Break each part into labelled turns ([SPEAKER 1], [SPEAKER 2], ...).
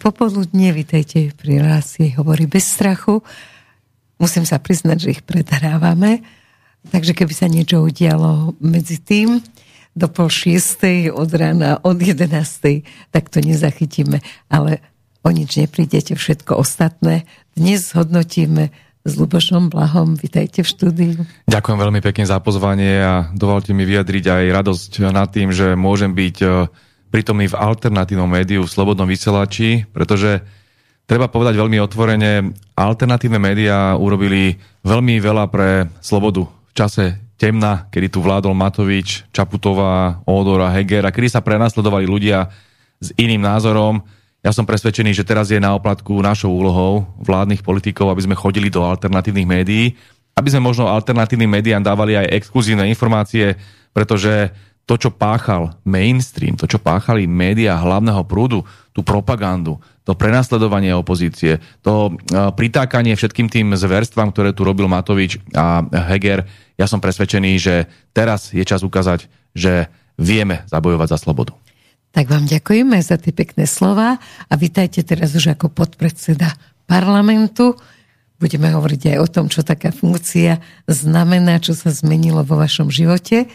[SPEAKER 1] Popoludne, vítajte pri relácii Hovorí bez strachu. Musím sa priznať, že ich predhrávame, takže keby sa niečo udialo medzi tým, do pol šiestej, od rána, od jedenastej, tak to nezachytíme. Ale o nič neprídete, všetko ostatné. Dnes hodnotíme s Lubošom Blahom. Vítajte v štúdiu.
[SPEAKER 2] Ďakujem veľmi pekne za pozvanie a dovolte mi vyjadriť aj radosť nad tým, že môžem byť e, prítomný v alternatívnom médiu, v Slobodnom vysielači, pretože treba povedať veľmi otvorene, alternatívne médiá urobili veľmi veľa pre slobodu v čase temna, kedy tu vládol Matovič, Čaputová, Ódora, Heger a kedy sa prenasledovali ľudia s iným názorom. Ja som presvedčený, že teraz je na oplatku našou úlohou vládnych politikov, aby sme chodili do alternatívnych médií, aby sme možno alternatívnym médiám dávali aj exkluzívne informácie, pretože to, čo páchal mainstream, to, čo páchali médiá hlavného prúdu, tú propagandu, to prenasledovanie opozície, to e, pritákanie všetkým tým zverstvám, ktoré tu robil Matovič a Heger, ja som presvedčený, že teraz je čas ukázať, že vieme zabojovať za slobodu.
[SPEAKER 1] Tak vám ďakujeme za tie pekné slova a vítajte teraz už ako podpredseda parlamentu. Budeme hovoriť aj o tom, čo taká funkcia znamená, čo sa zmenilo vo vašom živote.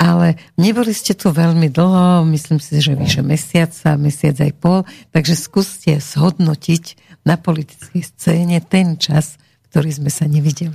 [SPEAKER 1] Ale neboli ste tu veľmi dlho, myslím si, že vyše mesiaca, mesiac aj pol, takže skúste zhodnotiť na politickej scéne ten čas, ktorý sme sa nevideli.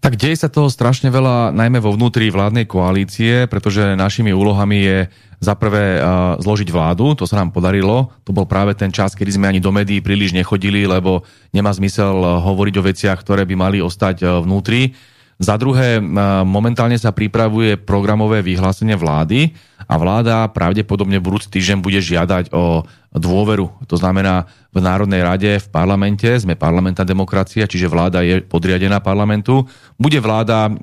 [SPEAKER 2] Tak deje sa toho strašne veľa, najmä vo vnútri vládnej koalície, pretože našimi úlohami je za prvé zložiť vládu, to sa nám podarilo. To bol práve ten čas, kedy sme ani do médií príliš nechodili, lebo nemá zmysel hovoriť o veciach, ktoré by mali ostať vnútri. Za druhé, momentálne sa pripravuje programové vyhlásenie vlády a vláda pravdepodobne budúci týždeň bude žiadať o dôveru. To znamená, v Národnej rade, v parlamente, sme parlamentná demokracia, čiže vláda je podriadená parlamentu. Bude vláda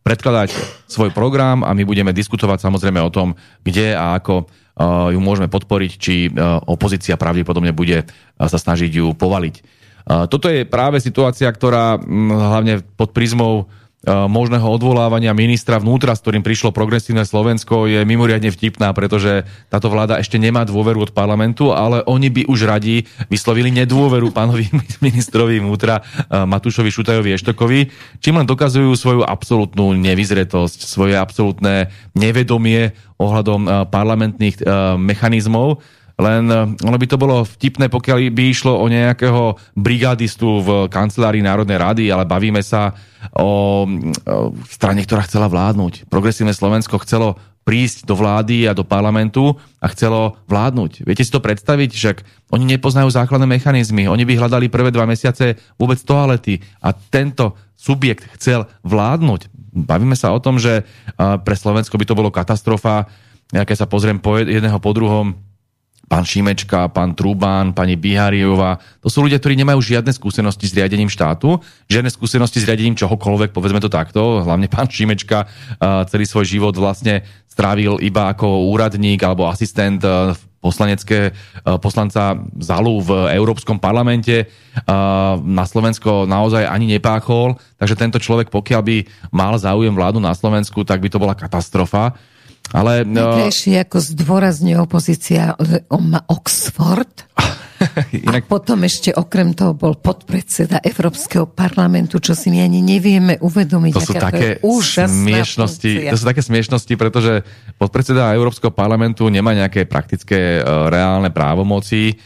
[SPEAKER 2] predkladať svoj program a my budeme diskutovať samozrejme o tom, kde a ako uh, ju môžeme podporiť, či uh, opozícia pravdepodobne bude sa snažiť ju povaliť. Toto je práve situácia, ktorá hlavne pod prízmou možného odvolávania ministra vnútra, s ktorým prišlo progresívne Slovensko, je mimoriadne vtipná, pretože táto vláda ešte nemá dôveru od parlamentu, ale oni by už radi vyslovili nedôveru pánovi ministrovi vnútra Matúšovi Šutajovi Eštokovi, čím len dokazujú svoju absolútnu nevyzretosť, svoje absolútne nevedomie ohľadom parlamentných mechanizmov len eh, ono by to bolo vtipné, pokiaľ by išlo o nejakého brigadistu v kancelárii Národnej rady, ale bavíme sa o, o strane, ktorá chcela vládnuť. Progresívne Slovensko chcelo prísť do vlády a do parlamentu a chcelo vládnuť. Viete si to predstaviť? Však oni nepoznajú základné mechanizmy. Oni by hľadali prvé dva mesiace vôbec toalety a tento subjekt chcel vládnuť. Bavíme sa o tom, že eh, pre Slovensko by to bolo katastrofa. Ja keď sa pozriem po jedného po druhom, pán Šimečka, pán Trubán, pani Bihariová. To sú ľudia, ktorí nemajú žiadne skúsenosti s riadením štátu, žiadne skúsenosti s riadením čohokoľvek, povedzme to takto. Hlavne pán Šimečka celý svoj život vlastne strávil iba ako úradník alebo asistent poslanecké poslanca Zalu v Európskom parlamente. Na Slovensko naozaj ani nepáchol, takže tento človek, pokiaľ by mal záujem vládu na Slovensku, tak by to bola katastrofa. Ale,
[SPEAKER 1] no... ako zdôrazňuje opozícia, on má Oxford. Inak... A potom ešte okrem toho bol podpredseda Európskeho parlamentu, čo si my ani nevieme uvedomiť.
[SPEAKER 2] To sú také to smiešnosti, to sú také smiešnosti, pretože podpredseda Európskeho parlamentu nemá nejaké praktické uh, reálne právomoci.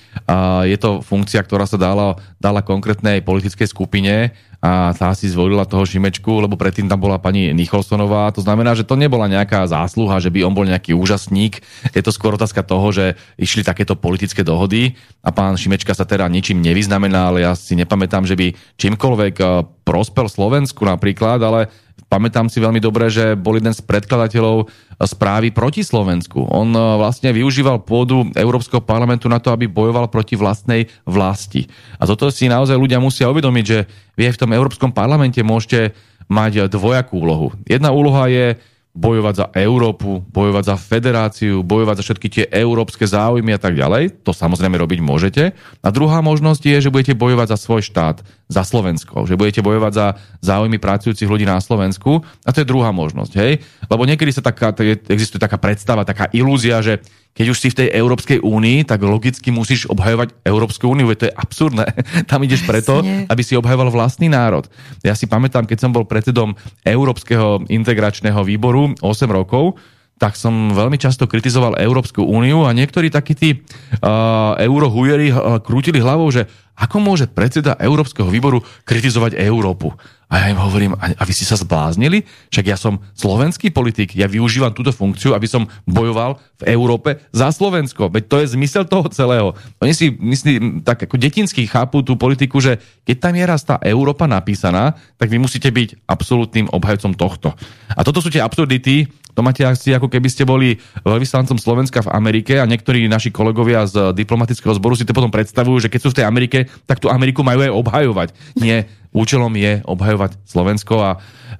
[SPEAKER 2] Je to funkcia, ktorá sa dala, dala konkrétnej politickej skupine a tá si zvolila toho Šimečku, lebo predtým tam bola pani Nicholsonová. To znamená, že to nebola nejaká zásluha, že by on bol nejaký úžasník. Je to skôr otázka toho, že išli takéto politické dohody a pán Šimečka sa teda ničím nevyznamená, ja si nepamätám, že by čímkoľvek eh, prospel Slovensku napríklad, ale pamätám si veľmi dobre, že bol jeden z predkladateľov správy proti Slovensku. On e, vlastne využíval pôdu Európskeho parlamentu na to, aby bojoval proti vlastnej vlasti. A toto si naozaj ľudia musia uvedomiť, že vy v tom Európskom parlamente môžete mať dvojakú úlohu. Jedna úloha je bojovať za Európu, bojovať za federáciu, bojovať za všetky tie európske záujmy a tak ďalej. To samozrejme robiť môžete. A druhá možnosť je, že budete bojovať za svoj štát, za Slovensko. Že budete bojovať za záujmy pracujúcich ľudí na Slovensku. A to je druhá možnosť. Hej? Lebo niekedy sa taká, existuje taká predstava, taká ilúzia, že keď už si v tej Európskej únii, tak logicky musíš obhajovať Európsku úniu, to je absurdné. Tam ideš preto, aby si obhajoval vlastný národ. Ja si pamätám, keď som bol predsedom Európskeho integračného výboru 8 rokov, tak som veľmi často kritizoval Európsku úniu a niektorí takí tí uh, eurohujeri uh, krútili hlavou, že ako môže predseda Európskeho výboru kritizovať Európu? A ja im hovorím, a, a vy si sa zbláznili? Však ja som slovenský politik, ja využívam túto funkciu, aby som bojoval v Európe za Slovensko. Veď to je zmysel toho celého. Oni si, myslím, tak ako detinsky chápu tú politiku, že keď tam je raz tá Európa napísaná, tak vy musíte byť absolútnym obhajcom tohto. A toto sú tie absurdity, to máte asi ako keby ste boli veľvyslancom Slovenska v Amerike a niektorí naši kolegovia z diplomatického zboru si to potom predstavujú, že keď sú v tej Amerike, tak tú Ameriku majú aj obhajovať. Nie, účelom je obhajovať Slovensko a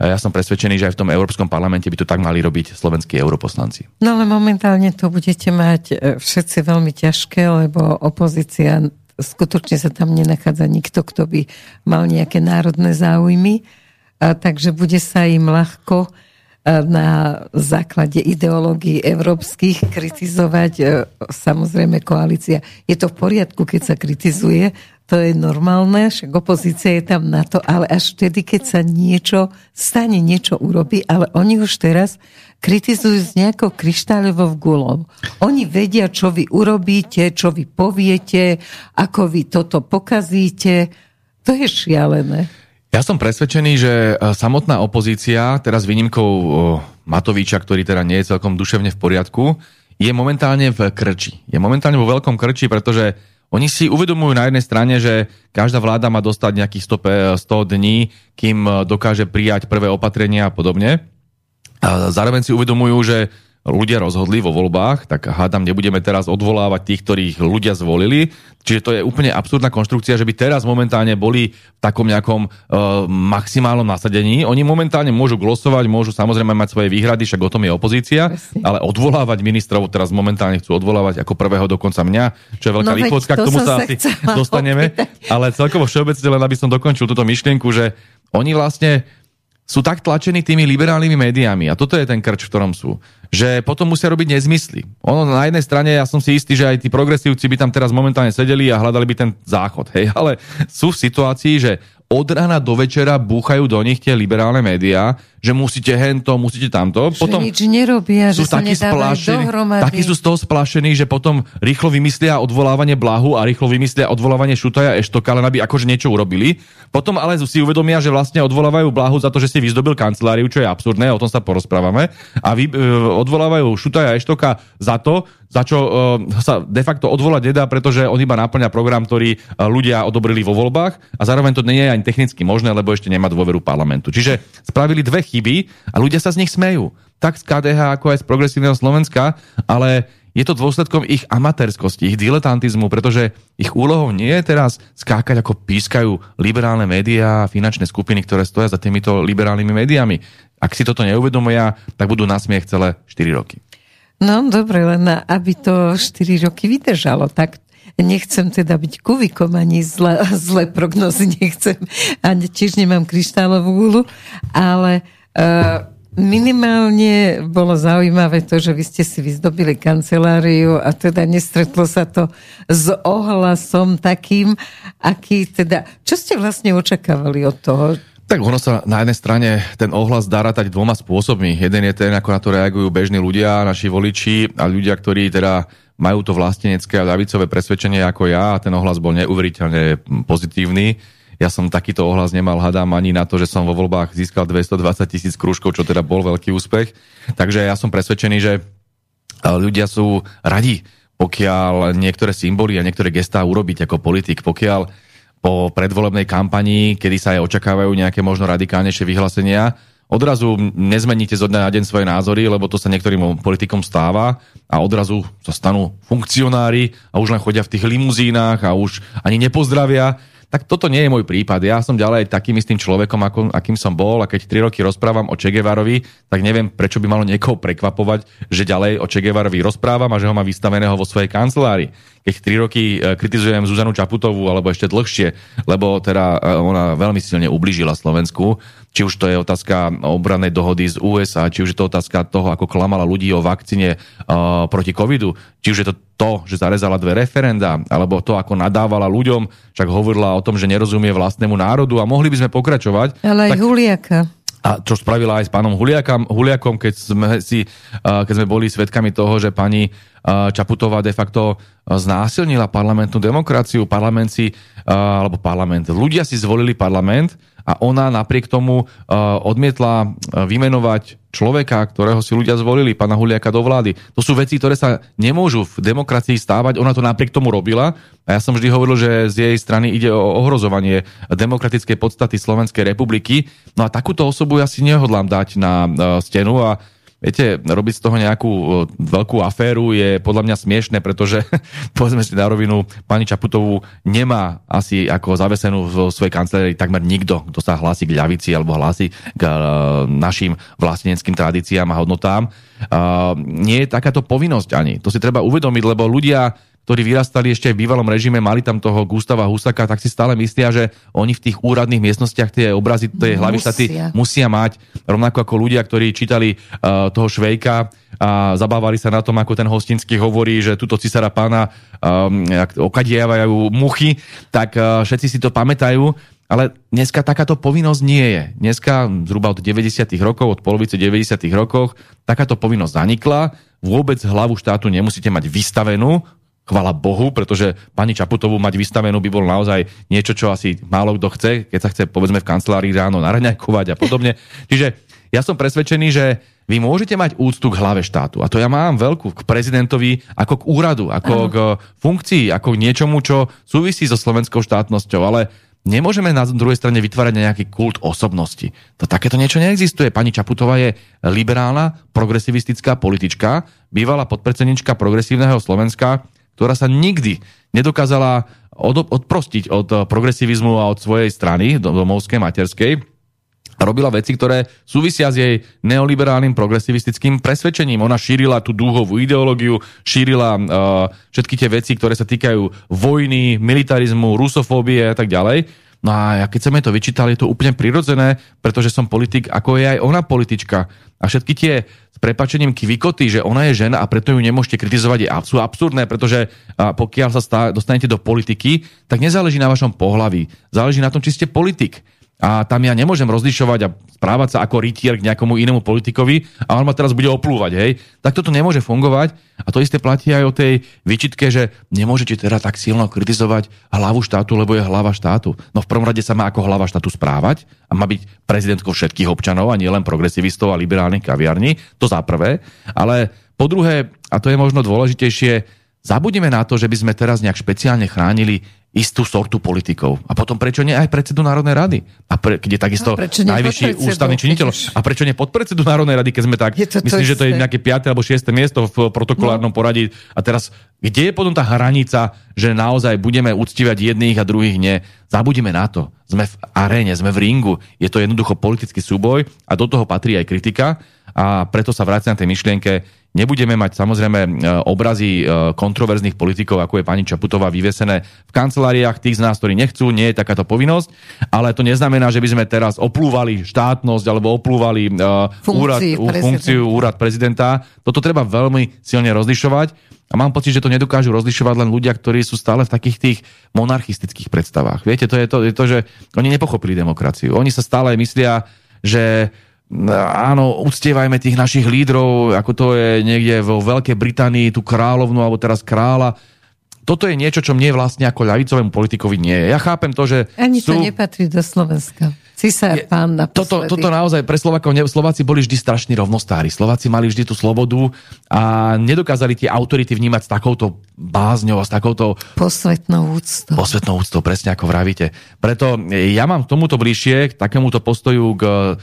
[SPEAKER 2] ja som presvedčený, že aj v tom Európskom parlamente by to tak mali robiť slovenskí europoslanci.
[SPEAKER 1] No ale momentálne to budete mať e, všetci veľmi ťažké, lebo opozícia skutočne sa tam nenachádza nikto, kto by mal nejaké národné záujmy, a takže bude sa im ľahko na základe ideológií európskych kritizovať e, samozrejme koalícia. Je to v poriadku, keď sa kritizuje, to je normálne, však opozícia je tam na to, ale až vtedy, keď sa niečo stane, niečo urobí, ale oni už teraz kritizujú s nejakou kryštáľovou gulou. Oni vedia, čo vy urobíte, čo vy poviete, ako vy toto pokazíte. To je šialené.
[SPEAKER 2] Ja som presvedčený, že e, samotná opozícia, teraz výnimkou Matoviča, ktorý teda nie je celkom duševne v poriadku, je momentálne v krči. Je momentálne vo veľkom krči, pretože oni si uvedomujú na jednej strane, že každá vláda má dostať nejakých 100, 100 e, dní, kým e, dokáže prijať prvé opatrenia a podobne. A zároveň si uvedomujú, že ľudia rozhodli vo voľbách, tak hádam, nebudeme teraz odvolávať tých, ktorých ľudia zvolili. Čiže to je úplne absurdná konštrukcia, že by teraz momentálne boli v takom nejakom uh, maximálnom nasadení. Oni momentálne môžu glosovať, môžu samozrejme mať svoje výhrady, však o tom je opozícia, Presne. ale odvolávať ministrov teraz momentálne chcú odvolávať ako prvého dokonca mňa, čo je veľká no, lípocka, k tomu sa asi dostaneme. Opýtať. Ale celkovo všeobecne len aby som dokončil túto myšlienku, že oni vlastne sú tak tlačení tými liberálnymi médiami a toto je ten krč, v ktorom sú, že potom musia robiť nezmysly. Ono na jednej strane, ja som si istý, že aj tí progresívci by tam teraz momentálne sedeli a hľadali by ten záchod, hej, ale sú v situácii, že od rána do večera búchajú do nich tie liberálne médiá, že musíte hento, musíte tamto.
[SPEAKER 1] Že potom nič nerobia,
[SPEAKER 2] sú
[SPEAKER 1] že sa takí splášení,
[SPEAKER 2] takí sú z toho splašení, že potom rýchlo vymyslia odvolávanie Blahu a rýchlo vymyslia odvolávanie Šutaja Eštoka, len aby akože niečo urobili. Potom ale si uvedomia, že vlastne odvolávajú Blahu za to, že si vyzdobil kanceláriu, čo je absurdné, o tom sa porozprávame. A vy, e, odvolávajú Šutaja Eštoka za to, za čo uh, sa de facto odvolať nedá, pretože on iba naplňa program, ktorý uh, ľudia odobrili vo voľbách a zároveň to nie je ani technicky možné, lebo ešte nemá dôveru parlamentu. Čiže spravili dve chyby a ľudia sa z nich smejú. Tak z KDH, ako aj z progresívneho Slovenska, ale je to dôsledkom ich amatérskosti, ich diletantizmu, pretože ich úlohou nie je teraz skákať, ako pískajú liberálne médiá a finančné skupiny, ktoré stoja za týmito liberálnymi médiami. Ak si toto neuvedomia, tak budú na celé 4 roky.
[SPEAKER 1] No, dobre, len aby to 4 roky vydržalo, tak nechcem teda byť kuvikom, ani zle, zle prognozy nechcem, ani tiež nemám kryštálovú úlu, ale uh, minimálne bolo zaujímavé to, že vy ste si vyzdobili kanceláriu a teda nestretlo sa to s ohlasom takým, aký teda... Čo ste vlastne očakávali od toho?
[SPEAKER 2] Tak ono sa na jednej strane ten ohlas dá rátať dvoma spôsobmi. Jeden je ten, ako na to reagujú bežní ľudia, naši voliči a ľudia, ktorí teda majú to vlastenecké a ľavicové presvedčenie ako ja a ten ohlas bol neuveriteľne pozitívny. Ja som takýto ohlas nemal, hadám ani na to, že som vo voľbách získal 220 tisíc krúžkov, čo teda bol veľký úspech. Takže ja som presvedčený, že ľudia sú radi, pokiaľ niektoré symboly a niektoré gestá urobiť ako politik, pokiaľ po predvolebnej kampanii, kedy sa aj očakávajú nejaké možno radikálnejšie vyhlásenia, odrazu nezmeníte zo dňa na deň svoje názory, lebo to sa niektorým politikom stáva a odrazu sa stanú funkcionári a už len chodia v tých limuzínach a už ani nepozdravia tak toto nie je môj prípad. Ja som ďalej takým istým človekom, ako, akým som bol a keď 3 roky rozprávam o Che Guevarovi, tak neviem, prečo by malo niekoho prekvapovať, že ďalej o Che Guevarovi rozprávam a že ho má vystaveného vo svojej kancelárii. Keď 3 roky e, kritizujem Zuzanu Čaputovú alebo ešte dlhšie, lebo teda e, ona veľmi silne ubližila Slovensku, či už to je otázka obrannej dohody z USA, či už je to otázka toho, ako klamala ľudí o vakcíne uh, proti covidu, či už je to to, že zarezala dve referenda, alebo to, ako nadávala ľuďom, však hovorila o tom, že nerozumie vlastnému národu a mohli by sme pokračovať.
[SPEAKER 1] Ale aj tak... Huliaka
[SPEAKER 2] a čo spravila aj s pánom Huliakom, Huliakom keď sme, si, keď sme boli svedkami toho, že pani Čaputová de facto znásilnila parlamentnú demokraciu, parlament si, alebo parlament, ľudia si zvolili parlament a ona napriek tomu odmietla vymenovať človeka, ktorého si ľudia zvolili, pána Huliaka do vlády. To sú veci, ktoré sa nemôžu v demokracii stávať. Ona to napriek tomu robila a ja som vždy hovoril, že z jej strany ide o ohrozovanie demokratickej podstaty Slovenskej republiky. No a takúto osobu ja si nehodlám dať na stenu a Viete, robiť z toho nejakú veľkú aféru je podľa mňa smiešne, pretože povedzme si na rovinu, pani Čaputovú nemá asi ako zavesenú v svojej kancelárii takmer nikto, kto sa hlási k ľavici alebo hlási k našim vlasteneckým tradíciám a hodnotám. Nie je takáto povinnosť ani. To si treba uvedomiť, lebo ľudia ktorí vyrastali ešte v bývalom režime, mali tam toho Gustava Husaka, tak si stále myslia, že oni v tých úradných miestnostiach tie obrazy, tie hlavy štáty musia mať. Rovnako ako ľudia, ktorí čítali uh, toho Švejka a zabávali sa na tom, ako ten hostinský hovorí, že túto cisára pána um, okadiavajú muchy, tak uh, všetci si to pamätajú. Ale dneska takáto povinnosť nie je. Dneska, zhruba od 90. rokov, od polovice 90. rokov, takáto povinnosť zanikla. Vôbec hlavu štátu nemusíte mať vystavenú, chvala Bohu, pretože pani Čaputovú mať vystavenú by bolo naozaj niečo, čo asi málo kto chce, keď sa chce povedzme v kancelárii ráno naraňajkovať a podobne. Čiže ja som presvedčený, že vy môžete mať úctu k hlave štátu. A to ja mám veľkú k prezidentovi ako k úradu, ako Aha. k funkcii, ako k niečomu, čo súvisí so slovenskou štátnosťou. Ale nemôžeme na druhej strane vytvárať nejaký kult osobnosti. To takéto niečo neexistuje. Pani Čaputová je liberálna, progresivistická politička, bývalá podpredsednička progresívneho Slovenska, ktorá sa nikdy nedokázala od, odprostiť od eh, progresivizmu a od svojej strany domovskej, materskej, robila veci, ktoré súvisia s jej neoliberálnym progresivistickým presvedčením. Ona šírila tú dúhovú ideológiu, šírila uh, všetky tie veci, ktoré sa týkajú vojny, militarizmu, rusofóbie a tak ďalej. No a ja keď sa mi to vyčítal, je to úplne prirodzené, pretože som politik, ako je aj ona politička. A všetky tie s prepačením kvikoty, že ona je žena a preto ju nemôžete kritizovať, sú absurdné, pretože pokiaľ sa dostanete do politiky, tak nezáleží na vašom pohlaví. Záleží na tom, či ste politik. A tam ja nemôžem rozlišovať a správať sa ako rytier k nejakomu inému politikovi a on ma teraz bude oplúvať, hej. Tak toto nemôže fungovať a to isté platí aj o tej výčitke, že nemôžete teda tak silno kritizovať hlavu štátu, lebo je hlava štátu. No v prvom rade sa má ako hlava štátu správať a má byť prezidentkou všetkých občanov a nielen progresivistov a liberálnych kaviarní, to za prvé. Ale po druhé, a to je možno dôležitejšie, zabudíme na to, že by sme teraz nejak špeciálne chránili istú sortu politikov. A potom prečo nie aj predsedu Národnej rady? A pre, je takisto najvyšší ústavný činiteľ. A prečo nie podpredsedu Národnej rady, keď sme tak... Je to myslím, to že to je nejaké 5. alebo 6. miesto v protokolárnom no. poradí. A teraz, kde je potom tá hranica, že naozaj budeme uctívať jedných a druhých nie? Zabudíme na to. Sme v aréne, sme v ringu. Je to jednoducho politický súboj a do toho patrí aj kritika. A preto sa vraciam tej myšlienke, Nebudeme mať samozrejme e, obrazy e, kontroverzných politikov, ako je pani Čaputová, vyvesené v kanceláriách tých z nás, ktorí nechcú, nie je takáto povinnosť, ale to neznamená, že by sme teraz oplúvali štátnosť alebo oplúvali uh, úrad, funkciu úrad prezidenta. Toto treba veľmi silne rozlišovať. A mám pocit, že to nedokážu rozlišovať len ľudia, ktorí sú stále v takých tých monarchistických predstavách. Viete, to je to, je to že oni nepochopili demokraciu. Oni sa stále myslia, že áno, uctievajme tých našich lídrov, ako to je niekde vo Veľkej Británii, tú kráľovnú alebo teraz kráľa. Toto je niečo, čo mne vlastne ako ľavicovému politikovi nie je. Ja chápem to, že
[SPEAKER 1] Ani
[SPEAKER 2] sú...
[SPEAKER 1] to nepatrí do Slovenska. Cisár pán
[SPEAKER 2] toto, toto naozaj pre Slovakov, Slováci boli vždy strašní rovnostári. Slováci mali vždy tú slobodu a nedokázali tie autority vnímať s takouto bázňou a s takouto...
[SPEAKER 1] Posvetnou úctou.
[SPEAKER 2] Posvetnou úctou, presne ako vravíte. Preto ja mám k tomuto bližšie, k takémuto postoju k uh,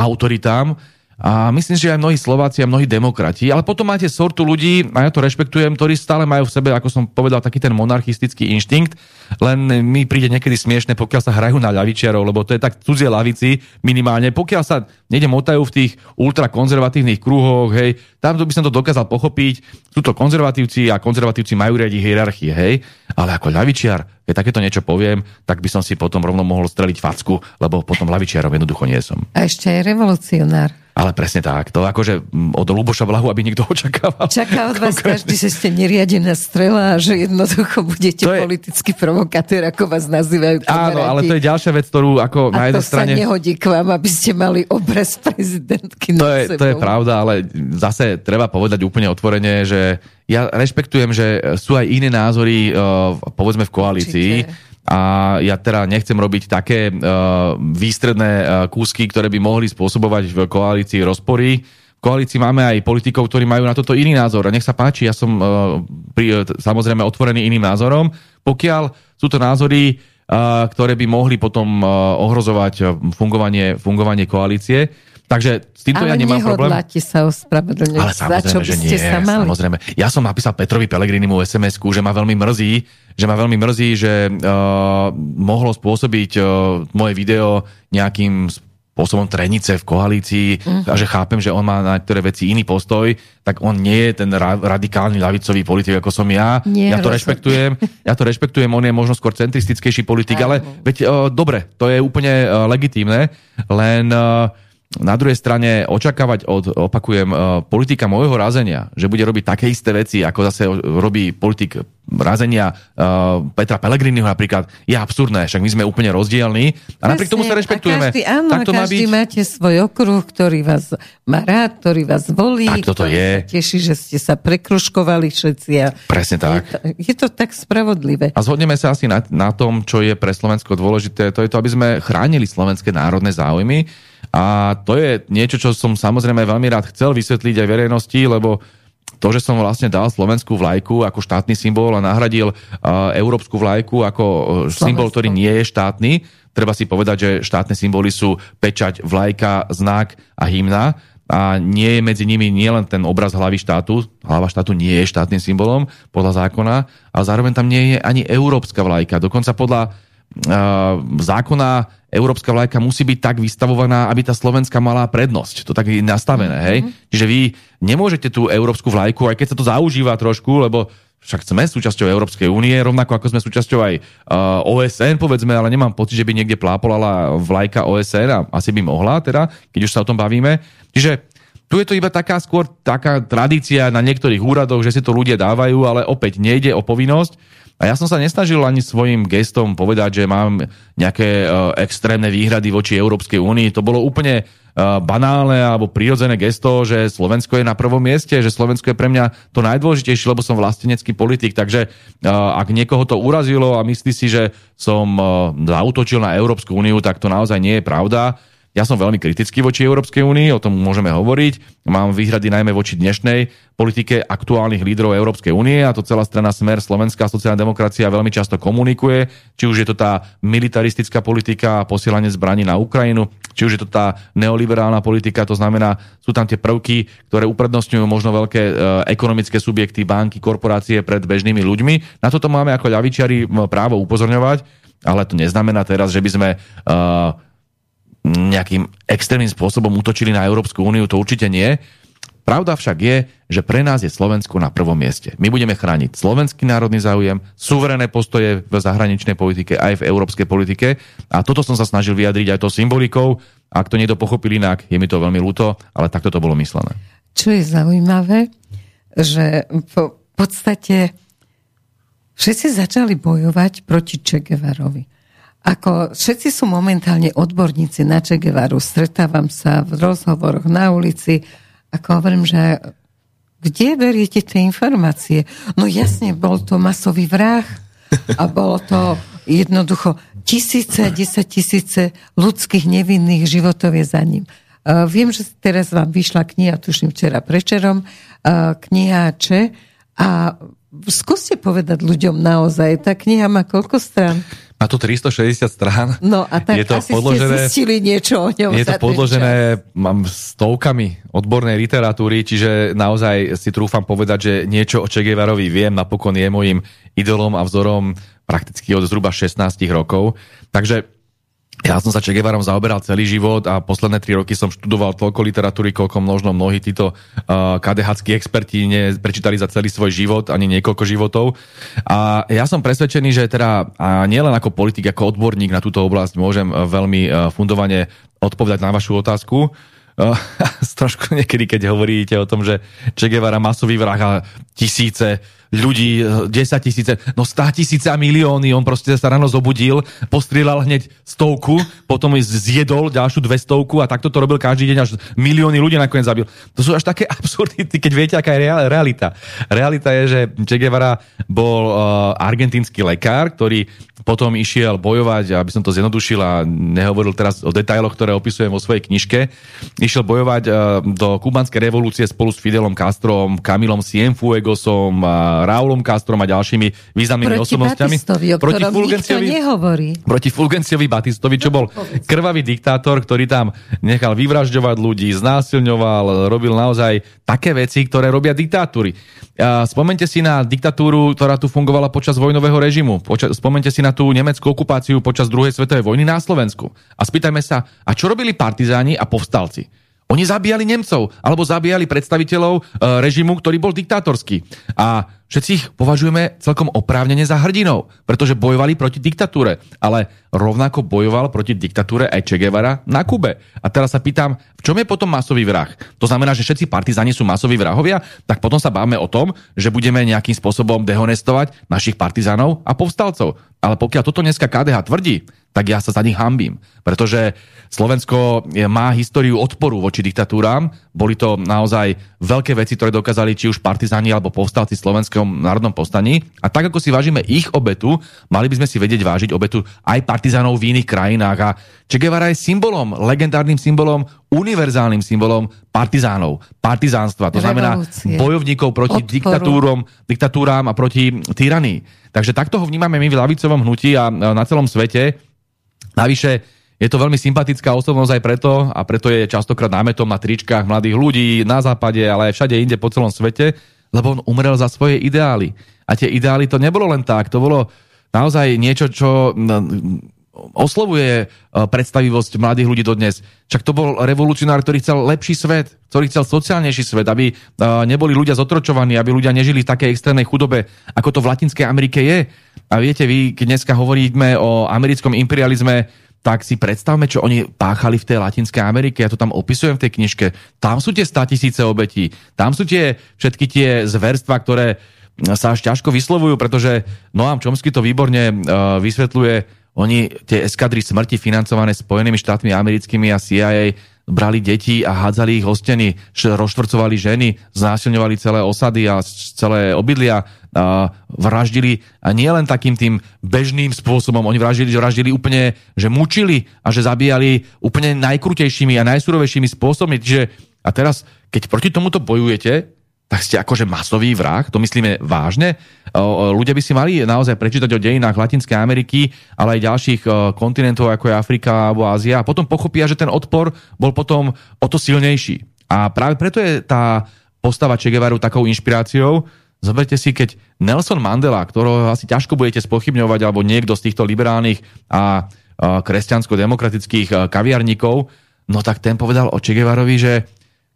[SPEAKER 2] autoritám, a myslím, že aj mnohí Slováci a mnohí demokrati, ale potom máte sortu ľudí, a ja to rešpektujem, ktorí stále majú v sebe, ako som povedal, taký ten monarchistický inštinkt, len mi príde niekedy smiešne, pokiaľ sa hrajú na ľavičiarov, lebo to je tak cudzie lavici minimálne. Pokiaľ sa niekde motajú v tých ultrakonzervatívnych kruhoch, hej, tam by som to dokázal pochopiť. Sú to konzervatívci a konzervatívci majú riadiť hierarchie, hej, ale ako ľavičiar, keď takéto niečo poviem, tak by som si potom rovno mohol streliť facku, lebo potom ľavičiarom jednoducho nie som.
[SPEAKER 1] A ešte aj revolucionár.
[SPEAKER 2] Ale presne tak. To akože od Luboša Blahu, aby niekto očakával.
[SPEAKER 1] Čaká od vás každý, že ste neriadená strela a že jednoducho budete je... politický provokatér, ako vás nazývajú
[SPEAKER 2] kamaráti. Áno, ale to je ďalšia vec, ktorú ako
[SPEAKER 1] a
[SPEAKER 2] na jednej strane...
[SPEAKER 1] sa nehodí k vám, aby ste mali obraz prezidentky
[SPEAKER 2] to je, to je pravda, ale zase treba povedať úplne otvorene, že ja rešpektujem, že sú aj iné názory, povedzme v koalícii. Určite a ja teda nechcem robiť také uh, výstredné uh, kúsky, ktoré by mohli spôsobovať v koalícii rozpory. V koalícii máme aj politikov, ktorí majú na toto iný názor. A nech sa páči, ja som uh, pri, samozrejme otvorený iným názorom. Pokiaľ sú to názory, ktoré by mohli potom ohrozovať fungovanie, fungovanie koalície, Takže s týmto
[SPEAKER 1] ale
[SPEAKER 2] ja nemám problém.
[SPEAKER 1] Ale sa ospravedlňovať.
[SPEAKER 2] Ale samozrejme,
[SPEAKER 1] Za čo
[SPEAKER 2] že
[SPEAKER 1] nie,
[SPEAKER 2] sa
[SPEAKER 1] mali?
[SPEAKER 2] samozrejme. Ja som napísal Petrovi Pelegrinimu SMS-ku, že ma veľmi mrzí, že ma veľmi mrzí, že uh, mohlo spôsobiť uh, moje video nejakým spôsobom trenice v koalícii uh-huh. a že chápem, že on má na niektoré veci iný postoj, tak on nie je ten ra- radikálny ľavicový politik, ako som ja.
[SPEAKER 1] Nie,
[SPEAKER 2] ja to rešpektujem. Ja to rešpektujem, on je možno skôr centristickejší politik, ale veď, uh, dobre, to je úplne uh, legitímne, len uh, na druhej strane očakávať od, opakujem, e, politika môjho razenia, že bude robiť také isté veci, ako zase robí politik razenia uh, Petra Pellegriniho napríklad, je absurdné, však my sme úplne rozdielní a napriek tomu sa rešpektujeme.
[SPEAKER 1] A každý, áno, tak to každý má byť. máte svoj okruh, ktorý vás má rád, ktorý vás volí,
[SPEAKER 2] tak toto je.
[SPEAKER 1] teší, že ste sa prekruškovali všetci. A
[SPEAKER 2] Presne tak.
[SPEAKER 1] Je to, je to tak spravodlivé.
[SPEAKER 2] A zhodneme sa asi na, na tom, čo je pre Slovensko dôležité, to je to, aby sme chránili slovenské národné záujmy a to je niečo, čo som samozrejme veľmi rád chcel vysvetliť aj verejnosti, lebo to, že som vlastne dal slovenskú vlajku ako štátny symbol a nahradil uh, európsku vlajku ako uh, symbol, ktorý nie je štátny, treba si povedať, že štátne symboly sú pečať, vlajka, znak a hymna a nie je medzi nimi nielen ten obraz hlavy štátu, hlava štátu nie je štátnym symbolom podľa zákona, ale zároveň tam nie je ani európska vlajka. Dokonca podľa zákona európska vlajka musí byť tak vystavovaná, aby tá slovenská mala prednosť. To tak je nastavené, hej? Mm-hmm. Čiže vy nemôžete tú európsku vlajku, aj keď sa to zaužíva trošku, lebo však sme súčasťou Európskej únie, rovnako ako sme súčasťou aj uh, OSN, povedzme, ale nemám pocit, že by niekde plápolala vlajka OSN a asi by mohla, teda, keď už sa o tom bavíme. Čiže tu je to iba taká skôr taká tradícia na niektorých úradoch, že si to ľudia dávajú, ale opäť nejde o povinnosť. A ja som sa nesnažil ani svojim gestom povedať, že mám nejaké uh, extrémne výhrady voči Európskej únii. To bolo úplne uh, banálne alebo prirodzené gesto, že Slovensko je na prvom mieste, že Slovensko je pre mňa to najdôležitejšie, lebo som vlastenecký politik. Takže uh, ak niekoho to urazilo a myslí si, že som uh, zautočil na Európsku úniu, tak to naozaj nie je pravda. Ja som veľmi kritický voči Európskej únii, o tom môžeme hovoriť. Mám výhrady najmä voči dnešnej politike aktuálnych lídrov Európskej únie a to celá strana Smer, Slovenská sociálna demokracia veľmi často komunikuje, či už je to tá militaristická politika a posielanie zbraní na Ukrajinu, či už je to tá neoliberálna politika, to znamená, sú tam tie prvky, ktoré uprednostňujú možno veľké e, ekonomické subjekty, banky, korporácie pred bežnými ľuďmi. Na toto máme ako ľavičiari právo upozorňovať, ale to neznamená teraz, že by sme uh, nejakým extrémnym spôsobom útočili na Európsku úniu, to určite nie. Pravda však je, že pre nás je Slovensko na prvom mieste. My budeme chrániť slovenský národný záujem, suverené postoje v zahraničnej politike aj v európskej politike a toto som sa snažil vyjadriť aj to symbolikou. Ak to niekto pochopil inak, je mi to veľmi ľúto, ale takto to bolo myslené.
[SPEAKER 1] Čo je zaujímavé, že po podstate všetci začali bojovať proti Čegevarovi. Ako všetci sú momentálne odborníci na Che Guevaru, stretávam sa v rozhovoroch na ulici, ako hovorím, že kde beriete tie informácie? No jasne, bol to masový vrah a bolo to jednoducho tisíce, desať tisíce ľudských nevinných životov je za ním. Uh, viem, že teraz vám vyšla kniha, tuším včera prečerom, uh, kniha Če a skúste povedať ľuďom naozaj, tá kniha má koľko strán?
[SPEAKER 2] Má to 360 strán.
[SPEAKER 1] No a tak
[SPEAKER 2] je to
[SPEAKER 1] asi
[SPEAKER 2] podložené,
[SPEAKER 1] ste zistili niečo o ňom
[SPEAKER 2] Je to podložené mám stovkami odbornej literatúry, čiže naozaj si trúfam povedať, že niečo o Che Guevarovi viem, napokon je môjim idolom a vzorom prakticky od zhruba 16 rokov. Takže ja som sa Che Guevarom zaoberal celý život a posledné tri roky som študoval toľko literatúry, koľko možno mnohí títo uh, KDHskí experti neprečítali za celý svoj život, ani niekoľko životov. A ja som presvedčený, že teda a nielen ako politik, ako odborník na túto oblasť môžem uh, veľmi uh, fundovane odpovedať na vašu otázku. Uh, trošku niekedy, keď hovoríte o tom, že Che Guevara masový vrah a tisíce ľudí, 10 tisíce, no 100 tisíce a milióny, on proste sa ráno zobudil, postrieľal hneď stovku, potom zjedol ďalšiu dvestovku a takto to robil každý deň, až milióny ľudí nakoniec zabil. To sú až také absurdity, keď viete, aká je realita. Realita je, že Che Guevara bol uh, argentínsky lekár, ktorý potom išiel bojovať, aby som to zjednodušil a nehovoril teraz o detailoch, ktoré opisujem vo svojej knižke, išiel bojovať uh, do kubanskej revolúcie spolu s Fidelom Castrom, Kamilom Cienfuegosom, uh, Raulom Castrom a ďalšími významnými
[SPEAKER 1] Proti
[SPEAKER 2] osobnostiami.
[SPEAKER 1] Batistovi, o
[SPEAKER 2] proti
[SPEAKER 1] nikto nehovorí.
[SPEAKER 2] Proti Fulgenciovi Batistovi, čo bol krvavý diktátor, ktorý tam nechal vyvražďovať ľudí, znásilňoval, robil naozaj také veci, ktoré robia diktatúry. Spomente si na diktatúru, ktorá tu fungovala počas vojnového režimu. Poča- spomente si na tú nemeckú okupáciu počas druhej svetovej vojny na Slovensku. A spýtajme sa, a čo robili partizáni a povstalci? Oni zabíjali Nemcov, alebo zabíjali predstaviteľov e, režimu, ktorý bol diktátorský. A všetci ich považujeme celkom oprávnene za hrdinov, pretože bojovali proti diktatúre. Ale rovnako bojoval proti diktatúre aj Che Guevara na Kube. A teraz sa pýtam, v čom je potom masový vrah? To znamená, že všetci partizáni sú masoví vrahovia? Tak potom sa bávame o tom, že budeme nejakým spôsobom dehonestovať našich partizánov a povstalcov. Ale pokiaľ toto dneska KDH tvrdí, tak ja sa za nich hambím. Pretože Slovensko má históriu odporu voči diktatúram. Boli to naozaj veľké veci, ktoré dokázali či už partizáni alebo povstalci v Slovenskom národnom povstaní. A tak ako si vážime ich obetu, mali by sme si vedieť vážiť obetu aj partizánov v iných krajinách. A Che Guevara je symbolom, legendárnym symbolom, univerzálnym symbolom partizánov, partizánstva. To znamená
[SPEAKER 1] Revolúcie.
[SPEAKER 2] bojovníkov proti
[SPEAKER 1] Odporu.
[SPEAKER 2] diktatúrom, diktatúram a proti tyranii. Takže takto ho vnímame my v lavicovom hnutí a na celom svete. Navyše je to veľmi sympatická osobnosť aj preto, a preto je častokrát námetom na tričkách mladých ľudí na západe, ale aj všade inde po celom svete, lebo on umrel za svoje ideály. A tie ideály to nebolo len tak, to bolo naozaj niečo, čo oslovuje e, predstavivosť mladých ľudí dodnes. Však to bol revolucionár, ktorý chcel lepší svet, ktorý chcel sociálnejší svet, aby e, neboli ľudia zotročovaní, aby ľudia nežili v takej extrémnej chudobe, ako to v Latinskej Amerike je. A viete, vy, keď dneska hovoríme o americkom imperializme, tak si predstavme, čo oni páchali v tej Latinskej Amerike. Ja to tam opisujem v tej knižke. Tam sú tie 100 tisíce obetí. Tam sú tie všetky tie zverstva, ktoré sa až ťažko vyslovujú, pretože Noam Chomsky to výborne uh, vysvetľuje. Oni tie eskadry smrti financované Spojenými štátmi americkými a CIA brali deti a hádzali ich o steny, rozštvrcovali ženy, znásilňovali celé osady a celé obydlia, vraždili a nie len takým tým bežným spôsobom, oni vraždili, že vraždili úplne, že mučili a že zabíjali úplne najkrutejšími a najsurovejšími spôsobmi. Čiže a teraz, keď proti tomuto bojujete, tak ste akože masový vrah, to myslíme vážne. Ľudia by si mali naozaj prečítať o dejinách Latinskej Ameriky, ale aj ďalších kontinentov, ako je Afrika alebo Ázia a potom pochopia, že ten odpor bol potom o to silnejší. A práve preto je tá postava Che Guevaru takou inšpiráciou. Zoberte si, keď Nelson Mandela, ktorého asi ťažko budete spochybňovať, alebo niekto z týchto liberálnych a, kresťansko-demokratických kaviarníkov, no tak ten povedal o Che Guevarovi, že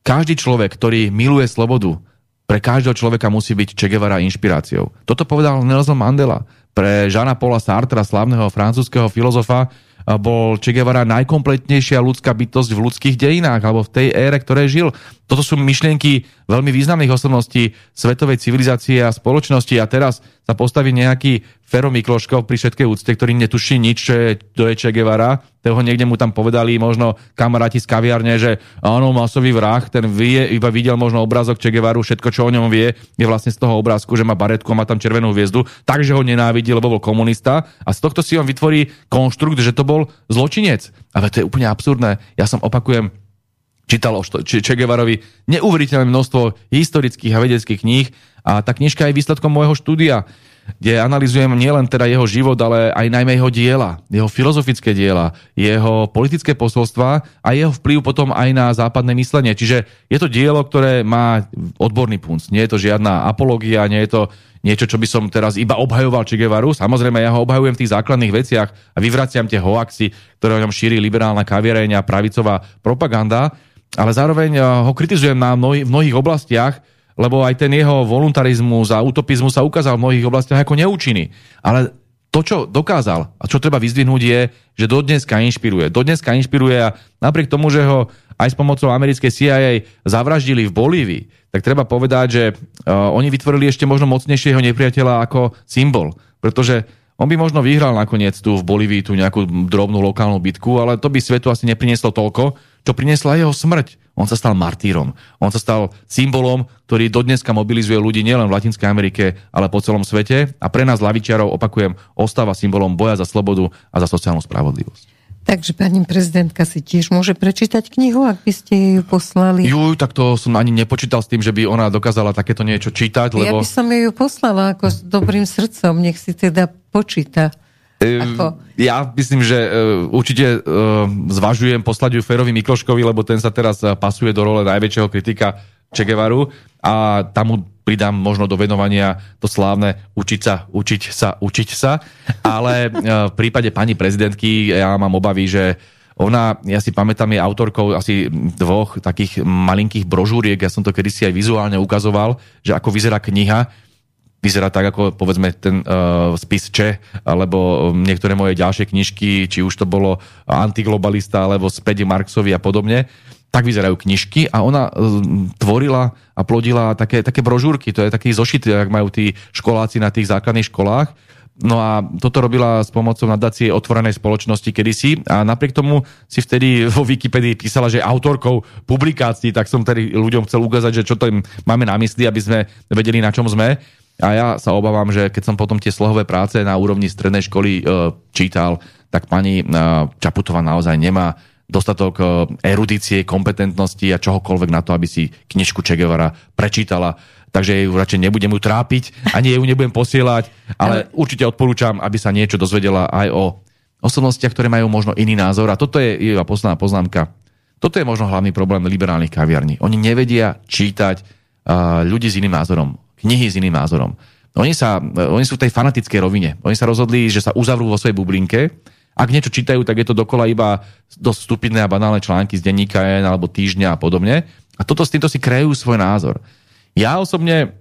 [SPEAKER 2] každý človek, ktorý miluje slobodu, pre každého človeka musí byť Che Guevara inšpiráciou. Toto povedal Nelson Mandela. Pre Žana Paula Sartra, slavného francúzského filozofa, bol Che najkompletnejšia ľudská bytosť v ľudských dejinách alebo v tej ére, ktorej žil. Toto sú myšlienky veľmi významných osobností svetovej civilizácie a spoločnosti a teraz sa postaví nejaký Fero Mikloškov pri všetkej úcte, ktorý netuší nič, čo je, to je Che Guevara. Toho niekde mu tam povedali možno kamaráti z kaviarne, že áno, masový vrah, ten vie, iba videl možno obrázok Che Guevaru, všetko, čo o ňom vie, je vlastne z toho obrázku, že má baretku a má tam červenú hviezdu, takže ho nenávidí, lebo bol komunista a z tohto si on vytvorí konštrukt, že to bol zločinec. Ale to je úplne absurdné. Ja som opakujem, čítal o Che neuveriteľné množstvo historických a vedeckých kníh A tá knižka je výsledkom môjho štúdia kde analizujem nielen teda jeho život, ale aj najmä jeho diela, jeho filozofické diela, jeho politické posolstva a jeho vplyv potom aj na západné myslenie. Čiže je to dielo, ktoré má odborný punc. Nie je to žiadna apológia, nie je to niečo, čo by som teraz iba obhajoval Che Guevaru. Samozrejme, ja ho obhajujem v tých základných veciach a vyvraciam tie hoaxy, ktoré o ňom šíri liberálna kaviareň a pravicová propaganda, ale zároveň eh, ho kritizujem na mnohých, v mnohých oblastiach, lebo aj ten jeho voluntarizmus a utopizmus sa ukázal v mnohých oblastiach ako neúčinný. Ale to, čo dokázal a čo treba vyzdvihnúť je, že dodneska inšpiruje. Dodneska inšpiruje a napriek tomu, že ho aj s pomocou americkej CIA zavraždili v Bolívii, tak treba povedať, že uh, oni vytvorili ešte možno mocnejšieho nepriateľa ako symbol. Pretože on by možno vyhral nakoniec tu v Bolívii tú nejakú drobnú lokálnu bitku, ale to by svetu asi neprinieslo toľko, čo priniesla jeho smrť. On sa stal martýrom. On sa stal symbolom, ktorý dodneska mobilizuje ľudí nielen v Latinskej Amerike, ale po celom svete. A pre nás lavičiarov, opakujem, ostáva symbolom boja za slobodu a za sociálnu spravodlivosť.
[SPEAKER 1] Takže pani prezidentka si tiež môže prečítať knihu, ak by ste ju poslali.
[SPEAKER 2] Juj, tak to som ani nepočítal s tým, že by ona dokázala takéto niečo čítať. Lebo...
[SPEAKER 1] Ja by som ju poslala ako s dobrým srdcom, nech si teda počíta.
[SPEAKER 2] Ako? Ja myslím, že uh, určite uh, zvažujem poslať ju Ferovi Mikloškovi, lebo ten sa teraz pasuje do role najväčšieho kritika Che Guevaru a tam mu pridám možno do venovania to slávne učiť sa, učiť sa, učiť sa. Ale v prípade pani prezidentky ja mám obavy, že ona, ja si pamätám, je autorkou asi dvoch takých malinkých brožúriek, ja som to kedysi aj vizuálne ukazoval, že ako vyzerá kniha, vyzerá tak ako povedzme ten uh, spis Če, alebo niektoré moje ďalšie knižky, či už to bolo Antiglobalista, alebo späť Marxovi a podobne, tak vyzerajú knižky a ona uh, tvorila a plodila také, také brožúrky, to je taký zošit, ak majú tí školáci na tých základných školách. No a toto robila s pomocou nadácie otvorenej spoločnosti kedysi a napriek tomu si vtedy vo Wikipedii písala, že autorkou publikácií, tak som tedy ľuďom chcel ukázať, že čo to im máme na mysli, aby sme vedeli, na čom sme. A ja sa obávam, že keď som potom tie slohové práce na úrovni strednej školy e, čítal, tak pani e, Čaputová naozaj nemá dostatok e, erudície, kompetentnosti a čohokoľvek na to, aby si knižku Čegevara prečítala. Takže ju radšej nebudem ju trápiť, ani ju nebudem posielať, ale určite odporúčam, aby sa niečo dozvedela aj o osobnostiach, ktoré majú možno iný názor. A toto je iba posledná poznámka. Toto je možno hlavný problém liberálnych kaviarní. Oni nevedia čítať uh, ľudí s iným názorom knihy s iným názorom. Oni, sa, oni sú v tej fanatickej rovine. Oni sa rozhodli, že sa uzavrú vo svojej bublinke. Ak niečo čítajú, tak je to dokola iba dosť stupidné a banálne články z denníka N alebo týždňa a podobne. A toto s týmto si krejú svoj názor. Ja osobne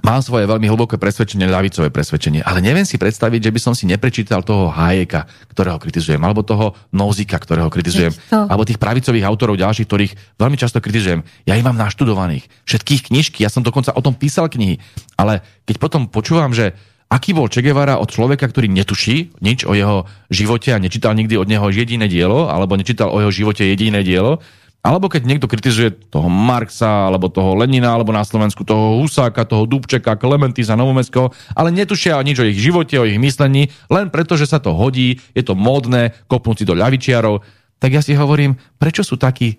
[SPEAKER 2] Mám svoje veľmi hlboké presvedčenie, ľavicové presvedčenie, ale neviem si predstaviť, že by som si neprečítal toho Hayeka, ktorého kritizujem, alebo toho Nozika, ktorého kritizujem, alebo tých pravicových autorov ďalších, ktorých veľmi často kritizujem. Ja ich mám naštudovaných, všetkých knižky, ja som dokonca o tom písal knihy, ale keď potom počúvam, že aký bol Che Guevara od človeka, ktorý netuší nič o jeho živote a nečítal nikdy od neho jediné dielo, alebo nečítal o jeho živote jediné dielo, alebo keď niekto kritizuje toho Marxa, alebo toho Lenina, alebo na Slovensku toho Husáka, toho Dubčeka, Klementisa, Novomestského, ale netušia nič o ich živote, o ich myslení, len preto, že sa to hodí, je to módne, kopnúť si do ľavičiarov. Tak ja si hovorím, prečo sú takí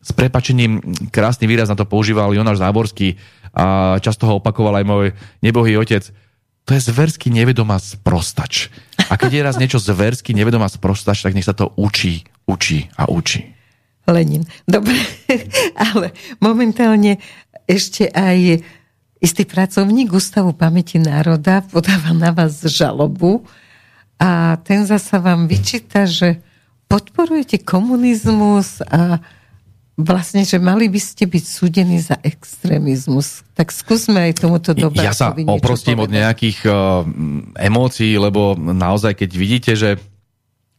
[SPEAKER 2] s prepačením, krásny výraz na to používal Jonáš Záborský a často ho opakoval aj môj nebohý otec, to je zversky nevedomá sprostač. A keď je raz niečo zversky nevedomá sprostač, tak nech sa to učí, učí a učí.
[SPEAKER 1] Lenin. Dobre, ale momentálne ešte aj istý pracovník Ústavu pamäti národa podáva na vás žalobu a ten zasa vám vyčíta, že podporujete komunizmus a vlastne, že mali by ste byť súdení za extrémizmus. Tak skúsme aj tomuto dobre.
[SPEAKER 2] Ja sa oprostím od nejakých uh, emócií, lebo naozaj, keď vidíte, že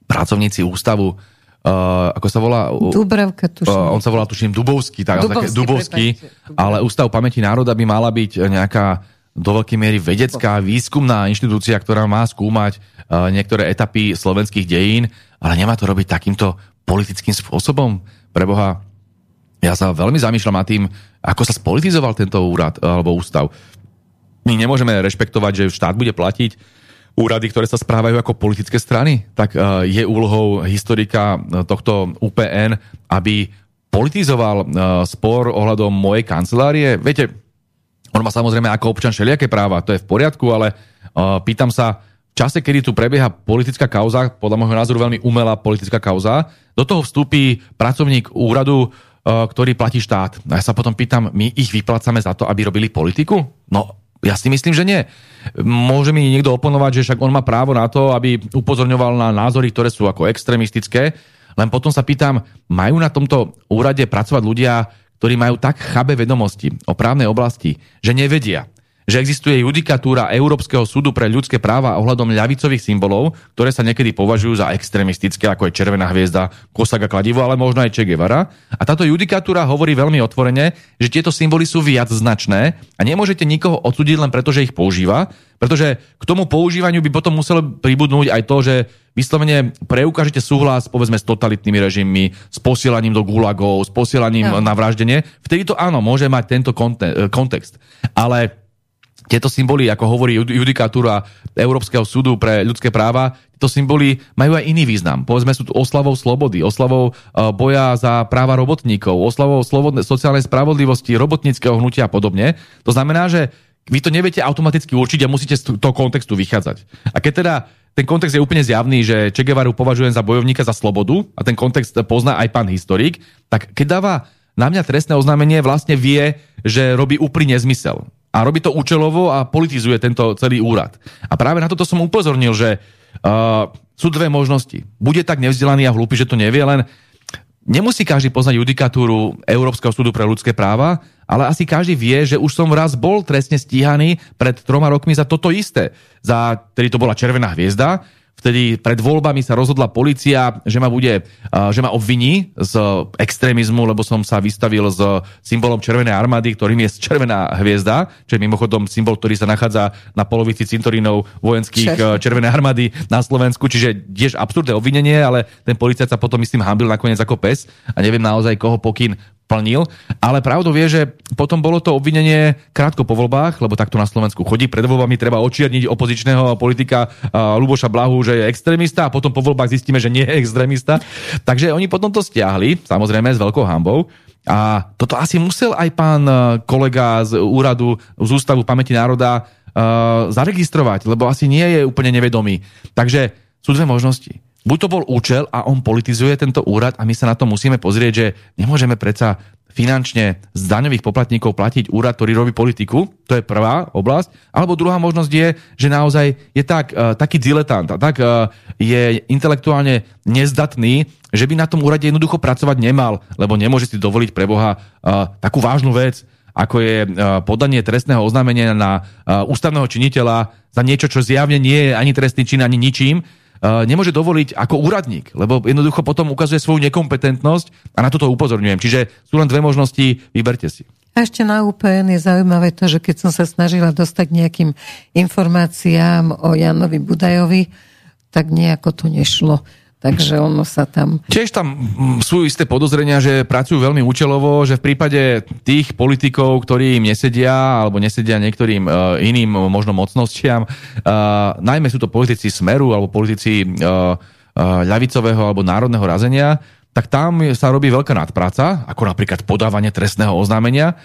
[SPEAKER 2] pracovníci ústavu Uh, ako sa volá?
[SPEAKER 1] Dubravka, tuším. Uh,
[SPEAKER 2] on sa volá, tuším, Dubovský, tak, Dubovský, také, Dubovský ale Ústav pamäti národa by mala byť nejaká do veľkej miery vedecká, výskumná inštitúcia, ktorá má skúmať uh, niektoré etapy slovenských dejín, ale nemá to robiť takýmto politickým spôsobom. Preboha, ja sa veľmi zamýšľam nad tým, ako sa spolitizoval tento úrad alebo ústav. My nemôžeme rešpektovať, že štát bude platiť úrady, ktoré sa správajú ako politické strany, tak uh, je úlohou historika uh, tohto UPN, aby politizoval uh, spor ohľadom mojej kancelárie. Viete, On má samozrejme ako občan všelijaké práva, to je v poriadku, ale pýtam sa, v čase, kedy tu prebieha politická kauza, podľa môjho názoru veľmi umelá politická kauza, do toho vstúpi pracovník úradu, ktorý platí štát. A ja sa potom pýtam, my ich vyplácame za to, aby robili politiku? No, ja si myslím, že nie. Môže mi niekto oponovať, že však on má právo na to, aby upozorňoval na názory, ktoré sú ako extrémistické. Len potom sa pýtam, majú na tomto úrade pracovať ľudia, ktorí majú tak chabe vedomosti o právnej oblasti, že nevedia, že existuje judikatúra Európskeho súdu pre ľudské práva ohľadom ľavicových symbolov, ktoré sa niekedy považujú za extrémistické, ako je Červená hviezda, Kosaga kladivo, ale možno aj Che Guevara. A táto judikatúra hovorí veľmi otvorene, že tieto symboly sú viac značné a nemôžete nikoho odsúdiť len preto, že ich používa, pretože k tomu používaniu by potom muselo pribudnúť aj to, že vyslovene preukážete súhlas povedzme s totalitnými režimmi, s posielaním do gulagov, s posielaním no. na vraždenie, vtedy to áno, môže mať tento kontext. Ale tieto symboly, ako hovorí judikatúra Európskeho súdu pre ľudské práva, tieto symboly majú aj iný význam. Povedzme sú tu oslavou slobody, oslavou uh, boja za práva robotníkov, oslavou sociálnej spravodlivosti, robotníckého hnutia a podobne. To znamená, že vy to neviete automaticky určiť a musíte z toho kontextu vychádzať. A keď teda ten kontext je úplne zjavný, že Che Guevaru považujem za bojovníka za slobodu a ten kontext pozná aj pán historik, tak keď dáva na mňa trestné oznámenie, vlastne vie, že robí úplný nezmysel a robí to účelovo a politizuje tento celý úrad. A práve na toto som upozornil, že uh, sú dve možnosti. Bude tak nevzdelaný a hlúpy, že to nevie, len nemusí každý poznať judikatúru Európskeho súdu pre ľudské práva, ale asi každý vie, že už som raz bol trestne stíhaný pred troma rokmi za toto isté. Za, tedy to bola Červená hviezda, Vtedy pred voľbami sa rozhodla policia, že ma bude, že ma obviní z extrémizmu, lebo som sa vystavil s symbolom Červenej armády, ktorým je Červená hviezda, čo je mimochodom symbol, ktorý sa nachádza na polovici cintorínov vojenských Čer. Červenej armády na Slovensku, čiže tiež absurdné obvinenie, ale ten policajt sa potom myslím hambil nakoniec ako pes a neviem naozaj koho pokyn plnil, ale pravdou je, že potom bolo to obvinenie krátko po voľbách, lebo takto na Slovensku chodí. Pred voľbami treba očierniť opozičného politika uh, Luboša Blahu, že je extrémista a potom po voľbách zistíme, že nie je extrémista. Takže oni potom to stiahli, samozrejme s veľkou hambou. A toto asi musel aj pán kolega z úradu, z Ústavu pamäti národa uh, zaregistrovať, lebo asi nie je úplne nevedomý. Takže sú dve možnosti buď to bol účel a on politizuje tento úrad a my sa na to musíme pozrieť, že nemôžeme predsa finančne z daňových poplatníkov platiť úrad, ktorý robí politiku, to je prvá oblasť, alebo druhá možnosť je, že naozaj je tak, uh, taký diletant a tak uh, je intelektuálne nezdatný, že by na tom úrade jednoducho pracovať nemal, lebo nemôže si dovoliť pre Boha uh, takú vážnu vec, ako je podanie trestného oznámenia na ústavného činiteľa za niečo, čo zjavne nie je ani trestný čin, ani ničím, nemôže dovoliť ako úradník, lebo jednoducho potom ukazuje svoju nekompetentnosť a na toto upozorňujem. Čiže sú len dve možnosti, vyberte si.
[SPEAKER 1] A ešte na UPN je zaujímavé to, že keď som sa snažila dostať nejakým informáciám o Janovi Budajovi, tak nejako to nešlo. Takže ono sa tam...
[SPEAKER 2] Tiež tam sú isté podozrenia, že pracujú veľmi účelovo, že v prípade tých politikov, ktorí im nesedia, alebo nesedia niektorým uh, iným možno mocnostiam, uh, najmä sú to politici Smeru, alebo politici uh, uh, ľavicového alebo národného razenia, tak tam sa robí veľká nadpráca, ako napríklad podávanie trestného oznámenia.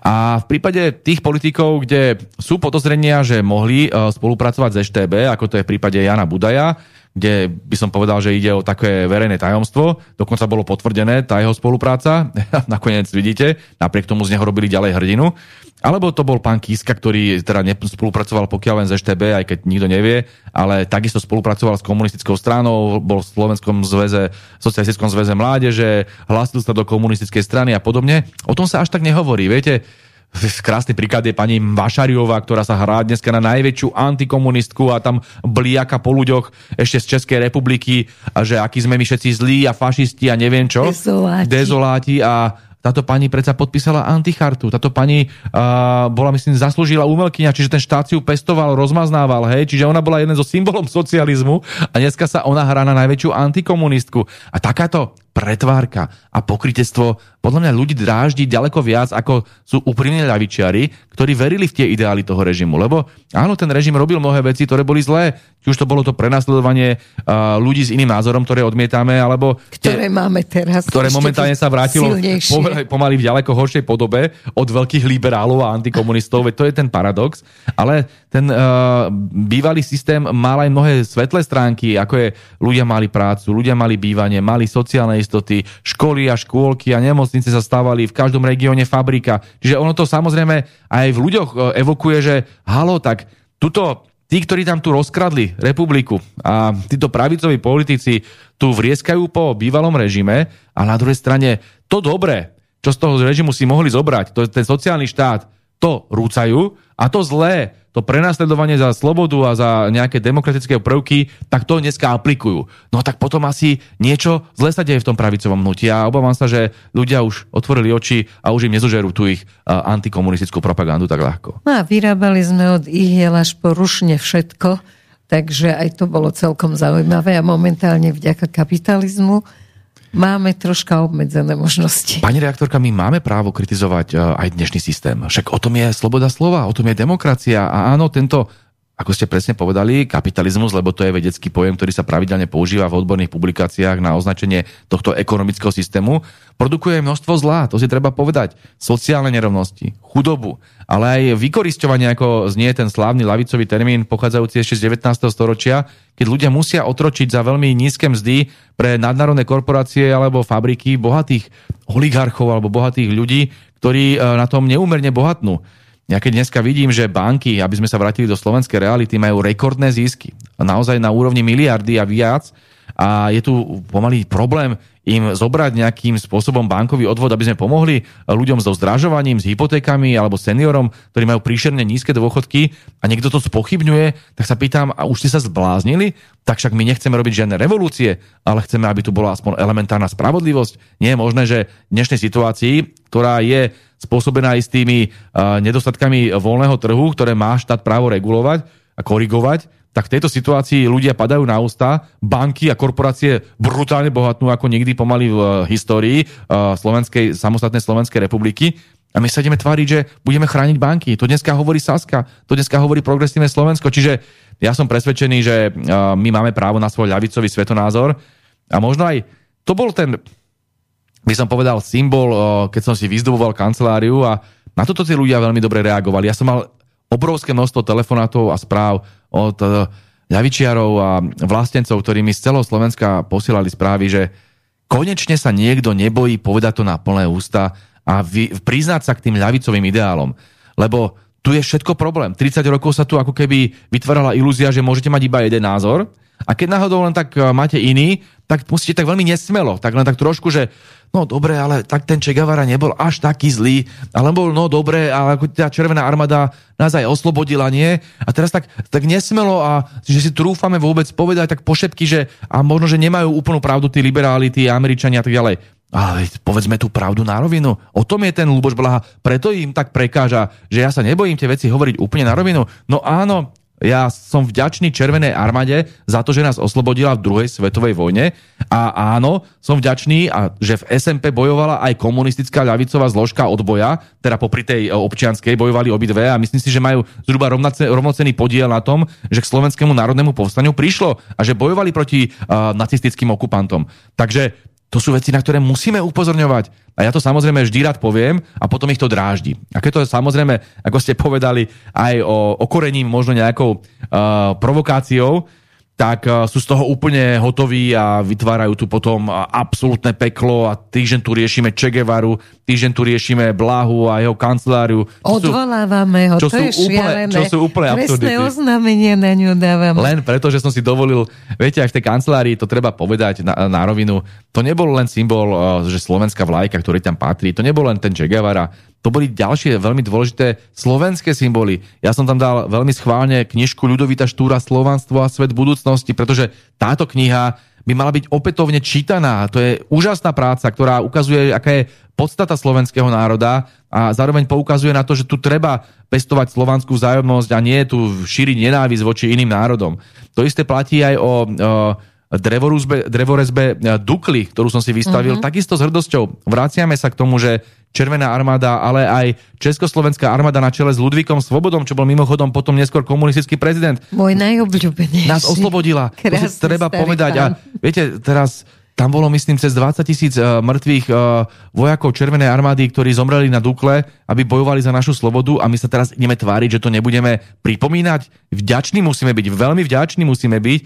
[SPEAKER 2] A v prípade tých politikov, kde sú podozrenia, že mohli spolupracovať s EŠTB, ako to je v prípade Jana Budaja, kde by som povedal, že ide o také verejné tajomstvo. Dokonca bolo potvrdené tá jeho spolupráca. Nakoniec vidíte, napriek tomu z neho robili ďalej hrdinu. Alebo to bol pán Kiska, ktorý teda spolupracoval pokiaľ len z EŠTB, aj keď nikto nevie, ale takisto spolupracoval s komunistickou stranou, bol v Slovenskom zväze, socialistickom zväze mládeže, hlásil sa do komunistickej strany a podobne. O tom sa až tak nehovorí. Viete, Krásny príklad je pani Vašariová, ktorá sa hrá dneska na najväčšiu antikomunistku a tam bliaka po ľuďoch ešte z Českej republiky, a že akí sme my všetci zlí a fašisti a neviem čo.
[SPEAKER 1] Dezoláti.
[SPEAKER 2] Dezoláti a táto pani predsa podpísala antichartu. Táto pani uh, bola, myslím, zaslúžila umelkyňa, čiže ten štát si ju pestoval, rozmaznával, hej, čiže ona bola jeden zo symbolom socializmu a dneska sa ona hrá na najväčšiu antikomunistku. A takáto pretvárka a pokrytectvo podľa mňa ľudí dráždi ďaleko viac, ako sú úprimní ľavičiari, ktorí verili v tie ideály toho režimu. Lebo áno, ten režim robil mnohé veci, ktoré boli zlé. Či už to bolo to prenasledovanie uh, ľudí s iným názorom, ktoré odmietame, alebo...
[SPEAKER 1] Ktoré tie, máme teraz.
[SPEAKER 2] Ktoré momentálne sa vrátilo pomaly, pomaly v ďaleko horšej podobe od veľkých liberálov a antikomunistov. Veď to je ten paradox. Ale ten uh, bývalý systém mal aj mnohé svetlé stránky, ako je ľudia mali prácu, ľudia mali bývanie, mali sociálne istoty, školy a škôlky a nemoc nemocnice sa stávali, v každom regióne fabrika. Čiže ono to samozrejme aj v ľuďoch e, evokuje, že halo, tak tuto tí, ktorí tam tu rozkradli republiku a títo pravicoví politici tu vrieskajú po bývalom režime a na druhej strane to dobré, čo z toho režimu si mohli zobrať, to je ten sociálny štát, to rúcajú a to zlé, to prenasledovanie za slobodu a za nejaké demokratické prvky, tak to dneska aplikujú. No tak potom asi niečo zle sa deje v tom pravicovom hnutí a obávam sa, že ľudia už otvorili oči a už im nezožerú tú ich antikomunistickú propagandu tak ľahko.
[SPEAKER 1] No a vyrábali sme od ihiel až po rušne všetko, takže aj to bolo celkom zaujímavé a momentálne vďaka kapitalizmu máme troška obmedzené možnosti.
[SPEAKER 2] Pani reaktorka, my máme právo kritizovať e, aj dnešný systém. Však o tom je sloboda slova, o tom je demokracia a áno, tento ako ste presne povedali, kapitalizmus, lebo to je vedecký pojem, ktorý sa pravidelne používa v odborných publikáciách na označenie tohto ekonomického systému, produkuje množstvo zlá, to si treba povedať. Sociálne nerovnosti, chudobu, ale aj vykoristovanie, ako znie ten slávny lavicový termín pochádzajúci ešte z 19. storočia, keď ľudia musia otročiť za veľmi nízke mzdy pre nadnárodné korporácie alebo fabriky bohatých oligarchov alebo bohatých ľudí, ktorí e, na tom neúmerne bohatnú. Ja keď dneska vidím, že banky, aby sme sa vrátili do slovenskej reality, majú rekordné zisky. Naozaj na úrovni miliardy a viac. A je tu pomalý problém im zobrať nejakým spôsobom bankový odvod, aby sme pomohli ľuďom so zdražovaním, s hypotékami alebo seniorom, ktorí majú príšerne nízke dôchodky a niekto to spochybňuje, tak sa pýtam, a už ste sa zbláznili? Tak však my nechceme robiť žiadne revolúcie, ale chceme, aby tu bola aspoň elementárna spravodlivosť. Nie je možné, že v dnešnej situácii, ktorá je spôsobená istými uh, nedostatkami voľného trhu, ktoré má štát právo regulovať korigovať, tak v tejto situácii ľudia padajú na ústa, banky a korporácie brutálne bohatnú ako nikdy pomaly v uh, histórii uh, slovenskej, samostatnej Slovenskej republiky. A my sa ideme tváriť, že budeme chrániť banky. To dneska hovorí Saska, to dneska hovorí progresívne Slovensko. Čiže ja som presvedčený, že my máme právo na svoj ľavicový svetonázor. A možno aj to bol ten by som povedal, symbol, keď som si vyzdoboval kanceláriu a na toto tí ľudia veľmi dobre reagovali. Ja som mal obrovské množstvo telefonátov a správ od e, ľavičiarov a vlastencov, ktorí mi z celého Slovenska posielali správy, že konečne sa niekto nebojí povedať to na plné ústa a vy, priznať sa k tým ľavicovým ideálom. Lebo tu je všetko problém. 30 rokov sa tu ako keby vytvárala ilúzia, že môžete mať iba jeden názor a keď náhodou len tak e, máte iný, tak musíte tak veľmi nesmelo, tak len tak trošku, že no dobre, ale tak ten Che Guevara nebol až taký zlý, ale bol no dobre, ale ako tá Červená armáda nás aj oslobodila, nie? A teraz tak, tak nesmelo a že si trúfame vôbec povedať tak pošepky, že a možno, že nemajú úplnú pravdu tí liberáli, tí Američania a tak ďalej. Ale povedzme tú pravdu na rovinu. O tom je ten Luboš Blaha. Preto im tak prekáža, že ja sa nebojím tie veci hovoriť úplne na rovinu. No áno, ja som vďačný Červenej armáde za to, že nás oslobodila v druhej svetovej vojne. A áno, som vďačný, že v SMP bojovala aj komunistická ľavicová zložka odboja, teda popri tej e, občianskej bojovali obidve a myslím si, že majú zhruba rovnocený podiel na tom, že k slovenskému národnému povstaniu prišlo a že bojovali proti uh, nacistickým okupantom. Takže to sú veci, na ktoré musíme upozorňovať. A ja to samozrejme vždy rád poviem a potom ich to dráždi. A keď to samozrejme, ako ste povedali, aj o okorením možno nejakou uh, provokáciou, tak eh, sú z toho úplne hotoví a vytvárajú tu potom eh, absolútne peklo a týždeň tu riešime Che Guevaru, týždeň tu riešime Blahu a jeho kanceláriu.
[SPEAKER 1] Odvolávame ho, čo to sú je úplne,
[SPEAKER 2] Čo sú úplne
[SPEAKER 1] absurdity. oznámenie na ňu dávame.
[SPEAKER 2] Len preto, že som si dovolil, viete, aj v tej kancelárii, to treba povedať na, na rovinu, to nebol len symbol, eh, že slovenská vlajka, ktorý tam patrí, to nebol len ten Che Guevara, to boli ďalšie veľmi dôležité slovenské symboly. Ja som tam dal veľmi schválne knižku Ľudovita Štúra Slovanstvo a svet budúcnosti, pretože táto kniha by mala byť opätovne čítaná. To je úžasná práca, ktorá ukazuje, aká je podstata slovenského národa a zároveň poukazuje na to, že tu treba pestovať slovanskú vzájomnosť a nie tu šíriť nenávisť voči iným národom. To isté platí aj o, o drevorezbe, drevorezbe Dukly, ktorú som si vystavil, uh-huh. takisto s hrdosťou. Vraciame sa k tomu, že Červená armáda, ale aj Československá armáda na čele s Ludvíkom Svobodom, čo bol mimochodom potom neskôr komunistický prezident.
[SPEAKER 1] Môj najobľúbenejší.
[SPEAKER 2] Nás oslobodila. Krásny to si treba povedať. A viete, teraz tam bolo, myslím, cez 20 tisíc uh, mŕtvych uh, vojakov Červenej armády, ktorí zomreli na Dukle, aby bojovali za našu slobodu a my sa teraz ideme tváriť, že to nebudeme pripomínať. Vďační musíme byť, veľmi vďační musíme byť.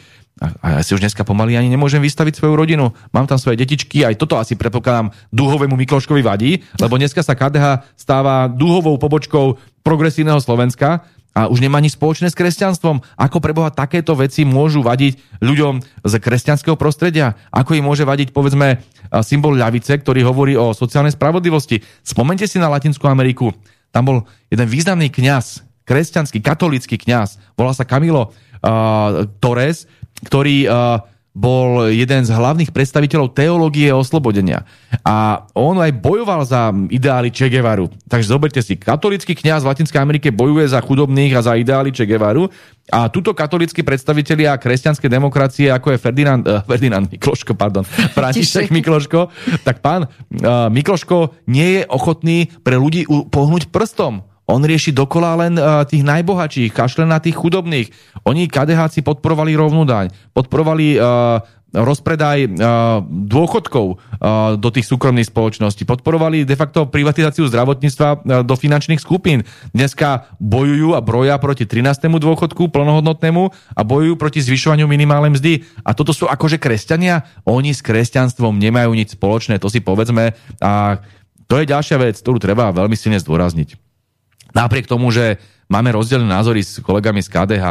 [SPEAKER 2] A, ja si už dneska pomaly ani nemôžem vystaviť svoju rodinu. Mám tam svoje detičky, aj toto asi predpokladám dúhovému Mikloškovi vadí, lebo dneska sa KDH stáva dúhovou pobočkou progresívneho Slovenska a už nemá nič spoločné s kresťanstvom. Ako preboha takéto veci môžu vadiť ľuďom z kresťanského prostredia? Ako im môže vadiť, povedzme, symbol ľavice, ktorý hovorí o sociálnej spravodlivosti? Spomente si na Latinskú Ameriku. Tam bol jeden významný kňaz, kresťanský, katolícky kňaz, volá sa Camilo uh, Torres, ktorý uh, bol jeden z hlavných predstaviteľov teológie oslobodenia. A on aj bojoval za ideály Che Guevaru. Takže zoberte si, katolický kňaz v Latinskej Amerike bojuje za chudobných a za ideály Che Guevaru a tuto katolícky predstavitelia kresťanskej demokracie, ako je Ferdinand, uh, Ferdinand Mikloško, pardon, František Mikloško, tak pán uh, Mikloško nie je ochotný pre ľudí pohnúť prstom on rieši dokola len uh, tých najbohatších, kašle na tých chudobných. Oni KDHci podporovali rovnú daň, podporovali uh, rozpredaj uh, dôchodkov uh, do tých súkromných spoločností, podporovali de facto privatizáciu zdravotníctva uh, do finančných skupín. Dneska bojujú a broja proti 13. dôchodku plnohodnotnému a bojujú proti zvyšovaniu minimálnej mzdy. A toto sú akože kresťania? Oni s kresťanstvom nemajú nič spoločné, to si povedzme. A to je ďalšia vec, ktorú treba veľmi silne zdôrazniť. Napriek tomu, že máme rozdielne názory s kolegami z KDH,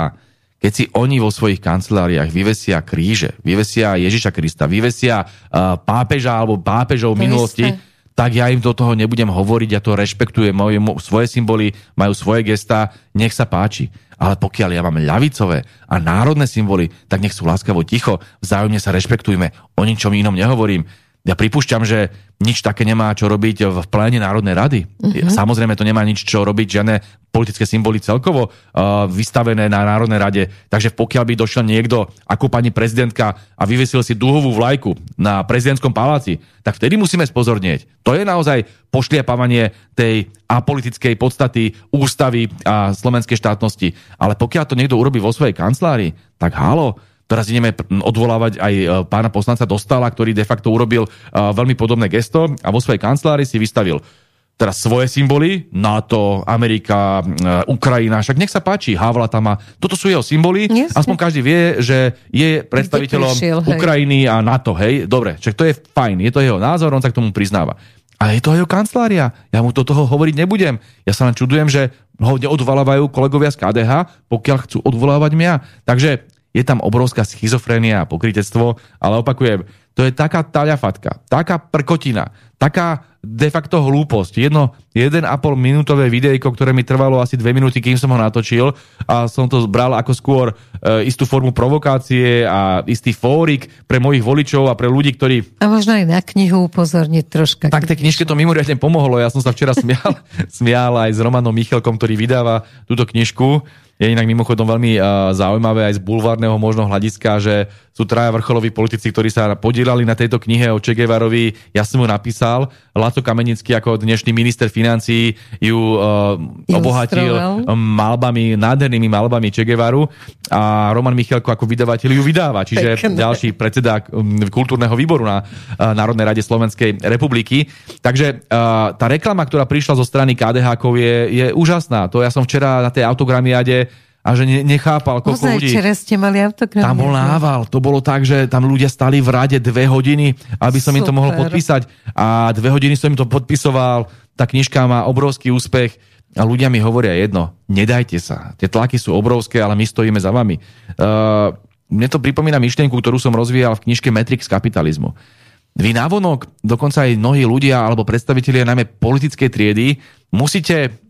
[SPEAKER 2] keď si oni vo svojich kanceláriách vyvesia kríže, vyvesia Ježiša Krista, vyvesia uh, pápeža alebo pápežov v minulosti, isté. tak ja im do toho nebudem hovoriť, ja to rešpektujem, majú svoje symboly, majú svoje gesta, nech sa páči. Ale pokiaľ ja mám ľavicové a národné symboly, tak nech sú láskavo ticho, vzájomne sa rešpektujme, o ničom inom nehovorím. Ja pripúšťam, že nič také nemá čo robiť v pléne Národnej rady. Uh-huh. Samozrejme, to nemá nič čo robiť, žiadne politické symboly celkovo uh, vystavené na Národnej rade. Takže pokiaľ by došiel niekto ako pani prezidentka a vyvesil si dúhovú vlajku na prezidentskom paláci, tak vtedy musíme spozornieť. To je naozaj pošliapávanie tej apolitickej podstaty ústavy a slovenskej štátnosti. Ale pokiaľ to niekto urobí vo svojej kancelárii, tak halo, Teraz ideme odvolávať aj e, pána poslanca Dostala, ktorý de facto urobil e, veľmi podobné gesto a vo svojej kancelárii si vystavil teraz svoje symboly, NATO, Amerika, e, Ukrajina, však nech sa páči, Havla tam má. Toto sú jeho symboly, Jasne. aspoň každý vie, že je predstaviteľom prišiel, Ukrajiny a NATO, hej, dobre, však to je fajn, je to jeho názor, on sa k tomu priznáva. A je to jeho kancelária. Ja mu do toho hovoriť nebudem. Ja sa len čudujem, že ho neodvolávajú kolegovia z KDH, pokiaľ chcú odvolávať mňa. Takže je tam obrovská schizofrénia a pokrytectvo, ale opakujem, to je taká taľafatka, taká prkotina, taká de facto hlúposť. Jedno 1,5 minútové videjko, ktoré mi trvalo asi 2 minúty, kým som ho natočil a som to bral ako skôr e, istú formu provokácie a istý fórik pre mojich voličov a pre ľudí, ktorí...
[SPEAKER 1] A možno aj na knihu upozorniť troška.
[SPEAKER 2] Tak tej knižke to mimoriadne pomohlo. Ja som sa včera smial, smial aj s Romanom Michalkom, ktorý vydáva túto knižku je inak mimochodom veľmi uh, zaujímavé aj z bulvárneho možno hľadiska, že sú traja vrcholoví politici, ktorí sa podielali na tejto knihe o Che Guevarovi. Ja som ju napísal. Laco Kamenický ako dnešný minister financií ju uh, obohatil malbami, nádhernými malbami Che Guevaru a Roman Michalko ako vydavateľ ju vydáva, čiže Pekne. ďalší predseda um, kultúrneho výboru na uh, Národnej rade Slovenskej republiky. Takže uh, tá reklama, ktorá prišla zo strany KDH je, je úžasná. To ja som včera na tej autogramiade a že ne, nechápal, koľko Ozaj, ľudí...
[SPEAKER 1] ste mali autogram.
[SPEAKER 2] Tam bol nával. To bolo tak, že tam ľudia stali v rade dve hodiny, aby som Super. im to mohol podpísať. A dve hodiny som im to podpisoval. Tá knižka má obrovský úspech. A ľudia mi hovoria jedno, nedajte sa. Tie tlaky sú obrovské, ale my stojíme za vami. Uh, mne to pripomína myšlienku, ktorú som rozvíjal v knižke Matrix kapitalizmu. Vy návonok, dokonca aj mnohí ľudia alebo predstavitelia najmä politickej triedy, musíte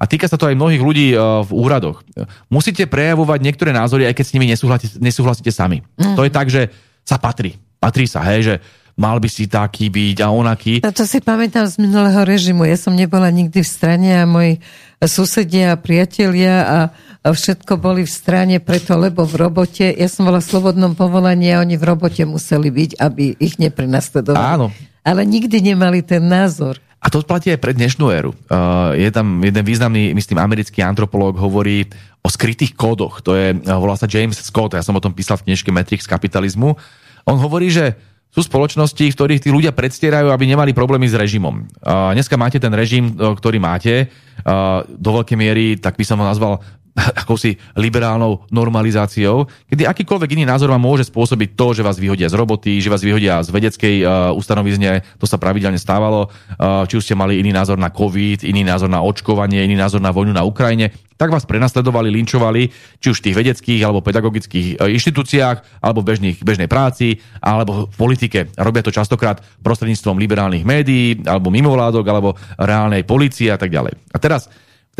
[SPEAKER 2] a týka sa to aj mnohých ľudí eh, v úradoch. Musíte prejavovať niektoré názory, aj keď s nimi nesúhlasíte, nesúhlasíte sami. Mm. To je tak, že sa patrí. Patrí sa, hej, že mal by si taký byť a onaký.
[SPEAKER 1] No to si pamätám z minulého režimu. Ja som nebola nikdy v strane a moji susedia a priatelia a všetko boli v strane preto, lebo v robote, ja som bola v slobodnom povolaní a oni v robote museli byť, aby ich neprenasledovali.
[SPEAKER 2] Áno.
[SPEAKER 1] Ale nikdy nemali ten názor.
[SPEAKER 2] A to platí aj pre dnešnú éru. Uh, je tam jeden významný, myslím, americký antropológ hovorí o skrytých kódoch. To je, volá sa James Scott, ja som o tom písal v knižke Matrix kapitalizmu. On hovorí, že sú spoločnosti, v ktorých tí ľudia predstierajú, aby nemali problémy s režimom. Uh, dneska máte ten režim, ktorý máte, uh, do veľkej miery, tak by som ho nazval akousi liberálnou normalizáciou, kedy akýkoľvek iný názor vám môže spôsobiť to, že vás vyhodia z roboty, že vás vyhodia z vedeckej uh, ustanovizne, to sa pravidelne stávalo, uh, či už ste mali iný názor na COVID, iný názor na očkovanie, iný názor na vojnu na Ukrajine, tak vás prenasledovali, linčovali, či už v tých vedeckých alebo pedagogických uh, inštitúciách, alebo bežných, bežnej práci, alebo v politike. Robia to častokrát prostredníctvom liberálnych médií, alebo mimovládok, alebo reálnej policie a tak ďalej. A teraz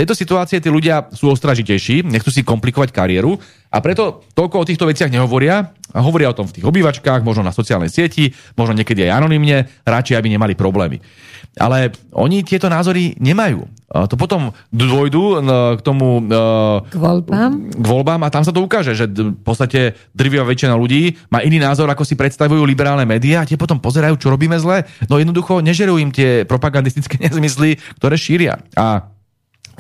[SPEAKER 2] tejto situácii tí ľudia sú ostražitejší, nechcú si komplikovať kariéru a preto toľko o týchto veciach nehovoria. A hovoria o tom v tých obývačkách, možno na sociálnej sieti, možno niekedy aj anonymne, radšej aby nemali problémy. Ale oni tieto názory nemajú. To potom dôjdu k tomu...
[SPEAKER 1] K voľbám?
[SPEAKER 2] K voľbám a tam sa to ukáže, že v podstate drvivá väčšina ľudí má iný názor, ako si predstavujú liberálne médiá a tie potom pozerajú, čo robíme zle. No jednoducho nežerujú im tie propagandistické nezmysly, ktoré šíria. A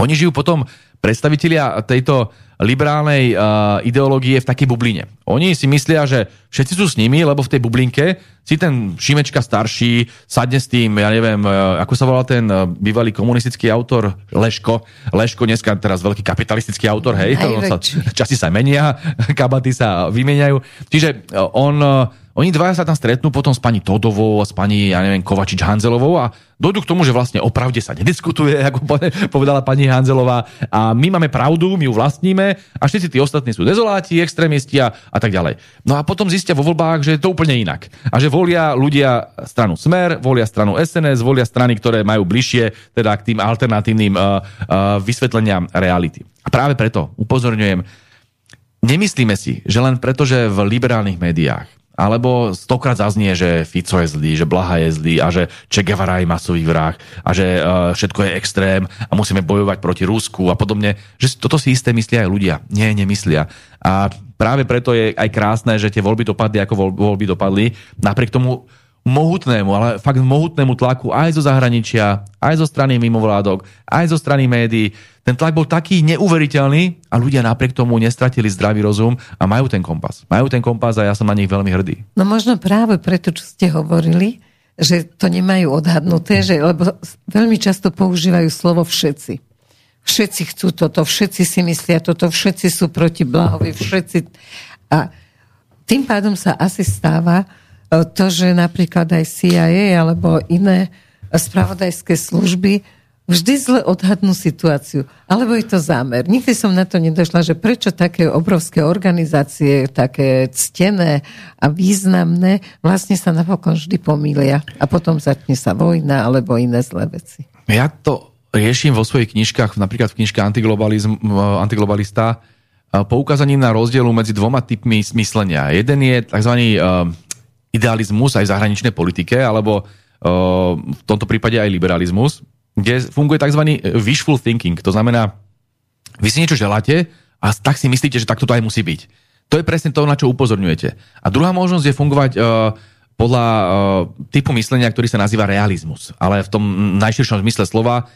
[SPEAKER 2] oni žijú potom predstavitelia tejto liberálnej uh, ideológie v takej bubline. Oni si myslia, že všetci sú s nimi, lebo v tej bublinke si ten Šimečka starší sadne s tým, ja neviem, uh, ako sa volal ten uh, bývalý komunistický autor Leško. Leško dneska teraz veľký kapitalistický autor, hej, to, sa, časy sa menia, kabaty sa vymeniajú. Čiže uh, on uh, oni dvaja sa tam stretnú potom s pani Todovou a s pani, ja neviem, Kovačič Hanzelovou a dojdu k tomu, že vlastne o pravde sa nediskutuje, ako povedala pani Hanzelová. A my máme pravdu, my ju vlastníme a všetci tí ostatní sú dezoláti, extrémisti a, a tak ďalej. No a potom zistia vo voľbách, že je to úplne inak. A že volia ľudia stranu Smer, volia stranu SNS, volia strany, ktoré majú bližšie teda k tým alternatívnym uh, uh, vysvetleniam reality. A práve preto upozorňujem, nemyslíme si, že len preto, že v liberálnych médiách alebo stokrát zaznie, že Fico je zlý, že Blaha je zlý a že Che Guevara je masový vrah a že uh, všetko je extrém a musíme bojovať proti Rusku a podobne, že toto si isté myslia aj ľudia. Nie, nemyslia. A práve preto je aj krásne, že tie voľby dopadli, ako voľby dopadli. Napriek tomu mohutnému, ale fakt mohutnému tlaku aj zo zahraničia, aj zo strany mimovládok, aj zo strany médií. Ten tlak bol taký neuveriteľný a ľudia napriek tomu nestratili zdravý rozum a majú ten kompas. Majú ten kompas a ja som na nich veľmi hrdý.
[SPEAKER 1] No možno práve preto, čo ste hovorili, že to nemajú odhadnuté, že, lebo veľmi často používajú slovo všetci. Všetci chcú toto, všetci si myslia toto, všetci sú proti blahovi, všetci... A tým pádom sa asi stáva, to, že napríklad aj CIA alebo iné spravodajské služby vždy zle odhadnú situáciu. Alebo je to zámer. Nikdy som na to nedošla, že prečo také obrovské organizácie, také ctené a významné, vlastne sa napokon vždy pomýlia. A potom začne sa vojna alebo iné zlé veci.
[SPEAKER 2] Ja to riešim vo svojich knižkách, napríklad v knižke Antiglobalista, poukázaním na rozdielu medzi dvoma typmi myslenia. Jeden je tzv idealizmus aj v zahraničnej politike, alebo uh, v tomto prípade aj liberalizmus, kde funguje tzv. wishful thinking. To znamená, vy si niečo želáte a tak si myslíte, že takto to aj musí byť. To je presne to, na čo upozorňujete. A druhá možnosť je fungovať uh, podľa typu myslenia, ktorý sa nazýva realizmus. Ale v tom najširšom zmysle slova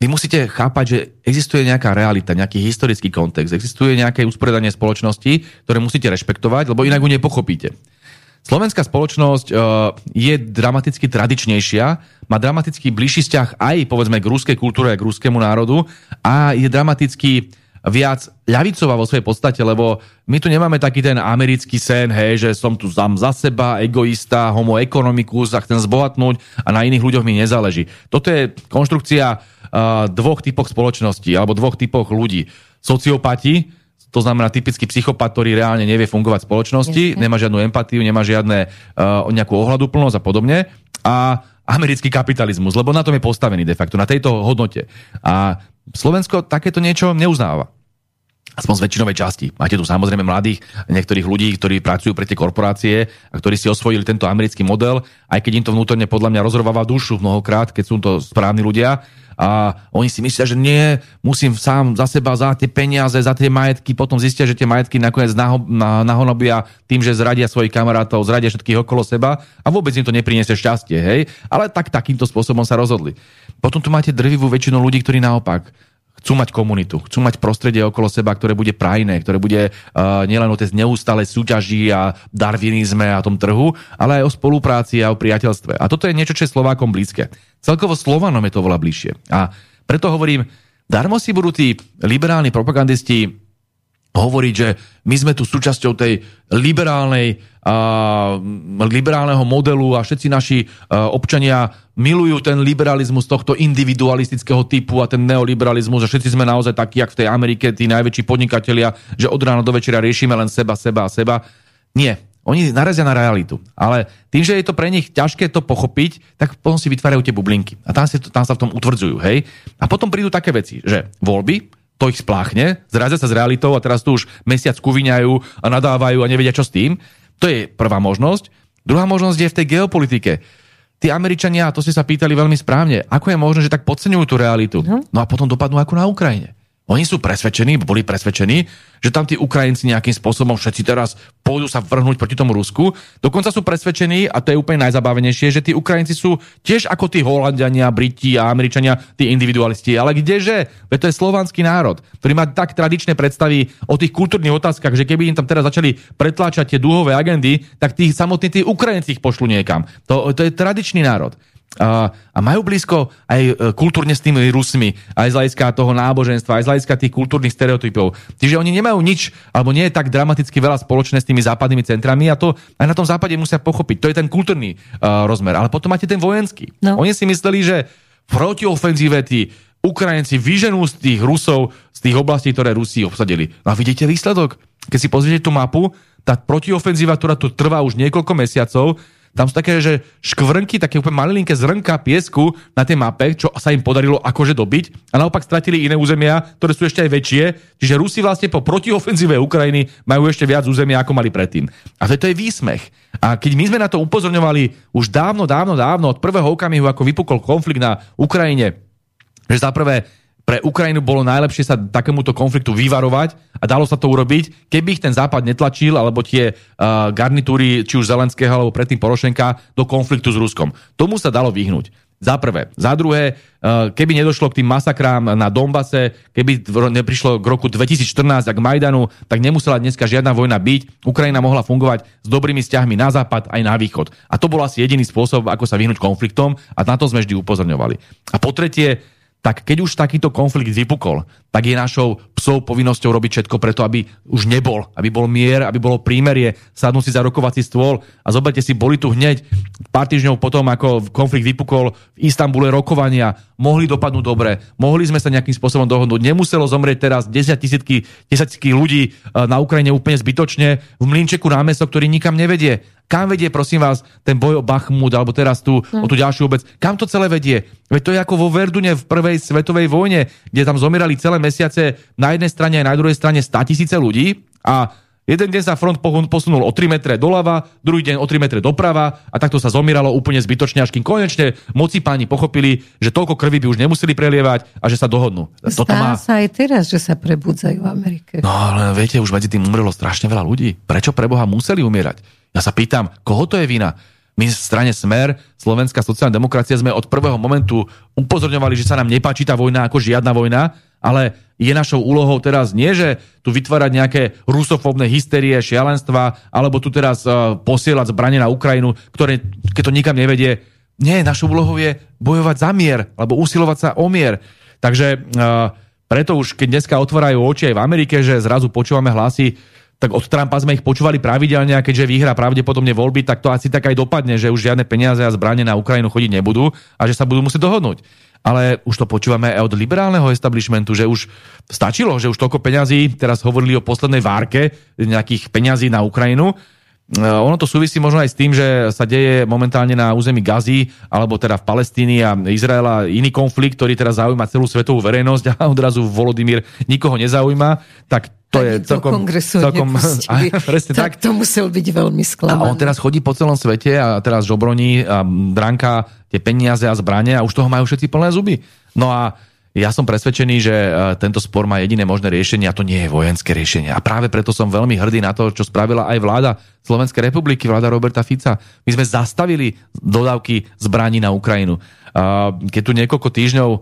[SPEAKER 2] vy musíte chápať, že existuje nejaká realita, nejaký historický kontext, existuje nejaké usporiadanie spoločnosti, ktoré musíte rešpektovať, lebo inak ju nepochopíte. Slovenská spoločnosť uh, je dramaticky tradičnejšia, má dramaticky bližší vzťah aj povedzme k ruskej kultúre a k ruskému národu a je dramaticky viac ľavicová vo svojej podstate, lebo my tu nemáme taký ten americký sen, hej, že som tu sám za seba, egoista, homo economicus a chcem zbohatnúť a na iných ľuďoch mi nezáleží. Toto je konštrukcia uh, dvoch typoch spoločností alebo dvoch typoch ľudí. Sociopati, to znamená typický psychopat, ktorý reálne nevie fungovať v spoločnosti, Jasne. nemá žiadnu empatiu, nemá žiadne uh, nejakú ohľaduplnosť a podobne. A americký kapitalizmus, lebo na tom je postavený de facto, na tejto hodnote. A Slovensko takéto niečo neuznáva. Aspoň z väčšinovej časti. Máte tu samozrejme mladých, niektorých ľudí, ktorí pracujú pre tie korporácie a ktorí si osvojili tento americký model, aj keď im to vnútorne podľa mňa rozrováva dušu mnohokrát, keď sú to správni ľudia. A oni si myslia, že nie, musím sám za seba, za tie peniaze, za tie majetky, potom zistia, že tie majetky nakoniec nahonobia tým, že zradia svojich kamarátov, zradia všetkých okolo seba a vôbec im to nepriniesie šťastie, hej? Ale tak takýmto spôsobom sa rozhodli. Potom tu máte drvivú väčšinu ľudí, ktorí naopak chcú mať komunitu, chcú mať prostredie okolo seba, ktoré bude prajné, ktoré bude uh, nielen o tej neustále súťaži a darvinizme a tom trhu, ale aj o spolupráci a o priateľstve. A toto je niečo, čo je Slovákom blízke. Celkovo Slovanom je to veľa bližšie. A preto hovorím, darmo si budú tí liberálni propagandisti hovoriť, že my sme tu súčasťou tej liberálnej, uh, liberálneho modelu a všetci naši uh, občania milujú ten liberalizmus tohto individualistického typu a ten neoliberalizmus a všetci sme naozaj takí, jak v tej Amerike, tí najväčší podnikatelia, že od rána do večera riešime len seba, seba a seba. Nie. Oni narazia na realitu. Ale tým, že je to pre nich ťažké to pochopiť, tak potom si vytvárajú tie bublinky. A tam, si, tam sa v tom utvrdzujú. Hej? A potom prídu také veci, že voľby, to ich spláchne, zrazia sa s realitou a teraz tu už mesiac kuviňajú a nadávajú a nevedia čo s tým. To je prvá možnosť. Druhá možnosť je v tej geopolitike. Tí Američania, to ste sa pýtali veľmi správne, ako je možné, že tak podceňujú tú realitu. No, no a potom dopadnú ako na Ukrajine. Oni sú presvedčení, boli presvedčení, že tam tí Ukrajinci nejakým spôsobom všetci teraz pôjdu sa vrhnúť proti tomu Rusku. Dokonca sú presvedčení, a to je úplne najzabávenejšie, že tí Ukrajinci sú tiež ako tí Holandiania, Briti a Američania, tí individualisti. Ale kdeže? Veď to je slovanský národ, ktorý má tak tradičné predstavy o tých kultúrnych otázkach, že keby im tam teraz začali pretláčať tie dúhové agendy, tak tí samotní tí Ukrajinci ich pošlu niekam. To, to je tradičný národ a, a majú blízko aj e, kultúrne s tými Rusmi, aj z hľadiska toho náboženstva, aj z hľadiska tých kultúrnych stereotypov. Čiže oni nemajú nič, alebo nie je tak dramaticky veľa spoločné s tými západnými centrami a to aj na tom západe musia pochopiť. To je ten kultúrny uh, rozmer. Ale potom máte ten vojenský. No. Oni si mysleli, že protiofenzíve tí Ukrajinci vyženú z tých Rusov z tých oblastí, ktoré Rusi obsadili. No a vidíte výsledok? Keď si pozriete tú mapu, tá protiofenzíva, ktorá tu trvá už niekoľko mesiacov, tam sú také, že škvrnky, také úplne malinké zrnka piesku na tej mape, čo sa im podarilo akože dobiť a naopak stratili iné územia, ktoré sú ešte aj väčšie. Čiže Rusi vlastne po protiofenzíve Ukrajiny majú ešte viac územia, ako mali predtým. A to je výsmech. A keď my sme na to upozorňovali už dávno, dávno, dávno, od prvého okamihu, ako vypukol konflikt na Ukrajine, že za prvé pre Ukrajinu bolo najlepšie sa takémuto konfliktu vyvarovať a dalo sa to urobiť, keby ich ten západ netlačil, alebo tie uh, garnitúry, či už Zelenského, alebo predtým Porošenka, do konfliktu s Ruskom. Tomu sa dalo vyhnúť. Za prvé. Za druhé, uh, keby nedošlo k tým masakrám na Dombase, keby neprišlo k roku 2014 a k Majdanu, tak nemusela dneska žiadna vojna byť. Ukrajina mohla fungovať s dobrými vzťahmi na západ aj na východ. A to bol asi jediný spôsob, ako sa vyhnúť konfliktom a na to sme vždy upozorňovali. A po tretie, tak keď už takýto konflikt vypukol, tak je našou psou povinnosťou robiť všetko preto, aby už nebol, aby bol mier, aby bolo prímerie, sadnúť si za rokovací stôl a zoberte si, boli tu hneď pár týždňov potom, ako konflikt vypukol v Istambule rokovania, mohli dopadnúť dobre, mohli sme sa nejakým spôsobom dohodnúť, nemuselo zomrieť teraz 10 tisícky, tisícky ľudí eh, na Ukrajine úplne zbytočne v mlinčeku námestok, ktorý nikam nevedie. Kam vedie, prosím vás, ten boj o Bachmut, alebo teraz tu, no. o tú ďalšiu obec? Kam to celé vedie? Veď to je ako vo Verdune v prvej svetovej vojne, kde tam zomierali celé mesiace na jednej strane a na druhej strane 100 tisíce ľudí a Jeden deň sa front posunul o 3 metre doľava, druhý deň o 3 metre doprava a takto sa zomíralo úplne zbytočne, až kým konečne moci páni pochopili, že toľko krvi by už nemuseli prelievať a že sa dohodnú.
[SPEAKER 1] Toto má... sa aj teraz, že sa prebudzajú v Amerike.
[SPEAKER 2] No ale viete, už medzi tým umrelo strašne veľa ľudí. Prečo pre Boha museli umierať? Ja sa pýtam, koho to je vina? My v strane Smer, Slovenská sociálna demokracia, sme od prvého momentu upozorňovali, že sa nám nepáči tá vojna ako žiadna vojna, ale je našou úlohou teraz nie, že tu vytvárať nejaké rusofóbne hysterie, šialenstva, alebo tu teraz uh, posielať zbranie na Ukrajinu, ktoré, keď to nikam nevedie. Nie, našou úlohou je bojovať za mier, alebo usilovať sa o mier. Takže uh, preto už, keď dneska otvárajú oči aj v Amerike, že zrazu počúvame hlasy, tak od Trumpa sme ich počúvali pravidelne a keďže vyhrá pravdepodobne voľby, tak to asi tak aj dopadne, že už žiadne peniaze a zbranie na Ukrajinu chodiť nebudú a že sa budú musieť dohodnúť. Ale už to počúvame aj od liberálneho establishmentu, že už stačilo, že už toľko peňazí, teraz hovorili o poslednej várke nejakých peňazí na Ukrajinu, e, ono to súvisí možno aj s tým, že sa deje momentálne na území Gazy, alebo teda v Palestíny a Izraela iný konflikt, ktorý teraz zaujíma celú svetovú verejnosť a odrazu Volodymyr nikoho nezaujíma, tak to je celkom... celkom
[SPEAKER 1] presne tak, tak. to musel byť veľmi sklamaný.
[SPEAKER 2] A on teraz chodí po celom svete a teraz žobroní a dránka tie peniaze a zbranie a už toho majú všetci plné zuby. No a ja som presvedčený, že e, tento spor má jediné možné riešenie a to nie je vojenské riešenie. A práve preto som veľmi hrdý na to, čo spravila aj vláda Slovenskej republiky, vláda Roberta Fica. My sme zastavili dodávky zbraní na Ukrajinu. Keď tu niekoľko týždňov e,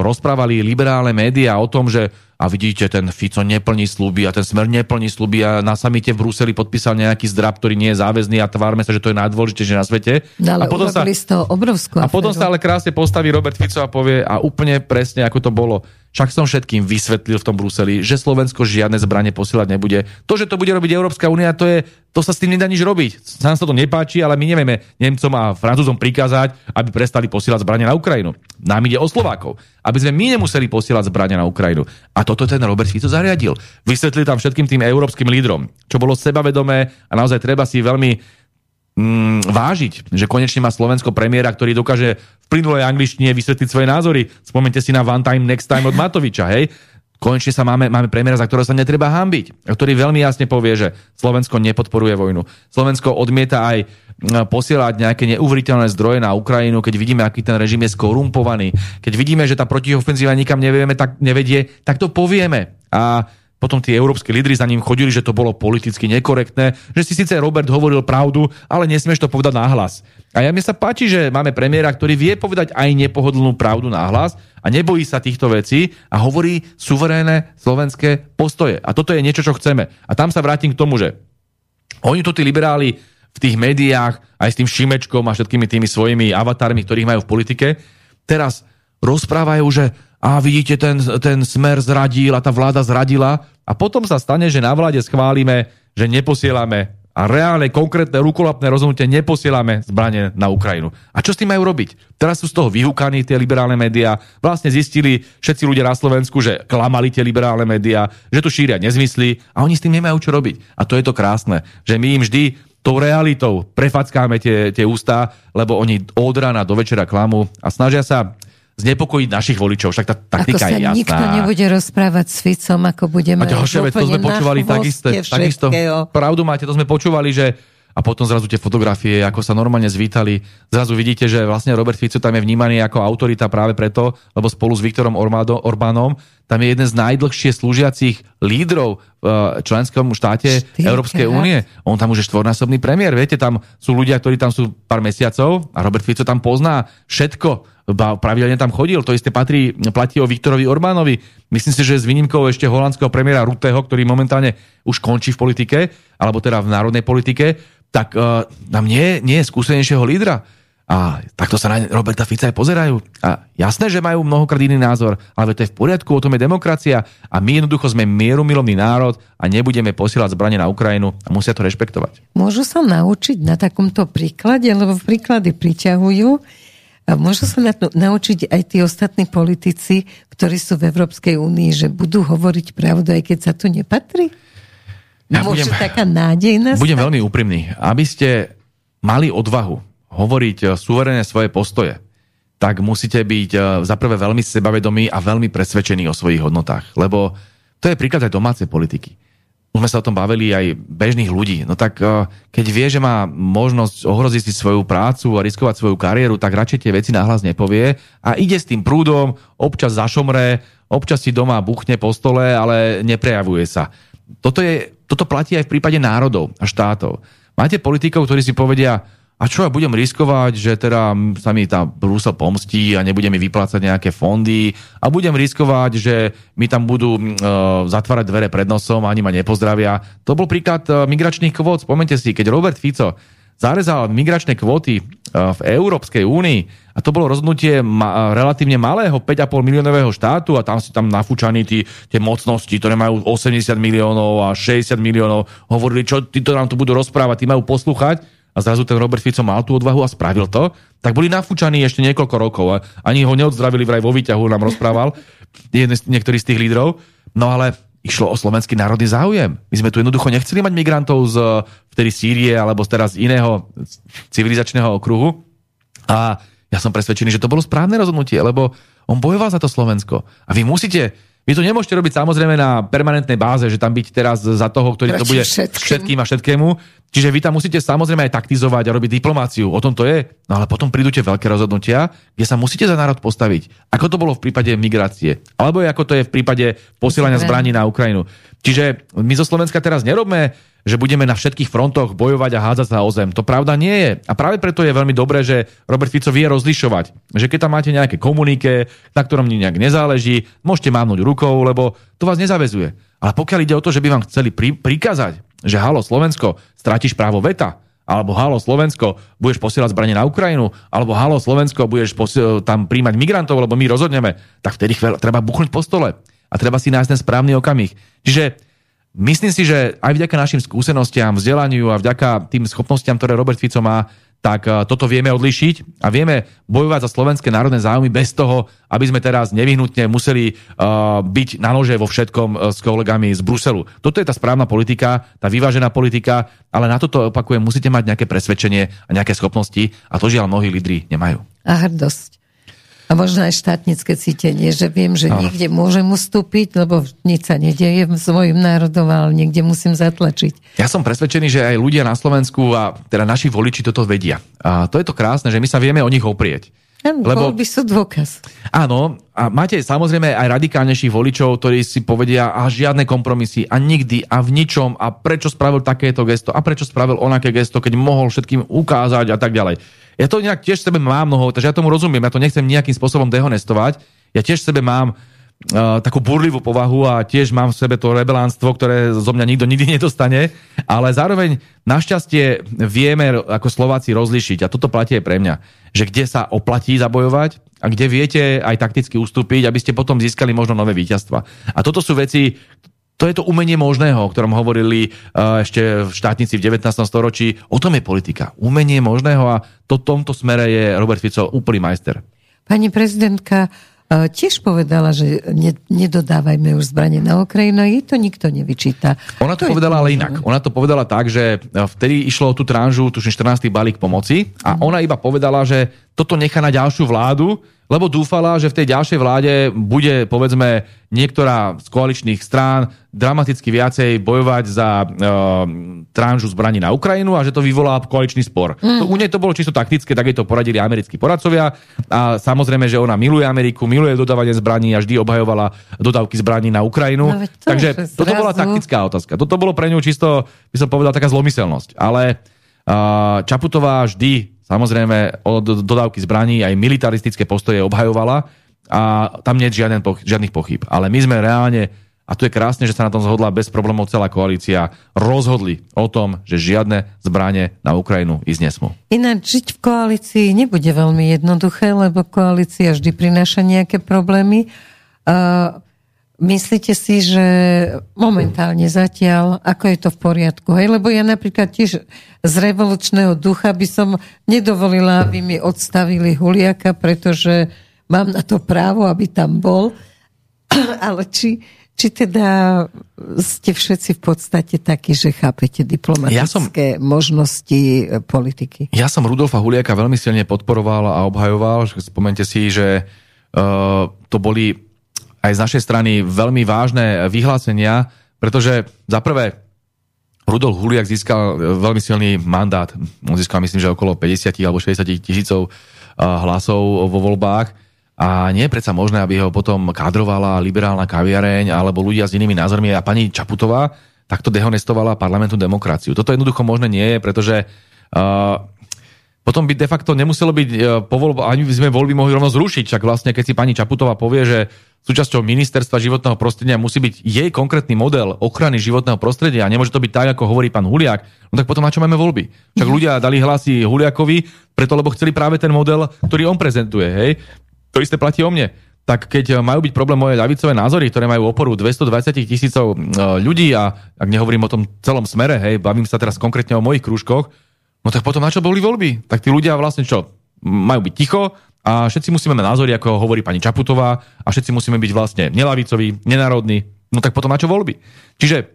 [SPEAKER 2] rozprávali liberálne médiá o tom, že a vidíte, ten Fico neplní sluby a ten Smer neplní sluby a na samite v Bruseli podpísal nejaký zdrab, ktorý nie je záväzný a tvárme sa, že to je najdôležitejšie na svete.
[SPEAKER 1] No, ale
[SPEAKER 2] a potom
[SPEAKER 1] sa, z toho obrovskú
[SPEAKER 2] A potom sa ale krásne postaví Robert Fico a povie a úplne presne ako to bolo však som všetkým vysvetlil v tom Bruseli, že Slovensko žiadne zbranie posielať nebude. To, že to bude robiť Európska únia, to, je, to sa s tým nedá nič robiť. Nám sa to nepáči, ale my nevieme Nemcom a Francúzom prikázať, aby prestali posielať zbranie na Ukrajinu. Nám ide o Slovákov. Aby sme my nemuseli posielať zbranie na Ukrajinu. A toto ten Robert Fico zariadil. Vysvetlil tam všetkým tým európskym lídrom, čo bolo sebavedomé a naozaj treba si veľmi mm, vážiť, že konečne má Slovensko premiéra, ktorý dokáže v plynulej angličtine vysvetliť svoje názory. Spomente si na One Time Next Time od Matoviča, hej? Konečne sa máme, máme premiéra, za ktorého sa netreba hambiť, ktorý veľmi jasne povie, že Slovensko nepodporuje vojnu. Slovensko odmieta aj posielať nejaké neuveriteľné zdroje na Ukrajinu, keď vidíme, aký ten režim je skorumpovaný, keď vidíme, že tá protiofenzíva nikam nevieme, tak nevedie, tak to povieme. A potom tí európsky lídry za ním chodili, že to bolo politicky nekorektné, že si síce Robert hovoril pravdu, ale nesmieš to povedať nahlas. A ja mi sa páči, že máme premiéra, ktorý vie povedať aj nepohodlnú pravdu nahlas a nebojí sa týchto vecí a hovorí suverénne slovenské postoje. A toto je niečo, čo chceme. A tam sa vrátim k tomu, že oni to tí liberáli v tých médiách, aj s tým Šimečkom a všetkými tými svojimi avatarmi, ktorých majú v politike, teraz rozprávajú, že a vidíte, ten, ten smer zradil a tá vláda zradila a potom sa stane, že na vláde schválime, že neposielame a reálne, konkrétne, rukolapné rozhodnutie neposielame zbranie na Ukrajinu. A čo s tým majú robiť? Teraz sú z toho vyhúkaní tie liberálne médiá. Vlastne zistili všetci ľudia na Slovensku, že klamali tie liberálne médiá, že tu šíria nezmysly a oni s tým nemajú čo robiť. A to je to krásne, že my im vždy tou realitou prefackáme tie, tie ústa, lebo oni od rána do večera klamú a snažia sa znepokojiť našich voličov. Však tá taktika
[SPEAKER 1] ako
[SPEAKER 2] je jasná.
[SPEAKER 1] nikto nebude rozprávať s Ficom, ako budeme...
[SPEAKER 2] A ďalšia vec, to sme počúvali takisto, takisto. Pravdu máte, to sme počúvali, že a potom zrazu tie fotografie, ako sa normálne zvítali. Zrazu vidíte, že vlastne Robert Fico tam je vnímaný ako autorita práve preto, lebo spolu s Viktorom Ormado, Orbánom tam je jeden z najdlhšie slúžiacich lídrov v eh, členskom štáte Štýrke, Európskej únie. On tam už je štvornásobný premiér. Viete, tam sú ľudia, ktorí tam sú pár mesiacov a Robert Fico tam pozná všetko pravidelne tam chodil. To isté patrí, platí o Viktorovi Orbánovi. Myslím si, že s výnimkou ešte holandského premiéra Ruteho, ktorý momentálne už končí v politike, alebo teda v národnej politike, tak uh, tam nie, nie je skúsenejšieho lídra. A takto sa na Roberta Fica aj pozerajú. A jasné, že majú mnohokrát iný názor, ale to je v poriadku, o tom je demokracia a my jednoducho sme mierumilovný národ a nebudeme posielať zbranie na Ukrajinu a musia to rešpektovať.
[SPEAKER 1] Môžu sa naučiť na takomto príklade, lebo príklady priťahujú. A môžu sa na to naučiť aj tí ostatní politici, ktorí sú v Európskej únii, že budú hovoriť pravdu, aj keď sa to nepatrí? Ja Môže budem, taká nádej nastať?
[SPEAKER 2] Budem veľmi úprimný. Aby ste mali odvahu hovoriť eh, suverénne svoje postoje, tak musíte byť eh, za prvé veľmi sebavedomí a veľmi presvedčení o svojich hodnotách. Lebo to je príklad aj domácej politiky už sme sa o tom bavili aj bežných ľudí. No tak eh, keď vie, že má možnosť ohroziť si svoju prácu a riskovať svoju kariéru, tak radšej tie veci nahlas nepovie a ide s tým prúdom, občas zašomre, občas si doma buchne po stole, ale neprejavuje sa. Toto, je, toto platí aj v prípade národov a štátov. Máte politikov, ktorí si povedia, a čo ja budem riskovať, že teda sa mi tá Brusel pomstí a nebude mi vyplácať nejaké fondy a budem riskovať, že mi tam budú uh, zatvárať dvere pred nosom a ani ma nepozdravia. To bol príklad uh, migračných kvót. Spomente si, keď Robert Fico zarezal migračné kvóty uh, v Európskej únii. A to bolo rozhodnutie ma, uh, relatívne malého 5,5 miliónového štátu a tam si tam nafúčaní tí, tie mocnosti, ktoré majú 80 miliónov a 60 miliónov, hovorili, čo títo nám tu budú rozprávať, tí majú poslúchať a zrazu ten Robert Fico mal tú odvahu a spravil to, tak boli nafúčaní ešte niekoľko rokov a ani ho neodzdravili vraj vo výťahu, nám rozprával niektorý z tých lídrov. No ale išlo o slovenský národný záujem. My sme tu jednoducho nechceli mať migrantov z vtedy Sýrie alebo teraz z iného civilizačného okruhu. A ja som presvedčený, že to bolo správne rozhodnutie, lebo on bojoval za to Slovensko. A vy musíte Vy to nemôžete robiť samozrejme na permanentnej báze, že tam byť teraz za toho, ktorý
[SPEAKER 1] Proti
[SPEAKER 2] to bude
[SPEAKER 1] všetkým.
[SPEAKER 2] všetkým a všetkému. Čiže vy tam musíte samozrejme aj taktizovať a robiť diplomáciu. O tom to je. No ale potom prídu tie veľké rozhodnutia, kde sa musíte za národ postaviť. Ako to bolo v prípade migrácie. Alebo ako to je v prípade posielania zbraní na Ukrajinu. Čiže my zo Slovenska teraz nerobme že budeme na všetkých frontoch bojovať a hádzať sa o zem. To pravda nie je. A práve preto je veľmi dobré, že Robert Fico vie rozlišovať. Že keď tam máte nejaké komunike, na ktorom nejak nezáleží, môžete mávnuť rukou, lebo to vás nezavezuje. Ale pokiaľ ide o to, že by vám chceli pri, prikázať, že halo Slovensko, strátiš právo veta, alebo halo Slovensko, budeš posielať zbranie na Ukrajinu, alebo halo Slovensko, budeš posiel, tam príjmať migrantov, lebo my rozhodneme, tak vtedy chvíľ, treba buchnúť po stole a treba si nájsť ten správny okamih. Čiže Myslím si, že aj vďaka našim skúsenostiam, vzdelaniu a vďaka tým schopnostiam, ktoré Robert Fico má, tak e, toto vieme odlišiť a vieme bojovať za slovenské národné záujmy bez toho, aby sme teraz nevyhnutne museli uh, byť na nože vo všetkom uh, s kolegami z Bruselu. Toto je tá správna politika, tá vyvážená politika, ale na toto opakujem, musíte mať nejaké presvedčenie a nejaké schopnosti a to žiaľ mnohí lídry nemajú.
[SPEAKER 1] A hrdosť. A možno aj štátnické cítenie, že viem, že niekde môžem ustúpiť, lebo nič sa nedieje svojim národom, ale niekde musím zatlačiť.
[SPEAKER 2] Ja som presvedčený, že aj ľudia na Slovensku a teda naši voliči toto vedia. A to je to krásne, že my sa vieme o nich oprieť.
[SPEAKER 1] Áno, lebo by sú dôkaz.
[SPEAKER 2] Áno, a máte samozrejme aj radikálnejších voličov, ktorí si povedia, a žiadne kompromisy a nikdy a v ničom a prečo spravil takéto gesto a prečo spravil onaké gesto, keď mohol všetkým ukázať a tak ďalej. Ja to nejak tiež sebe mám mnoho, takže ja tomu rozumiem, ja to nechcem nejakým spôsobom dehonestovať. Ja tiež sebe mám uh, takú burlivú povahu a tiež mám v sebe to rebelánstvo, ktoré zo mňa nikto nikdy nedostane, ale zároveň našťastie vieme ako Slováci rozlišiť a toto platí aj pre mňa, že kde sa oplatí zabojovať a kde viete aj takticky ustúpiť, aby ste potom získali možno nové víťazstva. A toto sú veci, to je to umenie možného, o ktorom hovorili uh, ešte v štátnici v 19. storočí. O tom je politika. Umenie možného a to tomto smere je Robert Fico úplný majster.
[SPEAKER 1] Pani prezidentka uh, tiež povedala, že ne, nedodávajme už zbranie na Ukrajinu, jej to nikto nevyčíta.
[SPEAKER 2] Ona to, to povedala ale inak. Ona to povedala tak, že e, vtedy išlo o tú tranžu, tuším 14. balík pomoci a mm. ona iba povedala, že toto nechá na ďalšiu vládu, lebo dúfala, že v tej ďalšej vláde bude, povedzme, niektorá z koaličných strán dramaticky viacej bojovať za uh, tranžu zbraní na Ukrajinu a že to vyvolá koaličný spor. Mm. To, u nej to bolo čisto taktické, tak jej to poradili americkí poradcovia a samozrejme, že ona miluje Ameriku, miluje dodávanie zbraní a vždy obhajovala dodávky zbraní na Ukrajinu. No, to Takže toto bola taktická otázka. Toto bolo pre ňu čisto, by som povedal, taká zlomyselnosť. Ale Čaputová vždy Samozrejme, od dodávky zbraní aj militaristické postoje obhajovala a tam nie je žiaden, žiadnych pochyb. Ale my sme reálne, a tu je krásne, že sa na tom zhodla bez problémov celá koalícia, rozhodli o tom, že žiadne zbranie na Ukrajinu ísť nesmú.
[SPEAKER 1] Ináč žiť v koalícii nebude veľmi jednoduché, lebo koalícia vždy prináša nejaké problémy. Uh, Myslíte si, že momentálne zatiaľ, ako je to v poriadku? Hej? Lebo ja napríklad tiež z revolučného ducha by som nedovolila, aby mi odstavili Huliaka, pretože mám na to právo, aby tam bol. Ale či, či teda ste všetci v podstate takí, že chápete diplomatické ja som, možnosti e, politiky?
[SPEAKER 2] Ja som Rudolfa Huliaka veľmi silne podporoval a obhajoval. Spomente si, že uh, to boli aj z našej strany veľmi vážne vyhlásenia, pretože za prvé Rudolf Huliak získal veľmi silný mandát. On získal myslím, že okolo 50 alebo 60 tisícov hlasov vo voľbách. A nie je predsa možné, aby ho potom kadrovala liberálna kaviareň alebo ľudia s inými názormi a pani Čaputová takto dehonestovala parlamentnú demokraciu. Toto jednoducho možné nie je, pretože uh, potom by de facto nemuselo byť uh, po voľbách, ani by sme voľby mohli rovno zrušiť. Však vlastne, keď si pani Čaputová povie, že súčasťou ministerstva životného prostredia musí byť jej konkrétny model ochrany životného prostredia a nemôže to byť tak, ako hovorí pán Huliak, no tak potom na čo máme voľby? Však ľudia dali hlasy Huliakovi, preto lebo chceli práve ten model, ktorý on prezentuje. Hej? To isté platí o mne. Tak keď majú byť problém moje ľavicové názory, ktoré majú oporu 220 tisícov e, ľudí a ak nehovorím o tom celom smere, hej, bavím sa teraz konkrétne o mojich krúžkoch, no tak potom na čo boli voľby? Tak tí ľudia vlastne čo? Majú byť ticho, a všetci musíme mať názory, ako hovorí pani Čaputová, a všetci musíme byť vlastne nelavicoví, nenárodní, no tak potom na čo voľby? Čiže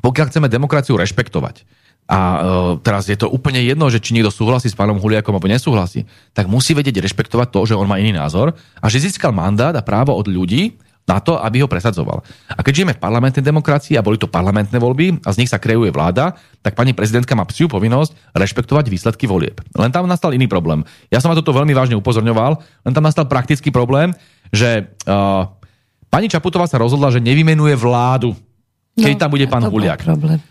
[SPEAKER 2] pokiaľ chceme demokraciu rešpektovať, a uh, teraz je to úplne jedno, že či niekto súhlasí s pánom Huliakom alebo nesúhlasí, tak musí vedieť rešpektovať to, že on má iný názor a že získal mandát a právo od ľudí, na to, aby ho presadzoval. A keď žijeme v parlamentnej demokracii a boli to parlamentné voľby a z nich sa kreuje vláda, tak pani prezidentka má psiu povinnosť rešpektovať výsledky volieb. Len tam nastal iný problém. Ja som na toto veľmi vážne upozorňoval, len tam nastal praktický problém, že uh, pani Čaputová sa rozhodla, že nevymenuje vládu keď no, tam bude pán Huliak.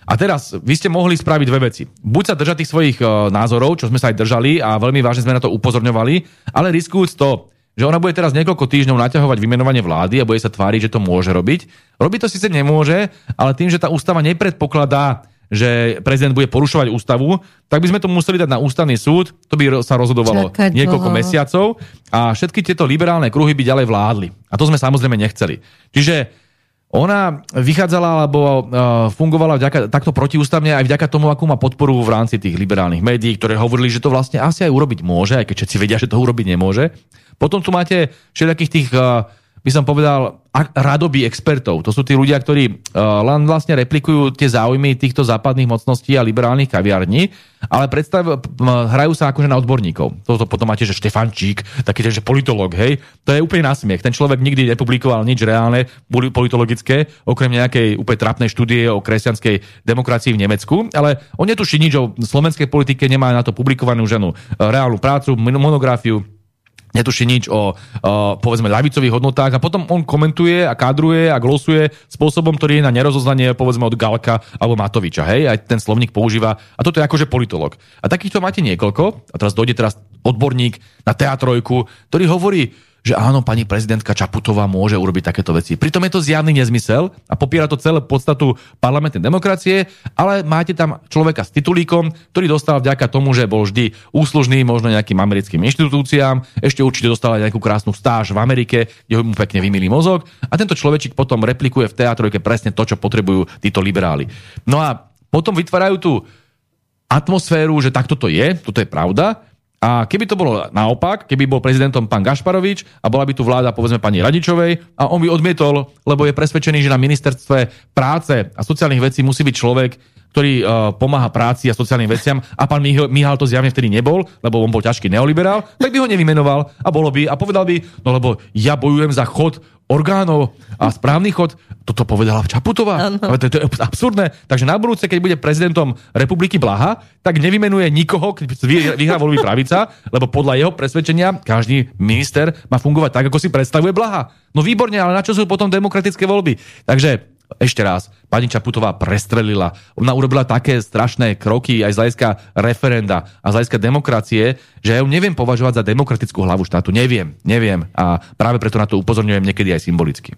[SPEAKER 2] A teraz, vy ste mohli spraviť dve veci. Buď sa držať tých svojich uh, názorov, čo sme sa aj držali a veľmi vážne sme na to upozorňovali, ale riskujúc to, že ona bude teraz niekoľko týždňov naťahovať vymenovanie vlády a bude sa tváriť, že to môže robiť. Robiť to síce nemôže, ale tým, že tá ústava nepredpokladá, že prezident bude porušovať ústavu, tak by sme to museli dať na ústavný súd, to by sa rozhodovalo Čakať niekoľko dlho. mesiacov a všetky tieto liberálne kruhy by ďalej vládli. A to sme samozrejme nechceli. Čiže ona vychádzala alebo uh, fungovala vďaka, takto protiústavne aj vďaka tomu, akú má podporu v rámci tých liberálnych médií, ktoré hovorili, že to vlastne asi aj urobiť môže, aj keď všetci vedia, že to urobiť nemôže. Potom tu máte všetkých tých uh, by som povedal, radoby expertov. To sú tí ľudia, ktorí uh, len vlastne replikujú tie záujmy týchto západných mocností a liberálnych kaviarní, ale predstav, hrajú sa akože na odborníkov. Toto potom máte, že Štefančík, taký ten, že politolog, hej, to je úplne násmiech. Ten človek nikdy nepublikoval nič reálne politologické, okrem nejakej úplne trapnej štúdie o kresťanskej demokracii v Nemecku, ale on netuší nič o slovenskej politike, nemá na to publikovanú ženu reálnu prácu, monografiu, netuší nič o, o povedzme ľavicových hodnotách. A potom on komentuje a kádruje a glosuje spôsobom, ktorý je na nerozoznanie povedzme od Galka alebo Matoviča, hej, aj ten slovník používa. A toto je akože politolog. A takýchto máte niekoľko. A teraz dojde teraz odborník na teatrojku, ktorý hovorí, že áno, pani prezidentka Čaputová môže urobiť takéto veci. Pritom je to zjavný nezmysel a popiera to celé podstatu parlamentnej demokracie, ale máte tam človeka s titulíkom, ktorý dostal vďaka tomu, že bol vždy úslužný možno nejakým americkým inštitúciám, ešte určite dostal aj nejakú krásnu stáž v Amerike, kde ho mu pekne vymilí mozog a tento človečik potom replikuje v teatrojke presne to, čo potrebujú títo liberáli. No a potom vytvárajú tú atmosféru, že takto to je, toto je pravda, a keby to bolo naopak, keby bol prezidentom pán Gašparovič a bola by tu vláda povedzme pani Radičovej a on by odmietol, lebo je presvedčený, že na ministerstve práce a sociálnych vecí musí byť človek, ktorý uh, pomáha práci a sociálnym veciam a pán Mihal to zjavne vtedy nebol, lebo on bol ťažký neoliberál, tak by ho nevymenoval a bolo by a povedal by, no lebo ja bojujem za chod orgánov a správny chod, toto povedala Čaputová. Ale to, to je absurdné. Takže na budúce, keď bude prezidentom republiky Blaha, tak nevymenuje nikoho, keď vyhrá voľby pravica, lebo podľa jeho presvedčenia každý minister má fungovať tak, ako si predstavuje Blaha. No výborne, ale na čo sú potom demokratické voľby? Takže ešte raz, pani Čaputová prestrelila. Ona urobila také strašné kroky aj z hľadiska referenda a z hľadiska demokracie, že ja ju neviem považovať za demokratickú hlavu štátu. Neviem, neviem. A práve preto na to upozorňujem niekedy aj symbolicky.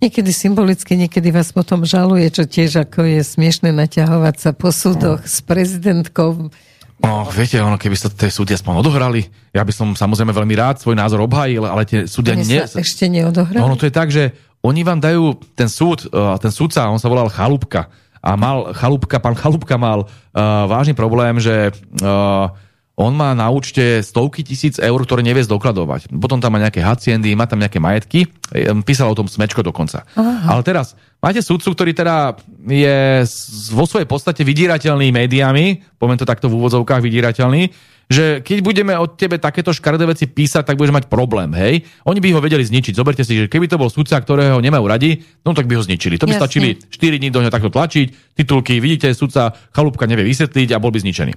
[SPEAKER 1] Niekedy symbolicky, niekedy vás potom žaluje, čo tiež ako je smiešne naťahovať sa po súdoch s prezidentkou.
[SPEAKER 2] No, viete, ono, keby sa tie súdy aspoň odohrali, ja by som samozrejme veľmi rád svoj názor obhajil, ale tie súdia
[SPEAKER 1] nie... Sa ešte neodohrali?
[SPEAKER 2] No, ono to je tak, že oni vám dajú ten súd, uh, ten súdca, on sa volal Chalúbka a mal Chalúbka, pán Chalúbka mal uh, vážny problém, že uh, on má na účte stovky tisíc eur, ktoré nevie zdokladovať. Potom tam má nejaké haciendy, má tam nejaké majetky. Písal o tom Smečko dokonca. Aha. Ale teraz, máte súdcu, ktorý teda je vo svojej podstate vydírateľný médiami, poviem to takto v úvodzovkách vydírateľný, že keď budeme od tebe takéto škaredé veci písať, tak budeš mať problém, hej? Oni by ho vedeli zničiť. Zoberte si, že keby to bol sudca, ktorého nemajú radi, no tak by ho zničili. To by Jasne. stačili 4 dní do neho takto tlačiť, titulky, vidíte, sudca chalúbka nevie vysvetliť a bol by zničený.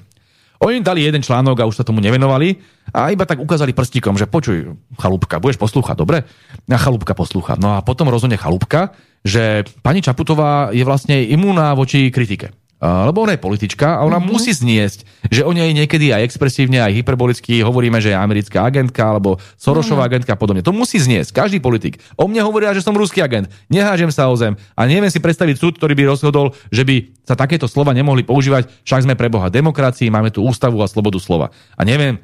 [SPEAKER 2] Oni im dali jeden článok a už sa tomu nevenovali a iba tak ukázali prstíkom, že počuj, chalúbka, budeš poslúchať, dobre? A chalúbka poslúcha. No a potom rozhodne chalúbka, že pani Čaputová je vlastne imúna voči kritike lebo ona je politička a ona mm-hmm. musí zniesť, že o nej niekedy aj expresívne, aj hyperbolicky hovoríme, že je americká agentka alebo Sorošová mm-hmm. agentka a podobne. To musí zniesť, každý politik. O mne hovoria, že som ruský agent. Nehážem sa o zem a neviem si predstaviť súd, ktorý by rozhodol, že by sa takéto slova nemohli používať, však sme pre Boha demokracii, máme tu ústavu a slobodu slova. A neviem,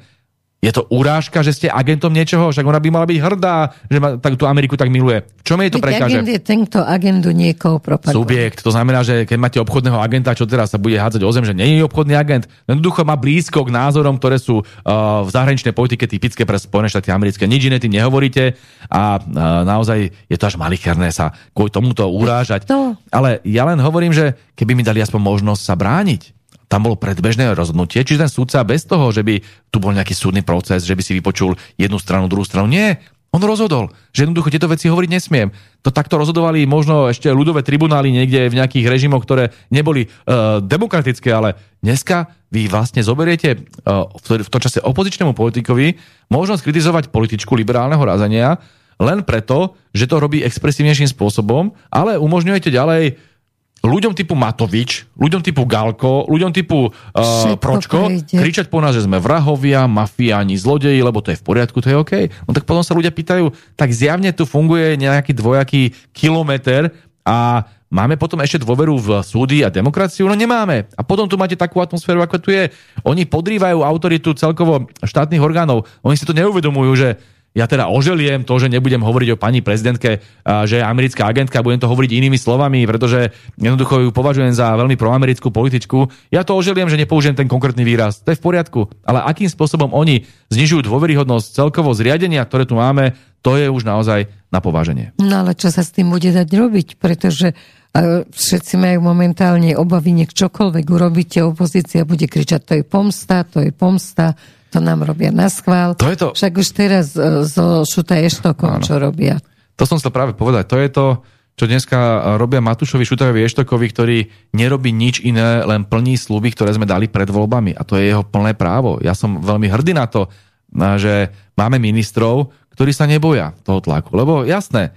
[SPEAKER 2] je to urážka, že ste agentom niečoho? Však ona by mala byť hrdá, že ma tak, tú Ameriku tak miluje. Čo mi je to prekáže?
[SPEAKER 1] Agent je tento agendu niekoho propagovať.
[SPEAKER 2] Subjekt. To znamená, že keď máte obchodného agenta, čo teraz sa bude hádzať o zem, že nie je obchodný agent, jednoducho má blízko k názorom, ktoré sú uh, v zahraničnej politike typické pre Spojené štáty americké. Nič iné tým nehovoríte a uh, naozaj je to až malicherné sa kvôli tomuto urážať. To. Ale ja len hovorím, že keby mi dali aspoň možnosť sa brániť, tam bolo predbežné rozhodnutie, čiže ten súdca bez toho, že by tu bol nejaký súdny proces, že by si vypočul jednu stranu, druhú stranu, nie. On rozhodol, že jednoducho tieto veci hovoriť nesmiem. To takto rozhodovali možno ešte ľudové tribunály niekde v nejakých režimoch, ktoré neboli uh, demokratické, ale dneska vy vlastne zoberiete uh, v, tom čase opozičnému politikovi možnosť kritizovať političku liberálneho razenia len preto, že to robí expresívnejším spôsobom, ale umožňujete ďalej ľuďom typu Matovič, ľuďom typu Galko, ľuďom typu uh, Pročko prejde. kričať po nás, že sme vrahovia, mafiáni, zlodeji, lebo to je v poriadku, to je OK. No tak potom sa ľudia pýtajú, tak zjavne tu funguje nejaký dvojaký kilometr a máme potom ešte dôveru v súdy a demokraciu? No nemáme. A potom tu máte takú atmosféru, ako tu je. Oni podrývajú autoritu celkovo štátnych orgánov. Oni si to neuvedomujú, že ja teda oželiem to, že nebudem hovoriť o pani prezidentke, že je americká agentka, budem to hovoriť inými slovami, pretože jednoducho ju považujem za veľmi proamerickú političku. Ja to oželiem, že nepoužijem ten konkrétny výraz. To je v poriadku. Ale akým spôsobom oni znižujú dôveryhodnosť celkovo zriadenia, ktoré tu máme, to je už naozaj na pováženie.
[SPEAKER 1] No ale čo sa s tým bude dať robiť? Pretože všetci majú momentálne obavy, nech čokoľvek urobíte, opozícia bude kričať, to je pomsta, to je pomsta, to nám robia na schvál.
[SPEAKER 2] To je to...
[SPEAKER 1] Však už teraz e, so Šutaj Eštokom, čo robia.
[SPEAKER 2] To som chcel práve povedať. To je to, čo dneska robia Matúšovi Šutajovi Eštokovi, ktorý nerobí nič iné, len plní sluby, ktoré sme dali pred voľbami. A to je jeho plné právo. Ja som veľmi hrdý na to, že máme ministrov, ktorí sa neboja toho tlaku. Lebo jasné,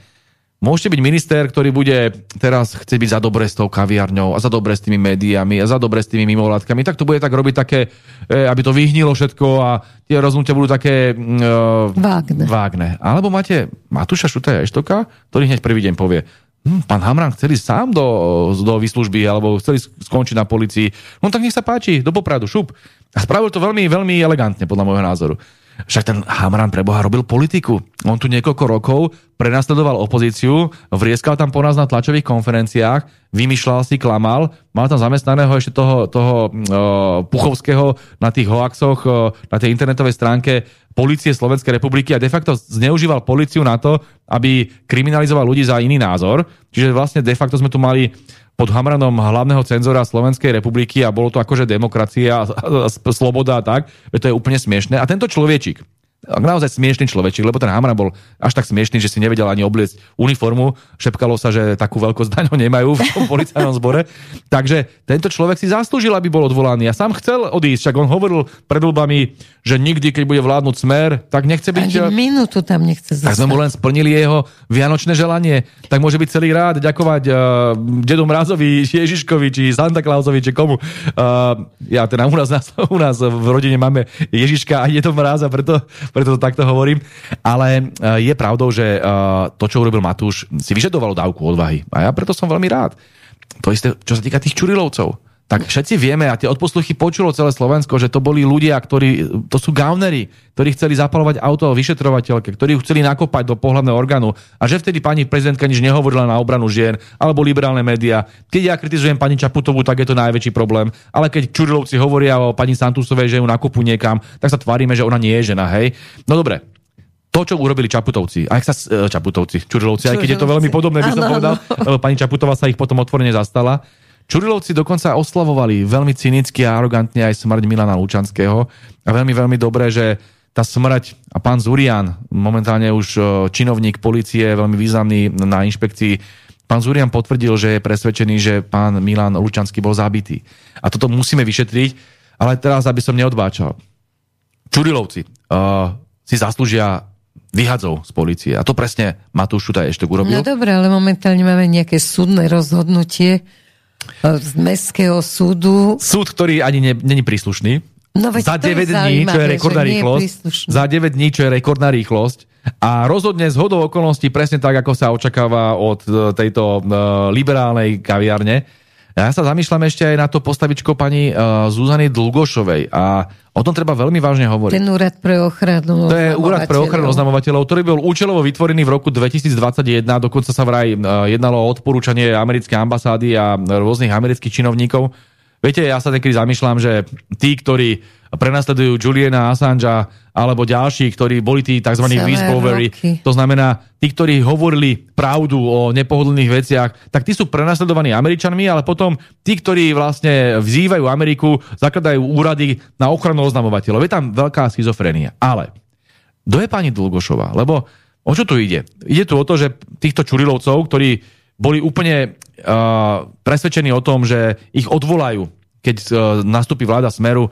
[SPEAKER 2] Môžete byť minister, ktorý bude teraz chce byť za dobre s tou kaviarňou a za dobre s tými médiami a za dobre s tými mimovládkami. Tak to bude tak robiť také, e, aby to vyhnilo všetko a tie rozhodnutia budú také uh, vágne. vágne. Alebo máte Matúša Šutaja Eštoka, ktorý hneď prvý deň povie, hm, pán Hamran chceli sám do, do výslužby alebo chceli skončiť na policii. No tak nech sa páči, do popradu, šup. A spravil to veľmi, veľmi elegantne, podľa môjho názoru. Však ten Hamran preboha robil politiku. On tu niekoľko rokov prenasledoval opozíciu, vrieskal tam po nás na tlačových konferenciách, vymýšľal si, klamal, mal tam zamestnaného ešte toho, toho uh, Puchovského na tých hoaxoch, uh, na tej internetovej stránke policie Slovenskej republiky a de facto zneužíval policiu na to, aby kriminalizoval ľudí za iný názor. Čiže vlastne de facto sme tu mali pod Hamranom hlavného cenzora Slovenskej republiky a bolo to akože demokracia, sloboda a tak, to je úplne smiešné. A tento človečik, naozaj smiešný človečik, lebo ten Hamran bol až tak smiešný, že si nevedel ani obliecť uniformu. Šepkalo sa, že takú veľkosť daňo nemajú v tom policajnom zbore. Takže tento človek si zaslúžil, aby bol odvolaný. A sám chcel odísť, však on hovoril pred voľbami, že nikdy, keď bude vládnuť smer, tak nechce byť...
[SPEAKER 1] Ani minútu tam nechce
[SPEAKER 2] zostať. Tak sme mu len splnili jeho vianočné želanie. Tak môže byť celý rád ďakovať uh, dedu Mrázovi, Ježiškovi, či Santa Clausovi, či komu. Uh, ja teda u nás, u nás v rodine máme Ježiška a dedu Mráza, preto preto to takto hovorím. Ale uh, je pravdou, že uh, to, čo urobil Matúš, si vyžadovalo dávku odvahy. A ja preto som veľmi rád. To isté, čo sa týka tých Čurilovcov tak všetci vieme a tie odposluchy počulo celé Slovensko, že to boli ľudia, ktorí, to sú gaunery, ktorí chceli zapalovať auto vyšetrovateľke, ktorí chceli nakopať do pohľadného orgánu a že vtedy pani prezidentka nič nehovorila na obranu žien alebo liberálne médiá. Keď ja kritizujem pani Čaputovú, tak je to najväčší problém, ale keď Čurilovci hovoria o pani Santusovej, že ju nakopú niekam, tak sa tvárime, že ona nie je žena, hej. No dobre, to, čo urobili Čaputovci, aj sa, e, Čaputovci, Čurilovci, aj keď je to veľmi podobné, by som povedal, lebo pani Čaputová sa ich potom otvorene zastala, Čurilovci dokonca oslavovali veľmi cynicky a arogantne aj smrť Milana Lučanského a veľmi, veľmi dobre, že tá smrť a pán Zurian, momentálne už e, činovník policie, veľmi významný na inšpekcii, pán Zurian potvrdil, že je presvedčený, že pán Milan Lučanský bol zabitý. A toto musíme vyšetriť, ale teraz, aby som neodbáčal. Čurilovci uh, si zaslúžia vyhadzov z policie. A to presne Matúš Šutaj ešte urobil.
[SPEAKER 1] No dobre, ale momentálne máme nejaké súdne rozhodnutie, z Mestského súdu.
[SPEAKER 2] Súd, ktorý ani není príslušný.
[SPEAKER 1] No
[SPEAKER 2] za 9 dní, čo je rekordná rýchlosť. Za 9 dní, čo je rekordná rýchlosť. A rozhodne z hodou okolností presne tak, ako sa očakáva od e, tejto uh, liberálnej kaviarne. Ja sa zamýšľam ešte aj na to postavičko pani uh, Zuzany Dlgošovej a o tom treba veľmi vážne hovoriť.
[SPEAKER 1] Ten úrad pre ochranu
[SPEAKER 2] To je úrad pre ochranu oznamovateľov, ktorý bol účelovo vytvorený v roku 2021, dokonca sa vraj uh, jednalo o odporúčanie americkej ambasády a rôznych amerických činovníkov. Viete, ja sa niekedy zamýšľam, že tí, ktorí prenasledujú Juliana Assangea alebo ďalší, ktorí boli tí tzv. whistleblowery. To znamená, tí, ktorí hovorili pravdu o nepohodlných veciach, tak tí sú prenasledovaní Američanmi, ale potom tí, ktorí vlastne vzývajú Ameriku, zakladajú úrady na ochranu oznamovateľov. Je tam veľká schizofrenia. Ale kto je pani Dlgošová? Lebo O čo tu ide? Ide tu o to, že týchto Čurilovcov, ktorí boli úplne uh, presvedčení o tom, že ich odvolajú, keď uh, nastúpi vláda Smeru uh,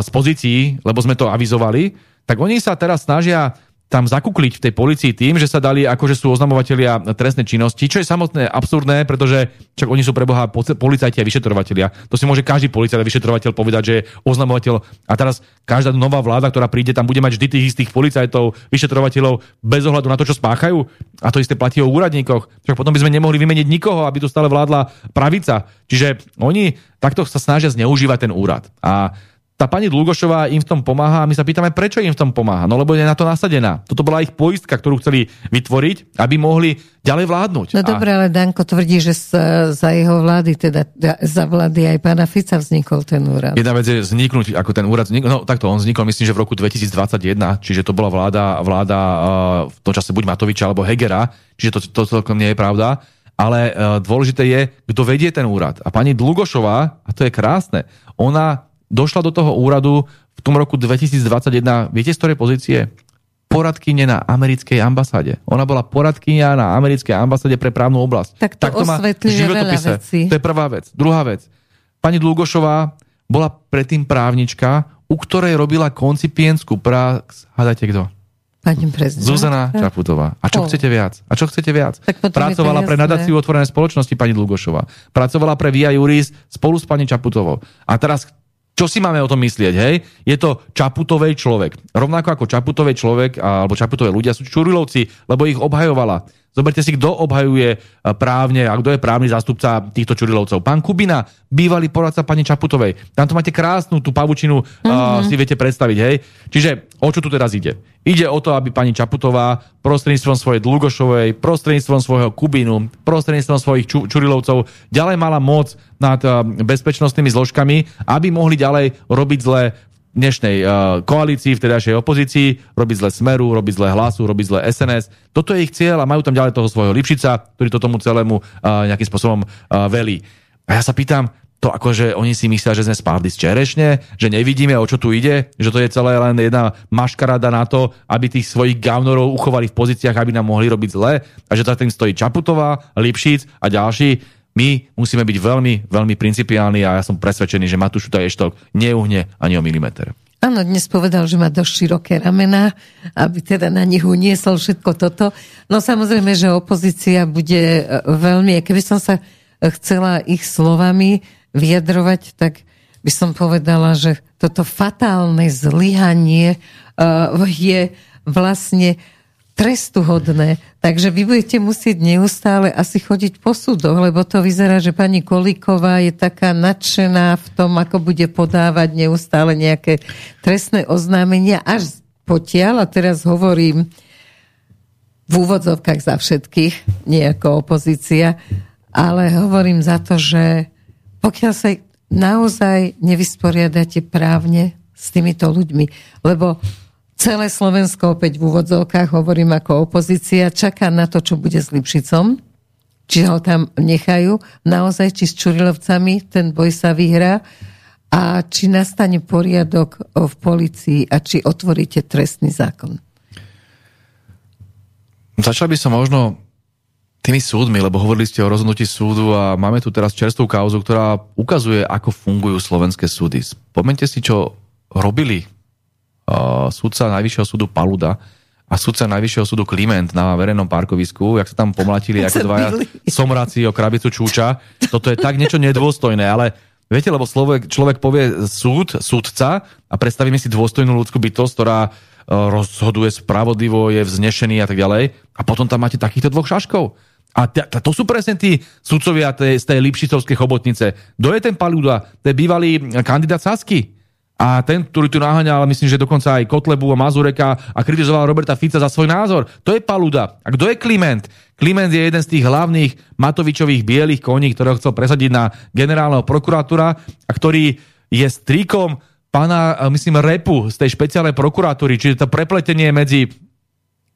[SPEAKER 2] z pozícií, lebo sme to avizovali, tak oni sa teraz snažia tam zakukliť v tej policii tým, že sa dali akože sú oznamovatelia trestnej činnosti, čo je samotné absurdné, pretože čak oni sú preboha policajti a vyšetrovatelia. To si môže každý policajt a vyšetrovateľ povedať, že je oznamovateľ. A teraz každá nová vláda, ktorá príde, tam bude mať vždy tých istých policajtov, vyšetrovateľov bez ohľadu na to, čo spáchajú. A to isté platí o úradníkoch. Čak potom by sme nemohli vymeniť nikoho, aby tu stále vládla pravica. Čiže oni takto sa snažia zneužívať ten úrad. A tá pani Dlugošová im v tom pomáha a my sa pýtame, prečo im v tom pomáha. No lebo je na to nasadená. Toto bola ich poistka, ktorú chceli vytvoriť, aby mohli ďalej vládnuť.
[SPEAKER 1] No a... dobre, ale Danko tvrdí, že za jeho vlády, teda za vlády aj pána Fica vznikol ten úrad.
[SPEAKER 2] Jedna vec je vzniknúť, ako ten úrad vznikol, no takto, on vznikol myslím, že v roku 2021, čiže to bola vláda, vláda v tom čase buď Matoviča alebo Hegera, čiže to, to celkom nie je pravda. Ale dôležité je, kto vedie ten úrad. A pani Dlugošová, a to je krásne, ona došla do toho úradu v tom roku 2021, viete z ktorej pozície? Poradkyne na americkej ambasáde. Ona bola poradkynia na americkej ambasáde pre právnu oblasť.
[SPEAKER 1] Tak to, to má životopise.
[SPEAKER 2] To je prvá vec. Druhá vec. Pani Dlugošová bola predtým právnička, u ktorej robila koncipienskú prax. Hádajte kto?
[SPEAKER 1] Pani prezident.
[SPEAKER 2] Zuzana Čaputová. A čo oh. chcete viac? A čo chcete viac? Tak Pracovala pre nadáciu otvorené spoločnosti pani Dlugošová. Pracovala pre Via Juris spolu s pani Čaputovou. A teraz čo si máme o tom myslieť, hej? Je to Čaputovej človek. Rovnako ako Čaputovej človek, alebo Čaputové ľudia sú Čurilovci, lebo ich obhajovala. Zoberte si, kto obhajuje e, právne a kto je právny zástupca týchto Čurilovcov. Pán Kubina, bývalý poradca pani Čaputovej. Tam to máte krásnu tú pavučinu, mm-hmm. uh, si viete predstaviť, hej? Čiže o čo tu teraz ide? Ide o to, aby pani Čaputová prostredníctvom svojej Dlugošovej, prostredníctvom svojho Kubinu, prostredníctvom svojich ču- Čurilovcov ďalej mala moc nad uh, bezpečnostnými zložkami, aby mohli ďalej robiť zle dnešnej uh, koalícii, vtedajšej opozícii, robiť zle Smeru, robiť zle Hlasu, robiť zle SNS. Toto je ich cieľ a majú tam ďalej toho svojho Lipšica, ktorý to tomu celému uh, nejakým spôsobom uh, velí. A ja sa pýtam, to akože oni si myslia, že sme spádli z čerešne, že nevidíme, o čo tu ide, že to je celé len jedna maškarada na to, aby tých svojich gavnorov uchovali v pozíciách, aby nám mohli robiť zle a že za tým stojí Čaputová, Lipšic a ďalší my musíme byť veľmi, veľmi principiálni a ja som presvedčený, že Matúš Eštok neuhne ani o milimeter.
[SPEAKER 1] Áno, dnes povedal, že má dosť široké ramena, aby teda na nich uniesol všetko toto. No samozrejme, že opozícia bude e, veľmi, keby som sa chcela ich slovami vyjadrovať, tak by som povedala, že toto fatálne zlyhanie uh, je vlastne trestuhodné. Takže vy budete musieť neustále asi chodiť po súdoch, lebo to vyzerá, že pani Kolíková je taká nadšená v tom, ako bude podávať neustále nejaké trestné oznámenia až potiaľ, a teraz hovorím v úvodzovkách za všetkých, nie ako opozícia, ale hovorím za to, že pokiaľ sa naozaj nevysporiadate právne s týmito ľuďmi, lebo celé Slovensko opäť v úvodzovkách, hovorím ako opozícia, čaká na to, čo bude s Lipšicom, či ho tam nechajú, naozaj, či s Čurilovcami ten boj sa vyhrá a či nastane poriadok v policii a či otvoríte trestný zákon.
[SPEAKER 2] Začal by som možno tými súdmi, lebo hovorili ste o rozhodnutí súdu a máme tu teraz čerstvú kauzu, ktorá ukazuje, ako fungujú slovenské súdy. Spomente si, čo robili sudca Najvyššieho súdu Paluda a sudca Najvyššieho súdu Kliment na verejnom parkovisku, jak sa tam pomlatili ako dvaja somráci o krabicu čúča. Toto je tak niečo nedôstojné, ale viete, lebo človek, človek povie súd, súdca a predstavíme si dôstojnú ľudskú bytosť, ktorá uh, rozhoduje spravodlivo, je vznešený a tak ďalej. A potom tam máte takýchto dvoch šaškov. A t- t- to sú presne tí sudcovia z tej Lipšicovskej chobotnice. Kto je ten Paluda? To je bývalý kandidát Sasky. A ten, ktorý tu naháňal, myslím, že dokonca aj Kotlebu a Mazureka a kritizoval Roberta Fica za svoj názor. To je Paluda. A kto je Kliment? Kliment je jeden z tých hlavných Matovičových bielých koní, ktorého chcel presadiť na generálneho prokurátora a ktorý je strikom pána, myslím, Repu z tej špeciálnej prokuratúry, čiže to prepletenie medzi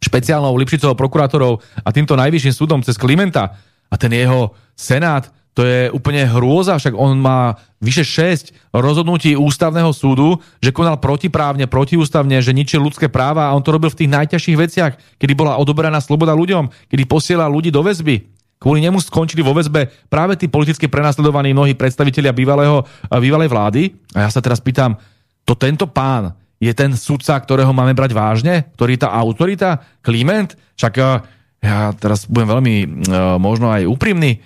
[SPEAKER 2] špeciálnou Lipšicovou prokurátorou a týmto najvyšším súdom cez Klimenta a ten jeho senát, to je úplne hrôza, však on má vyše 6 rozhodnutí ústavného súdu, že konal protiprávne, protiústavne, že ničil ľudské práva a on to robil v tých najťažších veciach, kedy bola odobraná sloboda ľuďom, kedy posielal ľudí do väzby. Kvôli nemu skončili vo väzbe práve tí politicky prenasledovaní mnohí predstavitelia bývalého, bývalej vlády. A ja sa teraz pýtam, to tento pán je ten sudca, ktorého máme brať vážne? Ktorý tá autorita? Kliment? Však ja teraz budem veľmi možno aj úprimný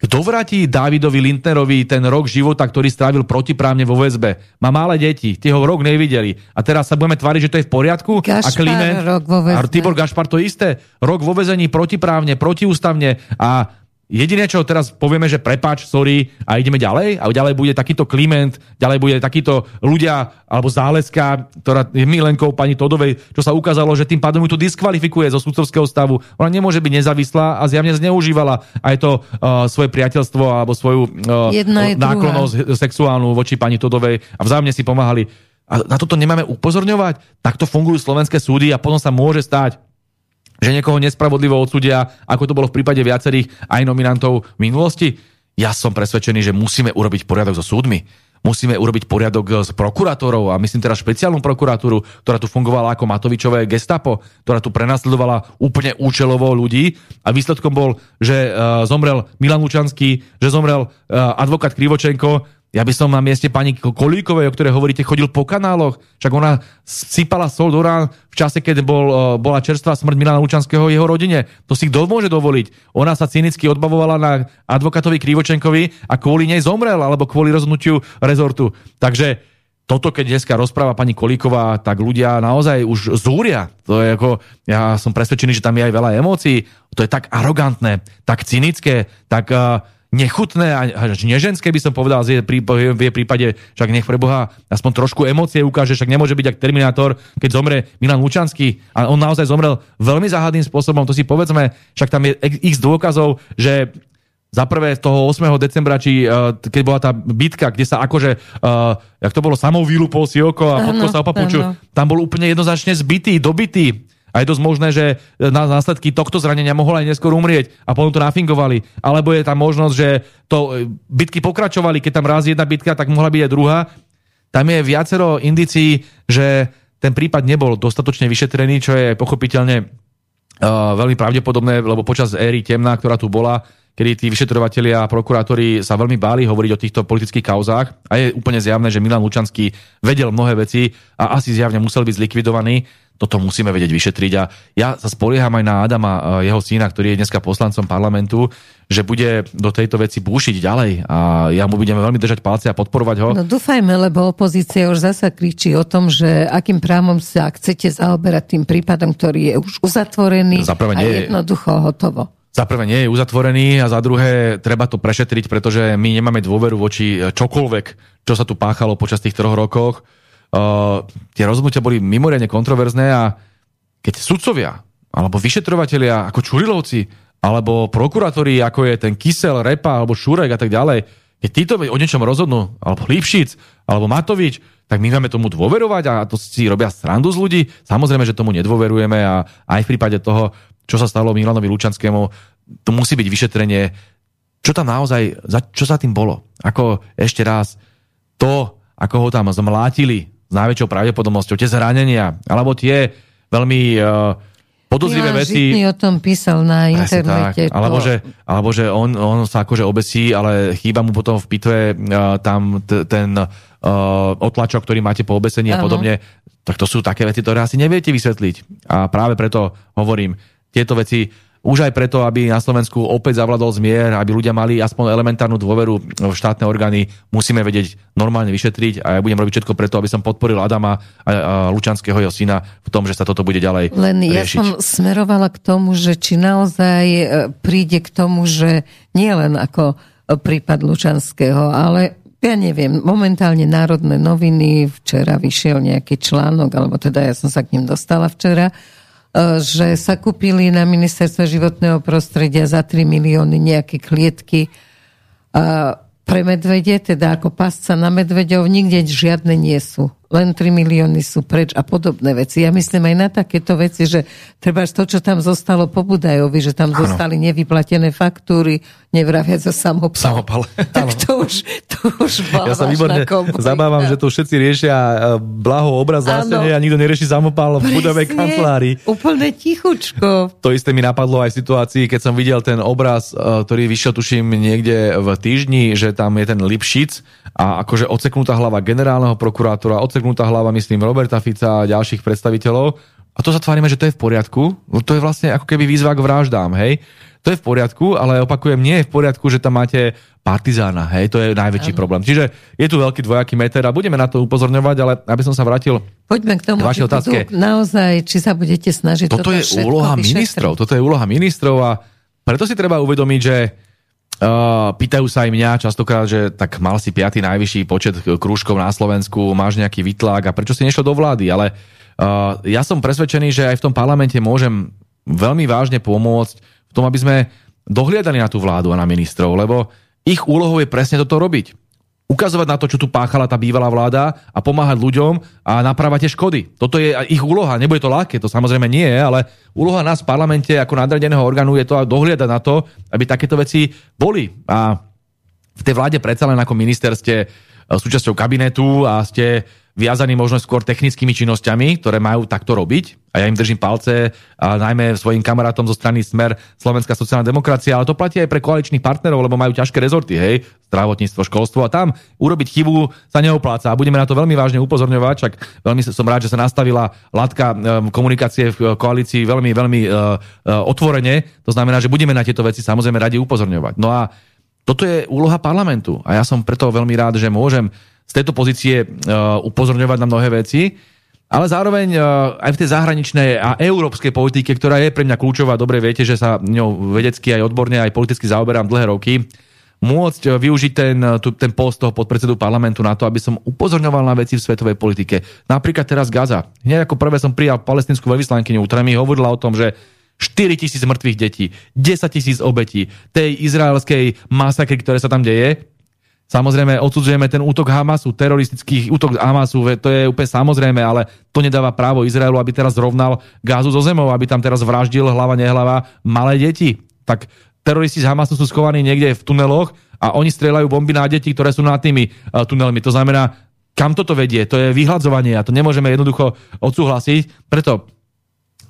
[SPEAKER 2] kto vráti Davidovi Lindnerovi ten rok života, ktorý strávil protiprávne vo väzbe? Má malé deti, tie ho rok nevideli. A teraz sa budeme tváriť, že to je v poriadku?
[SPEAKER 1] Gašpar,
[SPEAKER 2] a Kliment,
[SPEAKER 1] rok vo väzbe.
[SPEAKER 2] A Tibor Gašpar to isté. Rok vo väzení protiprávne, protiústavne a Jediné, čo teraz povieme, že prepáč, sorry a ideme ďalej a ďalej bude takýto Kliment, ďalej bude takýto ľudia alebo záleska, ktorá je milenkou pani Todovej, čo sa ukázalo, že tým pádom ju to diskvalifikuje zo sudcovského stavu. Ona nemôže byť nezávislá a zjavne zneužívala aj to uh, svoje priateľstvo alebo svoju uh, náklonosť sexuálnu voči pani Todovej a vzájomne si pomáhali. A na toto nemáme upozorňovať? Takto fungujú slovenské súdy a potom sa môže stať, že niekoho nespravodlivo odsudia, ako to bolo v prípade viacerých aj nominantov v minulosti? Ja som presvedčený, že musíme urobiť poriadok so súdmi. Musíme urobiť poriadok s prokurátorou a myslím teraz špeciálnu prokuratúru, ktorá tu fungovala ako Matovičové gestapo, ktorá tu prenasledovala úplne účelovo ľudí a výsledkom bol, že uh, zomrel Milan Lučanský, že zomrel uh, advokát Krivočenko, ja by som na mieste pani Kolíkovej, o ktorej hovoríte, chodil po kanáloch. Však ona sypala sol do rán v čase, keď bol, e, bola čerstvá smrť Milana Lučanského jeho rodine. To si kto môže dovoliť? Ona sa cynicky odbavovala na advokátovi Krivočenkovi a kvôli nej zomrel, alebo kvôli rozhodnutiu rezortu. Takže toto, keď dneska rozpráva pani Kolíková, tak ľudia naozaj už zúria. To je ako, ja som presvedčený, že tam je aj veľa emócií. To je tak arogantné, tak cynické, tak uh, nechutné a neženské by som povedal v jej prípade, však nech pre Boha aspoň trošku emócie ukáže, však nemôže byť ako Terminátor, keď zomre Milan Lučanský a on naozaj zomrel veľmi záhadným spôsobom, to si povedzme, však tam je x dôkazov, že za prvé toho 8. decembra, či uh, keď bola tá bitka, kde sa akože, uh, jak to bolo, samou vylúpol si oko a fotko sa opapučil, tam bol úplne jednoznačne zbytý, dobitý. A je dosť možné, že na následky tohto zranenia mohol aj neskôr umrieť a potom to nafingovali. Alebo je tam možnosť, že to e, bitky pokračovali, keď tam raz jedna bitka, tak mohla byť aj druhá. Tam je viacero indicií, že ten prípad nebol dostatočne vyšetrený, čo je pochopiteľne uh, veľmi pravdepodobné, lebo počas éry temná, ktorá tu bola, kedy tí vyšetrovatelia a prokurátori sa veľmi báli hovoriť o týchto politických kauzách a je úplne zjavné, že Milan Lučanský vedel mnohé veci a asi zjavne musel byť zlikvidovaný toto musíme vedieť vyšetriť a ja sa spolieham aj na Adama, e, jeho syna, ktorý je dneska poslancom parlamentu, že bude do tejto veci búšiť ďalej a ja mu budeme veľmi držať palce a podporovať ho.
[SPEAKER 1] No dúfajme, lebo opozícia už zasa kričí o tom, že akým právom sa chcete zaoberať tým prípadom, ktorý je už uzatvorený
[SPEAKER 2] Zaprvé
[SPEAKER 1] nie a jednoducho hotovo.
[SPEAKER 2] Za prvé nie je uzatvorený a za druhé treba to prešetriť, pretože my nemáme dôveru voči čokoľvek, čo sa tu páchalo počas tých troch rokoch uh, tie rozhodnutia boli mimoriadne kontroverzné a keď sudcovia alebo vyšetrovatelia ako Čurilovci alebo prokurátori ako je ten Kysel, Repa alebo Šurek a tak ďalej, keď títo o niečom rozhodnú, alebo Lipšic, alebo Matovič, tak my máme tomu dôverovať a to si robia srandu z ľudí. Samozrejme, že tomu nedôverujeme a aj v prípade toho, čo sa stalo Milanovi Lučanskému, to musí byť vyšetrenie, čo tam naozaj, čo sa tým bolo. Ako ešte raz, to, ako ho tam zmlátili, s najväčšou pravdepodobnosťou tie zranenia, alebo tie veľmi uh, podozrivé veci.
[SPEAKER 1] Žitný o tom písal na internete.
[SPEAKER 2] Tak. Alebo, že, alebo že on, on sa akože obesí, ale chýba mu potom v pitve uh, tam t- ten uh, otlačok, ktorý máte po obesení a podobne. Tak to sú také veci, ktoré asi neviete vysvetliť. A práve preto hovorím, tieto veci už aj preto, aby na Slovensku opäť zavladol zmier, aby ľudia mali aspoň elementárnu dôveru v štátne orgány, musíme vedieť normálne vyšetriť a ja budem robiť všetko preto, aby som podporil Adama a Lučanského jeho syna v tom, že sa toto bude ďalej
[SPEAKER 1] Len
[SPEAKER 2] riešiť.
[SPEAKER 1] ja som smerovala k tomu, že či naozaj e, príde k tomu, že nie len ako prípad Lučanského, ale ja neviem, momentálne Národné noviny, včera vyšiel nejaký článok, alebo teda ja som sa k ním dostala včera, E, že sa kúpili na ministerstve životného prostredia za 3 milióny nejaké klietky e, pre medvede, teda ako pasca na medveďov, nikde žiadne nie sú. Len 3 milióny sú preč a podobné veci. Ja myslím aj na takéto veci, že treba to, čo tam zostalo po Budajovi, že tam ano. zostali nevyplatené faktúry, nevraviac za samopal.
[SPEAKER 2] Samopal.
[SPEAKER 1] Tak to už, to už
[SPEAKER 2] Ja sa výborne zabávam, že tu všetci riešia e, blaho obraz zásene a nikto nerieši samopal v budovej kancelárii.
[SPEAKER 1] Úplne tichučko.
[SPEAKER 2] To isté mi napadlo aj v situácii, keď som videl ten obraz, e, ktorý vyšiel, tuším, niekde v týždni, že tam je ten Lipšic a akože odseknutá hlava generálneho prokurátora, odseknutá hlava, myslím, Roberta Fica a ďalších predstaviteľov. A to sa tvárime, že to je v poriadku. No to je vlastne ako keby výzva k vraždám, hej. To je v poriadku, ale opakujem, nie je v poriadku, že tam máte partizána, hej, to je najväčší ano. problém. Čiže je tu veľký dvojaký meter a budeme na to upozorňovať, ale aby som sa vrátil
[SPEAKER 1] Poďme k tomu,
[SPEAKER 2] vašej otázke.
[SPEAKER 1] naozaj, či sa budete snažiť
[SPEAKER 2] toto, toto je úloha vyšetriť. ministrov, toto je úloha ministrov a preto si treba uvedomiť, že Uh, pýtajú sa aj mňa častokrát, že tak mal si piatý najvyšší počet krúžkov na Slovensku, máš nejaký vytlak a prečo si nešiel do vlády, ale uh, ja som presvedčený, že aj v tom parlamente môžem veľmi vážne pomôcť v tom, aby sme dohliadali na tú vládu a na ministrov, lebo ich úlohou je presne toto robiť ukazovať na to, čo tu páchala tá bývalá vláda a pomáhať ľuďom a napravať tie škody. Toto je ich úloha, nebude to ľahké, to samozrejme nie je, ale úloha nás v parlamente ako nadradeného orgánu je to dohliadať na to, aby takéto veci boli. A v tej vláde predsa len ako minister ste súčasťou kabinetu a ste viazaní možno skôr technickými činnosťami, ktoré majú takto robiť. A ja im držím palce, a najmä svojim kamarátom zo strany Smer Slovenská sociálna demokracia, ale to platí aj pre koaličných partnerov, lebo majú ťažké rezorty, hej, zdravotníctvo, školstvo a tam urobiť chybu sa neopláca a budeme na to veľmi vážne upozorňovať, však veľmi som rád, že sa nastavila látka komunikácie v koalícii veľmi, veľmi uh, uh, otvorene, to znamená, že budeme na tieto veci samozrejme radi upozorňovať. No a toto je úloha parlamentu a ja som preto veľmi rád, že môžem z tejto pozície uh, upozorňovať na mnohé veci, ale zároveň uh, aj v tej zahraničnej a európskej politike, ktorá je pre mňa kľúčová, dobre viete, že sa ňou vedecky aj odborne, aj politicky zaoberám dlhé roky, môcť uh, využiť ten, ten post toho podpredsedu parlamentu na to, aby som upozorňoval na veci v svetovej politike. Napríklad teraz Gaza. Hneď ako prvé som prijal palestinskú veľvyslankyňu, ktorá mi hovorila o tom, že 4 tisíc mŕtvych detí, 10 tisíc obetí tej izraelskej masakry, ktoré sa tam deje, Samozrejme, odsudzujeme ten útok Hamasu, teroristický útok Hamasu, to je úplne samozrejme, ale to nedáva právo Izraelu, aby teraz rovnal gázu zo zemou, aby tam teraz vraždil hlava, nehlava malé deti. Tak teroristi z Hamasu sú schovaní niekde v tuneloch a oni strieľajú bomby na deti, ktoré sú nad tými uh, tunelmi. To znamená, kam toto vedie? To je vyhľadzovanie a to nemôžeme jednoducho odsúhlasiť. Preto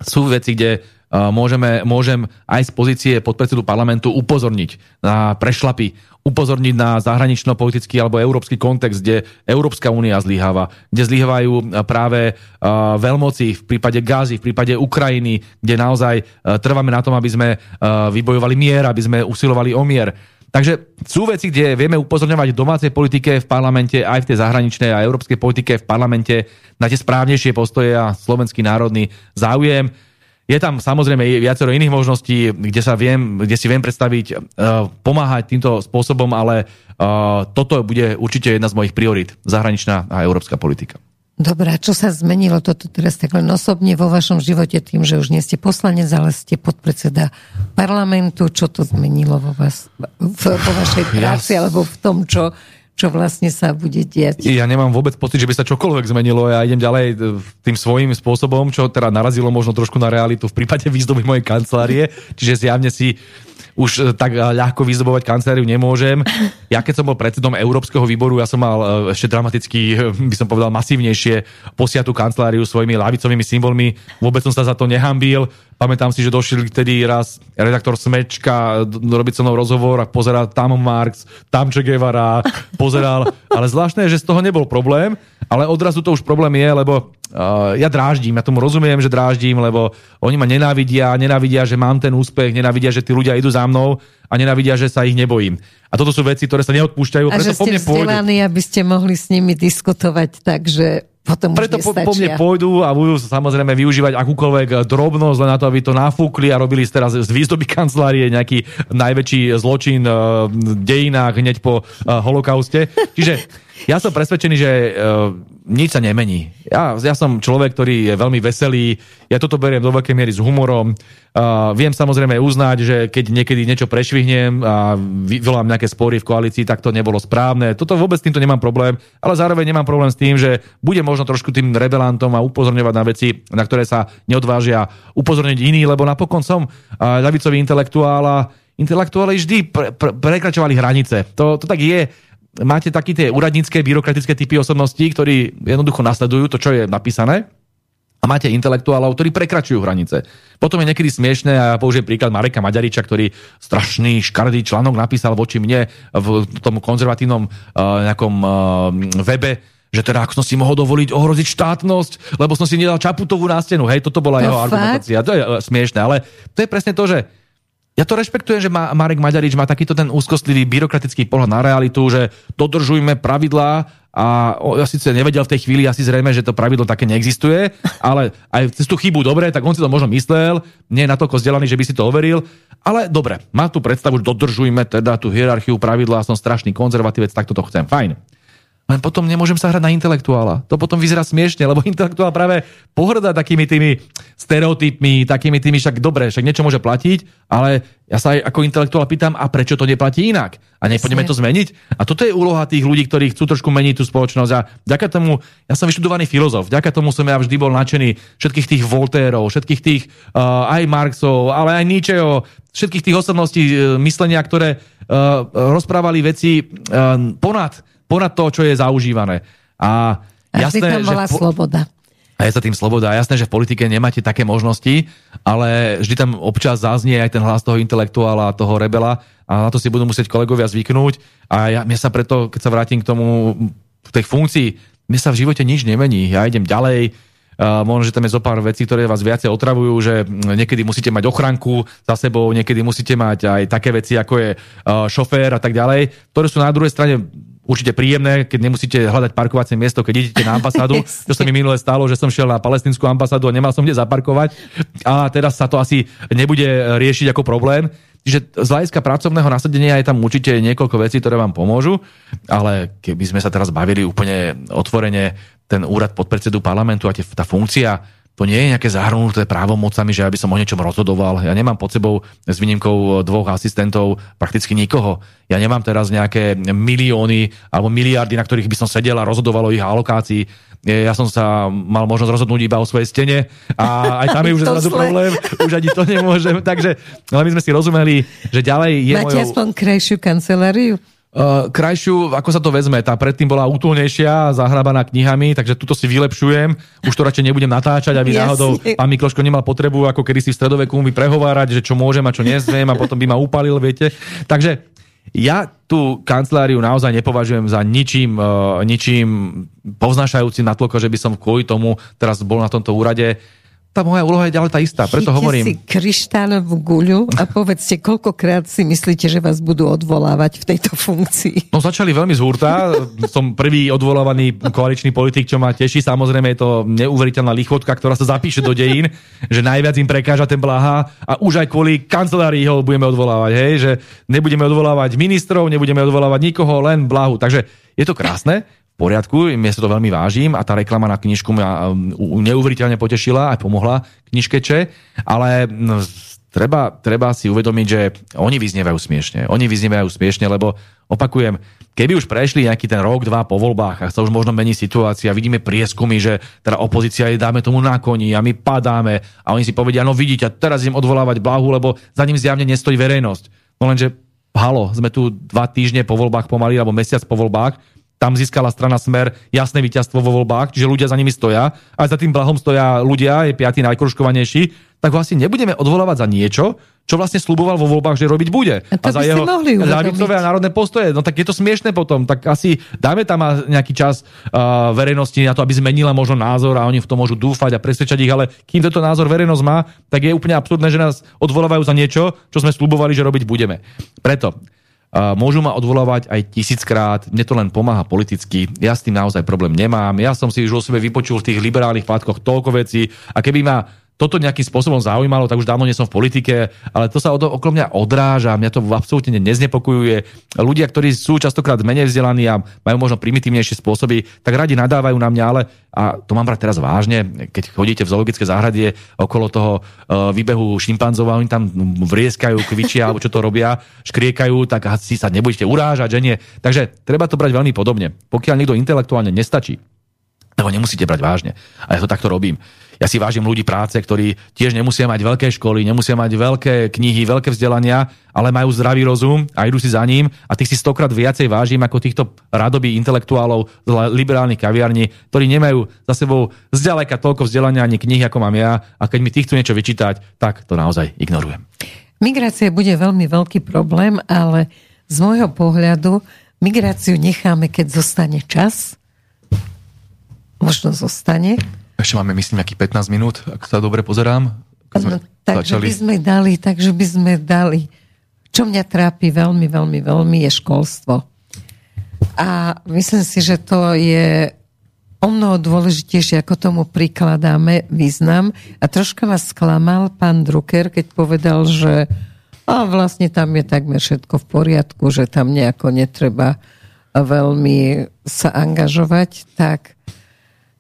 [SPEAKER 2] sú veci, kde môžeme, môžem aj z pozície podpredsedu parlamentu upozorniť na prešlapy, upozorniť na zahranično-politický alebo európsky kontext, kde Európska únia zlyháva, kde zlyhávajú práve veľmoci v prípade Gázy, v prípade Ukrajiny, kde naozaj trváme na tom, aby sme vybojovali mier, aby sme usilovali o mier. Takže sú veci, kde vieme upozorňovať v domácej politike v parlamente, aj v tej zahraničnej a európskej politike v parlamente na tie správnejšie postoje a slovenský národný záujem. Je tam samozrejme viacero iných možností, kde, sa viem, kde si viem predstaviť uh, pomáhať týmto spôsobom, ale uh, toto bude určite jedna z mojich priorit, zahraničná a európska politika.
[SPEAKER 1] Dobre, čo sa zmenilo toto teraz tak len osobne vo vašom živote tým, že už nie ste poslanec, ale ste podpredseda parlamentu? Čo to zmenilo vo vás, v, vo vašej práci ja... alebo v tom, čo čo vlastne sa bude diať.
[SPEAKER 2] Ja nemám vôbec pocit, že by sa čokoľvek zmenilo. Ja idem ďalej e, tým svojím spôsobom, čo teda narazilo možno trošku na realitu v prípade výzdoby mojej kancelárie. Čiže zjavne si už e, tak e, ľahko vyzdobovať kanceláriu nemôžem. Ja keď som bol predsedom Európskeho výboru, ja som mal ešte dramaticky, by som povedal, masívnejšie posiatú kanceláriu svojimi lavicovými symbolmi. Vôbec som sa za to nehambil Pamätám si, že došiel vtedy raz redaktor Smečka robiť so mnou rozhovor a pozeral tam Marx, tam Che Guevara, pozeral, ale zvláštne je, že z toho nebol problém, ale odrazu to už problém je, lebo uh, ja dráždím, ja tomu rozumiem, že dráždím, lebo oni ma nenávidia, nenávidia, že mám ten úspech, nenávidia, že tí ľudia idú za mnou a nenávidia, že sa ich nebojím. A toto sú veci, ktoré sa neodpúšťajú,
[SPEAKER 1] a preto že po mne pôjdu. aby ste mohli s nimi diskutovať tak, že potom
[SPEAKER 2] Preto po, po mne pôjdu a budú samozrejme využívať akúkoľvek drobnosť len na to, aby to nafúkli a robili teraz z výzdoby kancelárie nejaký najväčší zločin eh, v dejinách hneď po eh, holokauste. Čiže ja som presvedčený, že eh, nič sa nemení. Ja, ja som človek, ktorý je veľmi veselý, ja toto beriem do veľkej miery s humorom. Uh, viem samozrejme uznať, že keď niekedy niečo prešvihnem a vyvolám nejaké spory v koalícii, tak to nebolo správne. Toto vôbec s týmto nemám problém, ale zároveň nemám problém s tým, že bude možno trošku tým rebelantom a upozorňovať na veci, na ktoré sa neodvážia upozorniť iní, lebo napokon som uh, intelektuál a intelektuáli vždy pre, pre, prekračovali hranice. To, to tak je máte taký tie úradnícke, byrokratické typy osobností, ktorí jednoducho nasledujú to, čo je napísané a máte intelektuálov, ktorí prekračujú hranice. Potom je niekedy smiešné, a ja použijem príklad Mareka Maďariča, ktorý strašný škardý článok napísal voči mne v tom konzervatívnom uh, nejakom uh, webe, že teda ako som si mohol dovoliť ohroziť štátnosť, lebo som si nedal Čaputovú na stenu. Hej, toto bola no jeho fakt? argumentácia. To je uh, smiešné, ale to je presne to, že ja to rešpektujem, že má, Marek Maďarič má takýto ten úzkostlivý byrokratický pohľad na realitu, že dodržujme pravidlá a ja síce nevedel v tej chvíli asi zrejme, že to pravidlo také neexistuje, ale aj cez tú chybu dobre, tak on si to možno myslel, nie je natoľko vzdelaný, že by si to overil, ale dobre, má tu predstavu, že dodržujme teda tú hierarchiu pravidla, som strašný konzervatívec, tak toto chcem, fajn. Len potom nemôžem sa hrať na intelektuála. To potom vyzerá smiešne, lebo intelektuál práve pohrdá takými tými stereotypmi, takými tými však dobre, však niečo môže platiť, ale ja sa aj ako intelektuál pýtam, a prečo to neplatí inak? A nepôjdeme to zmeniť? A toto je úloha tých ľudí, ktorí chcú trošku meniť tú spoločnosť. A vďaka tomu, ja som vyštudovaný filozof, vďaka tomu som ja vždy bol nadšený všetkých tých Voltérov, všetkých tých uh, aj Marxov, ale aj Nietzscheho, všetkých tých osobností uh, myslenia, ktoré uh, rozprávali veci uh, ponad ponad to, čo je zaužívané. A, jasné,
[SPEAKER 1] tam bola
[SPEAKER 2] že
[SPEAKER 1] sloboda.
[SPEAKER 2] A je sa tým sloboda. A jasné, že v politike nemáte také možnosti, ale vždy tam občas zaznie aj ten hlas toho intelektuála, toho rebela a na to si budú musieť kolegovia zvyknúť. A ja, mne sa preto, keď sa vrátim k tomu, v tej funkcii, mne sa v živote nič nemení. Ja idem ďalej, Uh, možno, že tam je zo pár vecí, ktoré vás viacej otravujú, že niekedy musíte mať ochranku za sebou, niekedy musíte mať aj také veci, ako je uh, šofér a tak ďalej, ktoré sú na druhej strane určite príjemné, keď nemusíte hľadať parkovacie miesto, keď idete na ambasádu. čo sa mi minule stalo, že som šiel na palestinskú ambasádu a nemal som kde zaparkovať. A teraz sa to asi nebude riešiť ako problém. Čiže z hľadiska pracovného nasadenia je tam určite niekoľko vecí, ktoré vám pomôžu, ale keby sme sa teraz bavili úplne otvorene, ten úrad podpredsedu parlamentu a tá funkcia, to nie je nejaké zahrnuté právomocami, že ja by som o niečom rozhodoval. Ja nemám pod sebou s výnimkou dvoch asistentov prakticky nikoho. Ja nemám teraz nejaké milióny alebo miliardy, na ktorých by som sedel a rozhodoval o ich alokácii. Ja som sa mal možnosť rozhodnúť iba o svojej stene a aj tam je už zrazu problém, už ani to nemôžem. Takže, ale my sme si rozumeli, že ďalej je
[SPEAKER 1] Máte mojou... aspoň krajšiu kanceláriu?
[SPEAKER 2] Uh, krajšiu, ako sa to vezme, tá predtým bola útulnejšia, zahrabaná knihami, takže tuto si vylepšujem. Už to radšej nebudem natáčať, aby Jasne. náhodou pán Mikloško nemal potrebu, ako kedy si v stredoveku mi prehovárať, že čo môžem a čo nezviem a potom by ma upalil, viete. Takže ja tú kanceláriu naozaj nepovažujem za ničím, uh, ničím povznášajúcim natoľko, že by som kvôli tomu teraz bol na tomto úrade tá moja úloha je ďalej tá istá, preto Chyťte hovorím.
[SPEAKER 1] si kryštáľovú guľu a povedzte, koľkokrát si myslíte, že vás budú odvolávať v tejto funkcii?
[SPEAKER 2] No začali veľmi z hurta. Som prvý odvolávaný koaličný politik, čo ma teší. Samozrejme je to neuveriteľná lichotka, ktorá sa zapíše do dejín, že najviac im prekáža ten Blaha a už aj kvôli kancelárii ho budeme odvolávať. Hej? Že nebudeme odvolávať ministrov, nebudeme odvolávať nikoho, len Blahu. Takže je to krásne poriadku, mne sa to veľmi vážim a tá reklama na knižku ma um, neuveriteľne potešila aj pomohla knižkeče, ale no, treba, treba si uvedomiť, že oni vyznievajú smiešne. Oni vyznievajú smiešne, lebo opakujem, keby už prešli nejaký ten rok, dva po voľbách a sa už možno mení situácia, vidíme prieskumy, že teda opozícia je dáme tomu na koni a my padáme a oni si povedia, no vidíte, teraz idem odvolávať blahu, lebo za ním zjavne nestojí verejnosť. No lenže halo, sme tu dva týždne po voľbách pomaly, alebo mesiac po voľbách tam získala strana Smer jasné víťazstvo vo voľbách, čiže ľudia za nimi stoja. A za tým blahom stoja ľudia, je piatý najkruškovanejší, tak vlastne nebudeme odvolávať za niečo, čo vlastne sluboval vo voľbách, že robiť bude.
[SPEAKER 1] A, to a za jeho
[SPEAKER 2] ľavicové a národné postoje. No tak je to smiešne potom. Tak asi dáme tam nejaký čas uh, verejnosti na to, aby zmenila možno názor a oni v tom môžu dúfať a presvedčať ich, ale kým tento názor verejnosť má, tak je úplne absurdné, že nás odvolávajú za niečo, čo sme slubovali, že robiť budeme. Preto Môžu ma odvolávať aj tisíckrát, mne to len pomáha politicky, ja s tým naozaj problém nemám. Ja som si už o sebe vypočul v tých liberálnych pátkoch toľko vecí a keby ma toto nejakým spôsobom zaujímalo, tak už dávno nie som v politike, ale to sa od, okolo mňa odráža, mňa to absolútne neznepokojuje. Ľudia, ktorí sú častokrát menej vzdelaní a majú možno primitívnejšie spôsoby, tak radi nadávajú na mňa, ale a to mám brať teraz vážne, keď chodíte v zoologické záhrade okolo toho uh, výbehu šimpanzov a oni tam vrieskajú, kvičia alebo čo to robia, škriekajú, tak si sa nebudete urážať, že nie. Takže treba to brať veľmi podobne. Pokiaľ niekto intelektuálne nestačí, tak ho nemusíte brať vážne. A ja to takto robím. Ja si vážim ľudí práce, ktorí tiež nemusia mať veľké školy, nemusia mať veľké knihy, veľké vzdelania, ale majú zdravý rozum a idú si za ním a tých si stokrát viacej vážim ako týchto radobí intelektuálov z liberálnych kaviarní, ktorí nemajú za sebou zďaleka toľko vzdelania ani knihy, ako mám ja a keď mi týchto niečo vyčítať, tak to naozaj ignorujem.
[SPEAKER 1] Migrácia bude veľmi veľký problém, ale z môjho pohľadu migráciu necháme, keď zostane čas. Možno zostane
[SPEAKER 2] ešte máme, myslím, nejakých 15 minút, ak sa dobre pozerám.
[SPEAKER 1] Ano, takže by sme dali, takže by sme dali. Čo mňa trápi veľmi, veľmi, veľmi je školstvo. A myslím si, že to je o mnoho dôležitejšie, ako tomu prikladáme význam. A troška vás sklamal pán Drucker, keď povedal, že a vlastne tam je takmer všetko v poriadku, že tam nejako netreba veľmi sa angažovať, tak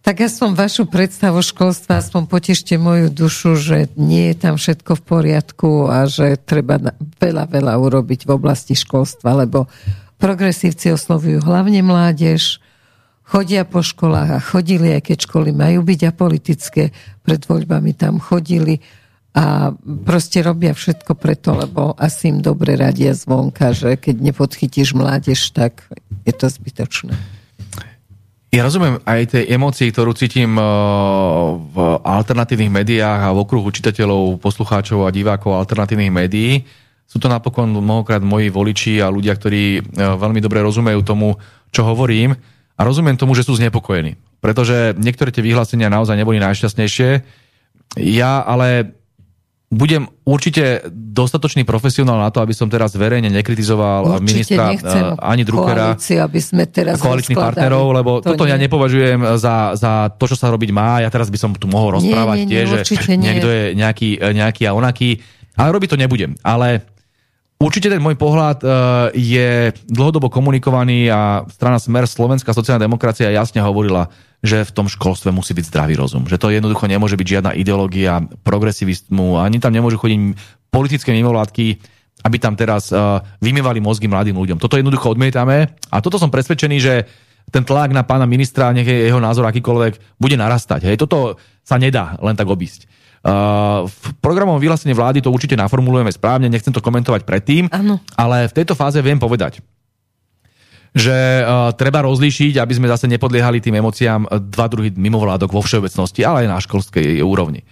[SPEAKER 1] tak ja som vašu predstavu školstva, aspoň potešte moju dušu, že nie je tam všetko v poriadku a že treba veľa, veľa urobiť v oblasti školstva, lebo progresívci oslovujú hlavne mládež, chodia po školách a chodili, aj keď školy majú byť apolitické, pred voľbami tam chodili a proste robia všetko preto, lebo asi im dobre radia zvonka, že keď nepodchytíš mládež, tak je to zbytočné.
[SPEAKER 2] Ja rozumiem aj tej emócii, ktorú cítim eh, v alternatívnych médiách a v okruhu čitateľov, poslucháčov a divákov alternatívnych médií. Sú to napokon mnohokrát moji voliči a ľudia, ktorí eh, veľmi dobre rozumejú tomu, čo hovorím a rozumiem tomu, že sú znepokojení. Pretože niektoré tie vyhlásenia naozaj neboli najšťastnejšie. Ja ale budem určite dostatočný profesionál na to, aby som teraz verejne nekritizoval určite ministra eh, ani Druckera
[SPEAKER 1] aby sme teraz
[SPEAKER 2] koaličných partnerov, lebo to toto nie. ja nepovažujem za, za to, čo sa robiť má. Ja teraz by som tu mohol rozprávať nie, nie, nie, že niekto je nejaký, eh, nejaký a onaký, ale robiť to nebudem. Ale Určite ten môj pohľad uh, je dlhodobo komunikovaný a strana Smer Slovenská sociálna demokracia jasne hovorila, že v tom školstve musí byť zdravý rozum. Že to jednoducho nemôže byť žiadna ideológia progresivizmu, ani tam nemôžu chodiť politické mimovládky, aby tam teraz uh, vymývali mozgy mladým ľuďom. Toto jednoducho odmietame a toto som presvedčený, že ten tlak na pána ministra, nech je jeho názor akýkoľvek, bude narastať. Hej. Toto sa nedá len tak obísť. V programovom vyhlásení vlády to určite naformulujeme správne, nechcem to komentovať predtým, ano. ale v tejto fáze viem povedať, že uh, treba rozlíšiť, aby sme zase nepodliehali tým emóciám dva druhy mimovládok vo všeobecnosti, ale aj na školskej úrovni.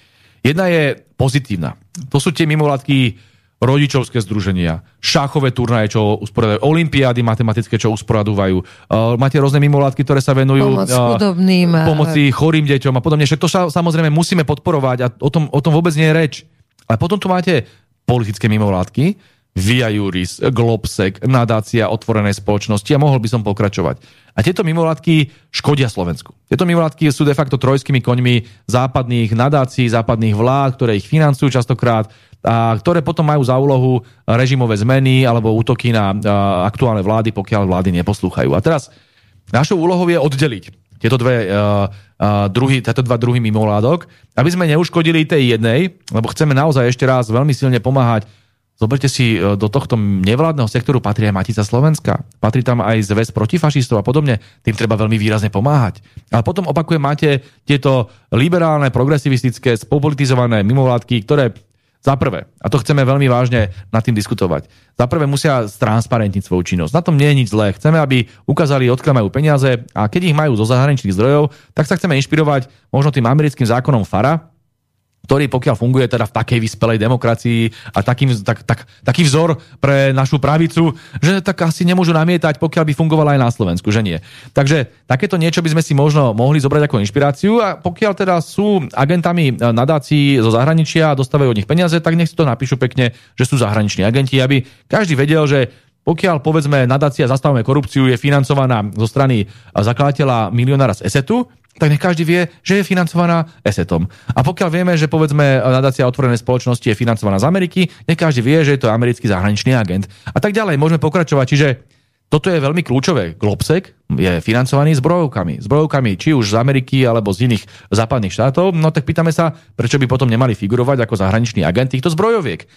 [SPEAKER 2] Jedna je pozitívna. To sú tie mimovládky rodičovské združenia, šachové turnaje, čo usporadajú, olimpiády matematické, čo usporadúvajú. Uh, máte rôzne mimovládky, ktoré sa venujú
[SPEAKER 1] Pomoc chudobným,
[SPEAKER 2] uh, pomoci chorým deťom a podobne. Však to sa samozrejme musíme podporovať a o tom, o tom vôbec nie je reč. Ale potom tu máte politické mimovládky, Via Juris, Globsec, nadácia otvorenej spoločnosti a mohol by som pokračovať. A tieto mimovládky škodia Slovensku. Tieto mimovládky sú de facto trojskými koňmi západných nadácií, západných vlád, ktoré ich financujú častokrát a ktoré potom majú za úlohu režimové zmeny alebo útoky na aktuálne vlády, pokiaľ vlády neposlúchajú. A teraz našou úlohou je oddeliť tieto, dve, uh, uh, druhy, tieto dva druhy mimovládok, aby sme neuškodili tej jednej, lebo chceme naozaj ešte raz veľmi silne pomáhať Zoberte si, do tohto nevládneho sektoru patrí aj Matica Slovenska. Patrí tam aj zväz protifašistov a podobne. Tým treba veľmi výrazne pomáhať. Ale potom opakujem, máte tieto liberálne, progresivistické, spopolitizované mimovládky, ktoré za prvé, a to chceme veľmi vážne nad tým diskutovať, za prvé musia stransparentniť svoju činnosť. Na tom nie je nič zlé. Chceme, aby ukázali, odkiaľ majú peniaze a keď ich majú zo zahraničných zdrojov, tak sa chceme inšpirovať možno tým americkým zákonom FARA, ktorý pokiaľ funguje teda v takej vyspelej demokracii a takým, tak, tak, taký vzor pre našu pravicu, že tak asi nemôžu namietať, pokiaľ by fungovala aj na Slovensku, že nie. Takže takéto niečo by sme si možno mohli zobrať ako inšpiráciu a pokiaľ teda sú agentami nadácií zo zahraničia a dostávajú od nich peniaze, tak nech si to napíšu pekne, že sú zahraniční agenti, aby každý vedel, že pokiaľ povedzme nadácia Zastavme korupciu je financovaná zo strany zakladateľa milionára z ESETu, tak nech každý vie, že je financovaná ESETom. A pokiaľ vieme, že povedzme nadácia otvorenej spoločnosti je financovaná z Ameriky, nech každý vie, že je to americký zahraničný agent. A tak ďalej, môžeme pokračovať. Čiže toto je veľmi kľúčové. Globsec je financovaný zbrojovkami. Zbrojovkami či už z Ameriky alebo z iných západných štátov. No tak pýtame sa, prečo by potom nemali figurovať ako zahraničný agent týchto zbrojoviek.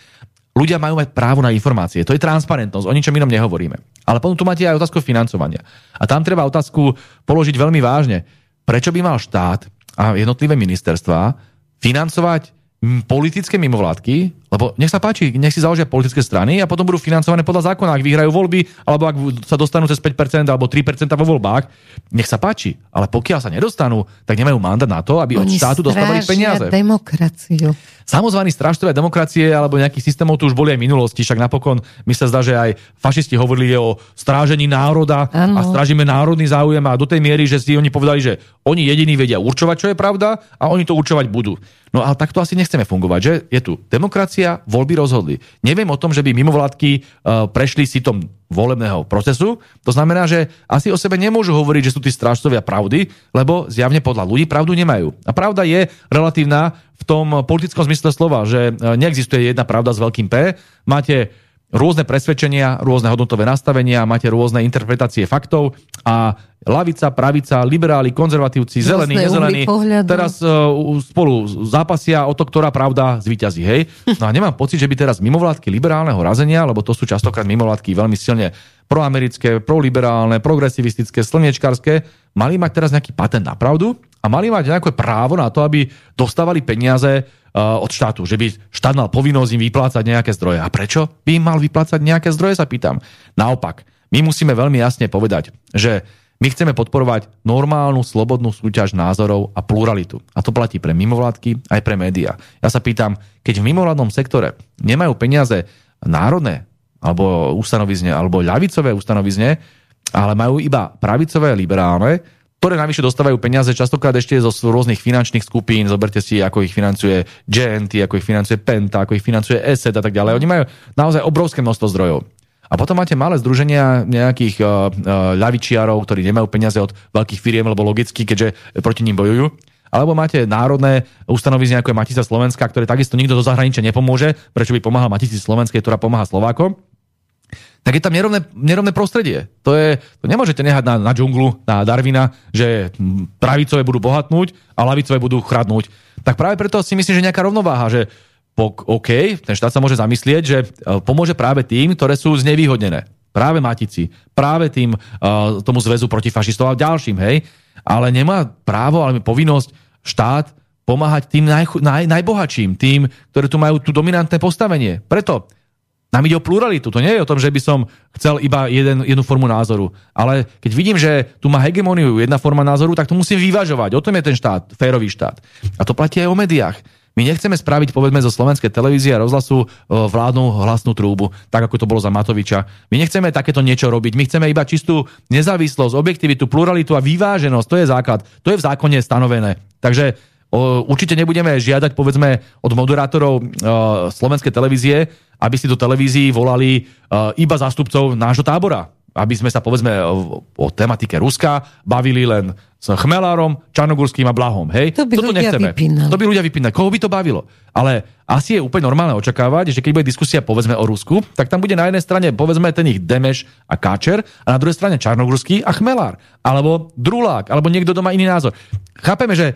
[SPEAKER 2] Ľudia majú mať právo na informácie. To je transparentnosť, o ničom inom nehovoríme. Ale potom tu máte aj otázku financovania. A tam treba otázku položiť veľmi vážne prečo by mal štát a jednotlivé ministerstvá financovať politické mimovládky, lebo nech sa páči, nech si založia politické strany a potom budú financované podľa zákona, ak vyhrajú voľby, alebo ak sa dostanú cez 5% alebo 3% vo voľbách, nech sa páči. Ale pokiaľ sa nedostanú, tak nemajú mandát na to, aby Oni od štátu dostávali peniaze.
[SPEAKER 1] demokraciu.
[SPEAKER 2] Samozvaní strážtovia demokracie alebo nejakých systémov tu už boli aj v minulosti, však napokon mi sa zdá, že aj fašisti hovorili o strážení národa ano. a strážime národný záujem a do tej miery, že si oni povedali, že oni jediní vedia určovať, čo je pravda a oni to určovať budú. No ale takto asi nechceme fungovať, že je tu demokracia, voľby rozhodli. Neviem o tom, že by mimovládky uh, prešli si tom volebného procesu. To znamená, že asi o sebe nemôžu hovoriť, že sú tí strážcovia pravdy, lebo zjavne podľa ľudí pravdu nemajú. A pravda je relatívna v tom politickom zmysle slova, že e, neexistuje jedna pravda s veľkým P. Máte rôzne presvedčenia, rôzne hodnotové nastavenia, máte rôzne interpretácie faktov a lavica, pravica, liberáli, konzervatívci, zelení, nezelení, teraz uh, spolu zápasia o to, ktorá pravda zvíťazí. Hej? No a nemám pocit, že by teraz mimovládky liberálneho razenia, lebo to sú častokrát mimovládky veľmi silne proamerické, proliberálne, progresivistické, slniečkarské, mali mať teraz nejaký patent na pravdu a mali mať nejaké právo na to, aby dostávali peniaze od štátu, že by štát mal povinnosť im vyplácať nejaké zdroje. A prečo by im mal vyplácať nejaké zdroje, sa pýtam. Naopak, my musíme veľmi jasne povedať, že my chceme podporovať normálnu, slobodnú súťaž názorov a pluralitu. A to platí pre mimovládky aj pre médiá. Ja sa pýtam, keď v mimovládnom sektore nemajú peniaze národné, alebo ustanovizne, alebo ľavicové ustanovizne, ale majú iba pravicové, liberálne, ktoré navyše dostávajú peniaze častokrát ešte zo rôznych finančných skupín. Zoberte si, ako ich financuje GNT, ako ich financuje Penta, ako ich financuje ESET a tak ďalej. Oni majú naozaj obrovské množstvo zdrojov. A potom máte malé združenia nejakých uh, uh, ľavičiarov, ktorí nemajú peniaze od veľkých firiem, lebo logicky, keďže proti ním bojujú. Alebo máte národné ustanovizne, ako je Matica Slovenska, ktoré takisto nikto do zahraničia nepomôže, prečo by pomáhal Matici Slovenskej, ktorá pomáha Slovákom tak je tam nerovné, nerovné prostredie. To, je, to nemôžete nehať na, na džunglu, na Darwina, že pravicové budú bohatnúť a lavicové budú chradnúť. Tak práve preto si myslím, že nejaká rovnováha, že OK, ten štát sa môže zamyslieť, že e, pomôže práve tým, ktoré sú znevýhodnené. Práve Matici, práve tým uh, tomu zväzu protifašistov a ďalším, hej. Ale nemá právo, ale povinnosť štát pomáhať tým naj, naj, najbohatším, tým, ktoré tu majú tu dominantné postavenie. Preto nám ide o pluralitu. To nie je o tom, že by som chcel iba jeden, jednu formu názoru. Ale keď vidím, že tu má hegemóniu jedna forma názoru, tak to musím vyvažovať. O tom je ten štát, férový štát. A to platí aj o médiách. My nechceme spraviť, povedzme, zo slovenskej televízie a rozhlasu vládnu hlasnú trúbu, tak ako to bolo za Matoviča. My nechceme takéto niečo robiť. My chceme iba čistú nezávislosť, objektivitu, pluralitu a vyváženosť. To je základ. To je v zákone stanovené. Takže určite nebudeme žiadať, povedzme, od moderátorov e, slovenskej televízie, aby si do televízií volali e, iba zástupcov nášho tábora aby sme sa povedzme o, o tematike Ruska bavili len s Chmelárom, Čarnogurským a Blahom. Hej?
[SPEAKER 1] To by Toto ľudia nechceme. Vypínali.
[SPEAKER 2] To by ľudia vypínali. Koho by to bavilo? Ale asi je úplne normálne očakávať, že keď bude diskusia povedzme o Rusku, tak tam bude na jednej strane povedzme ten ich Demeš a Káčer a na druhej strane Čarnogurský a Chmelár. Alebo Drulák, alebo niekto, kto má iný názor. Chápeme, že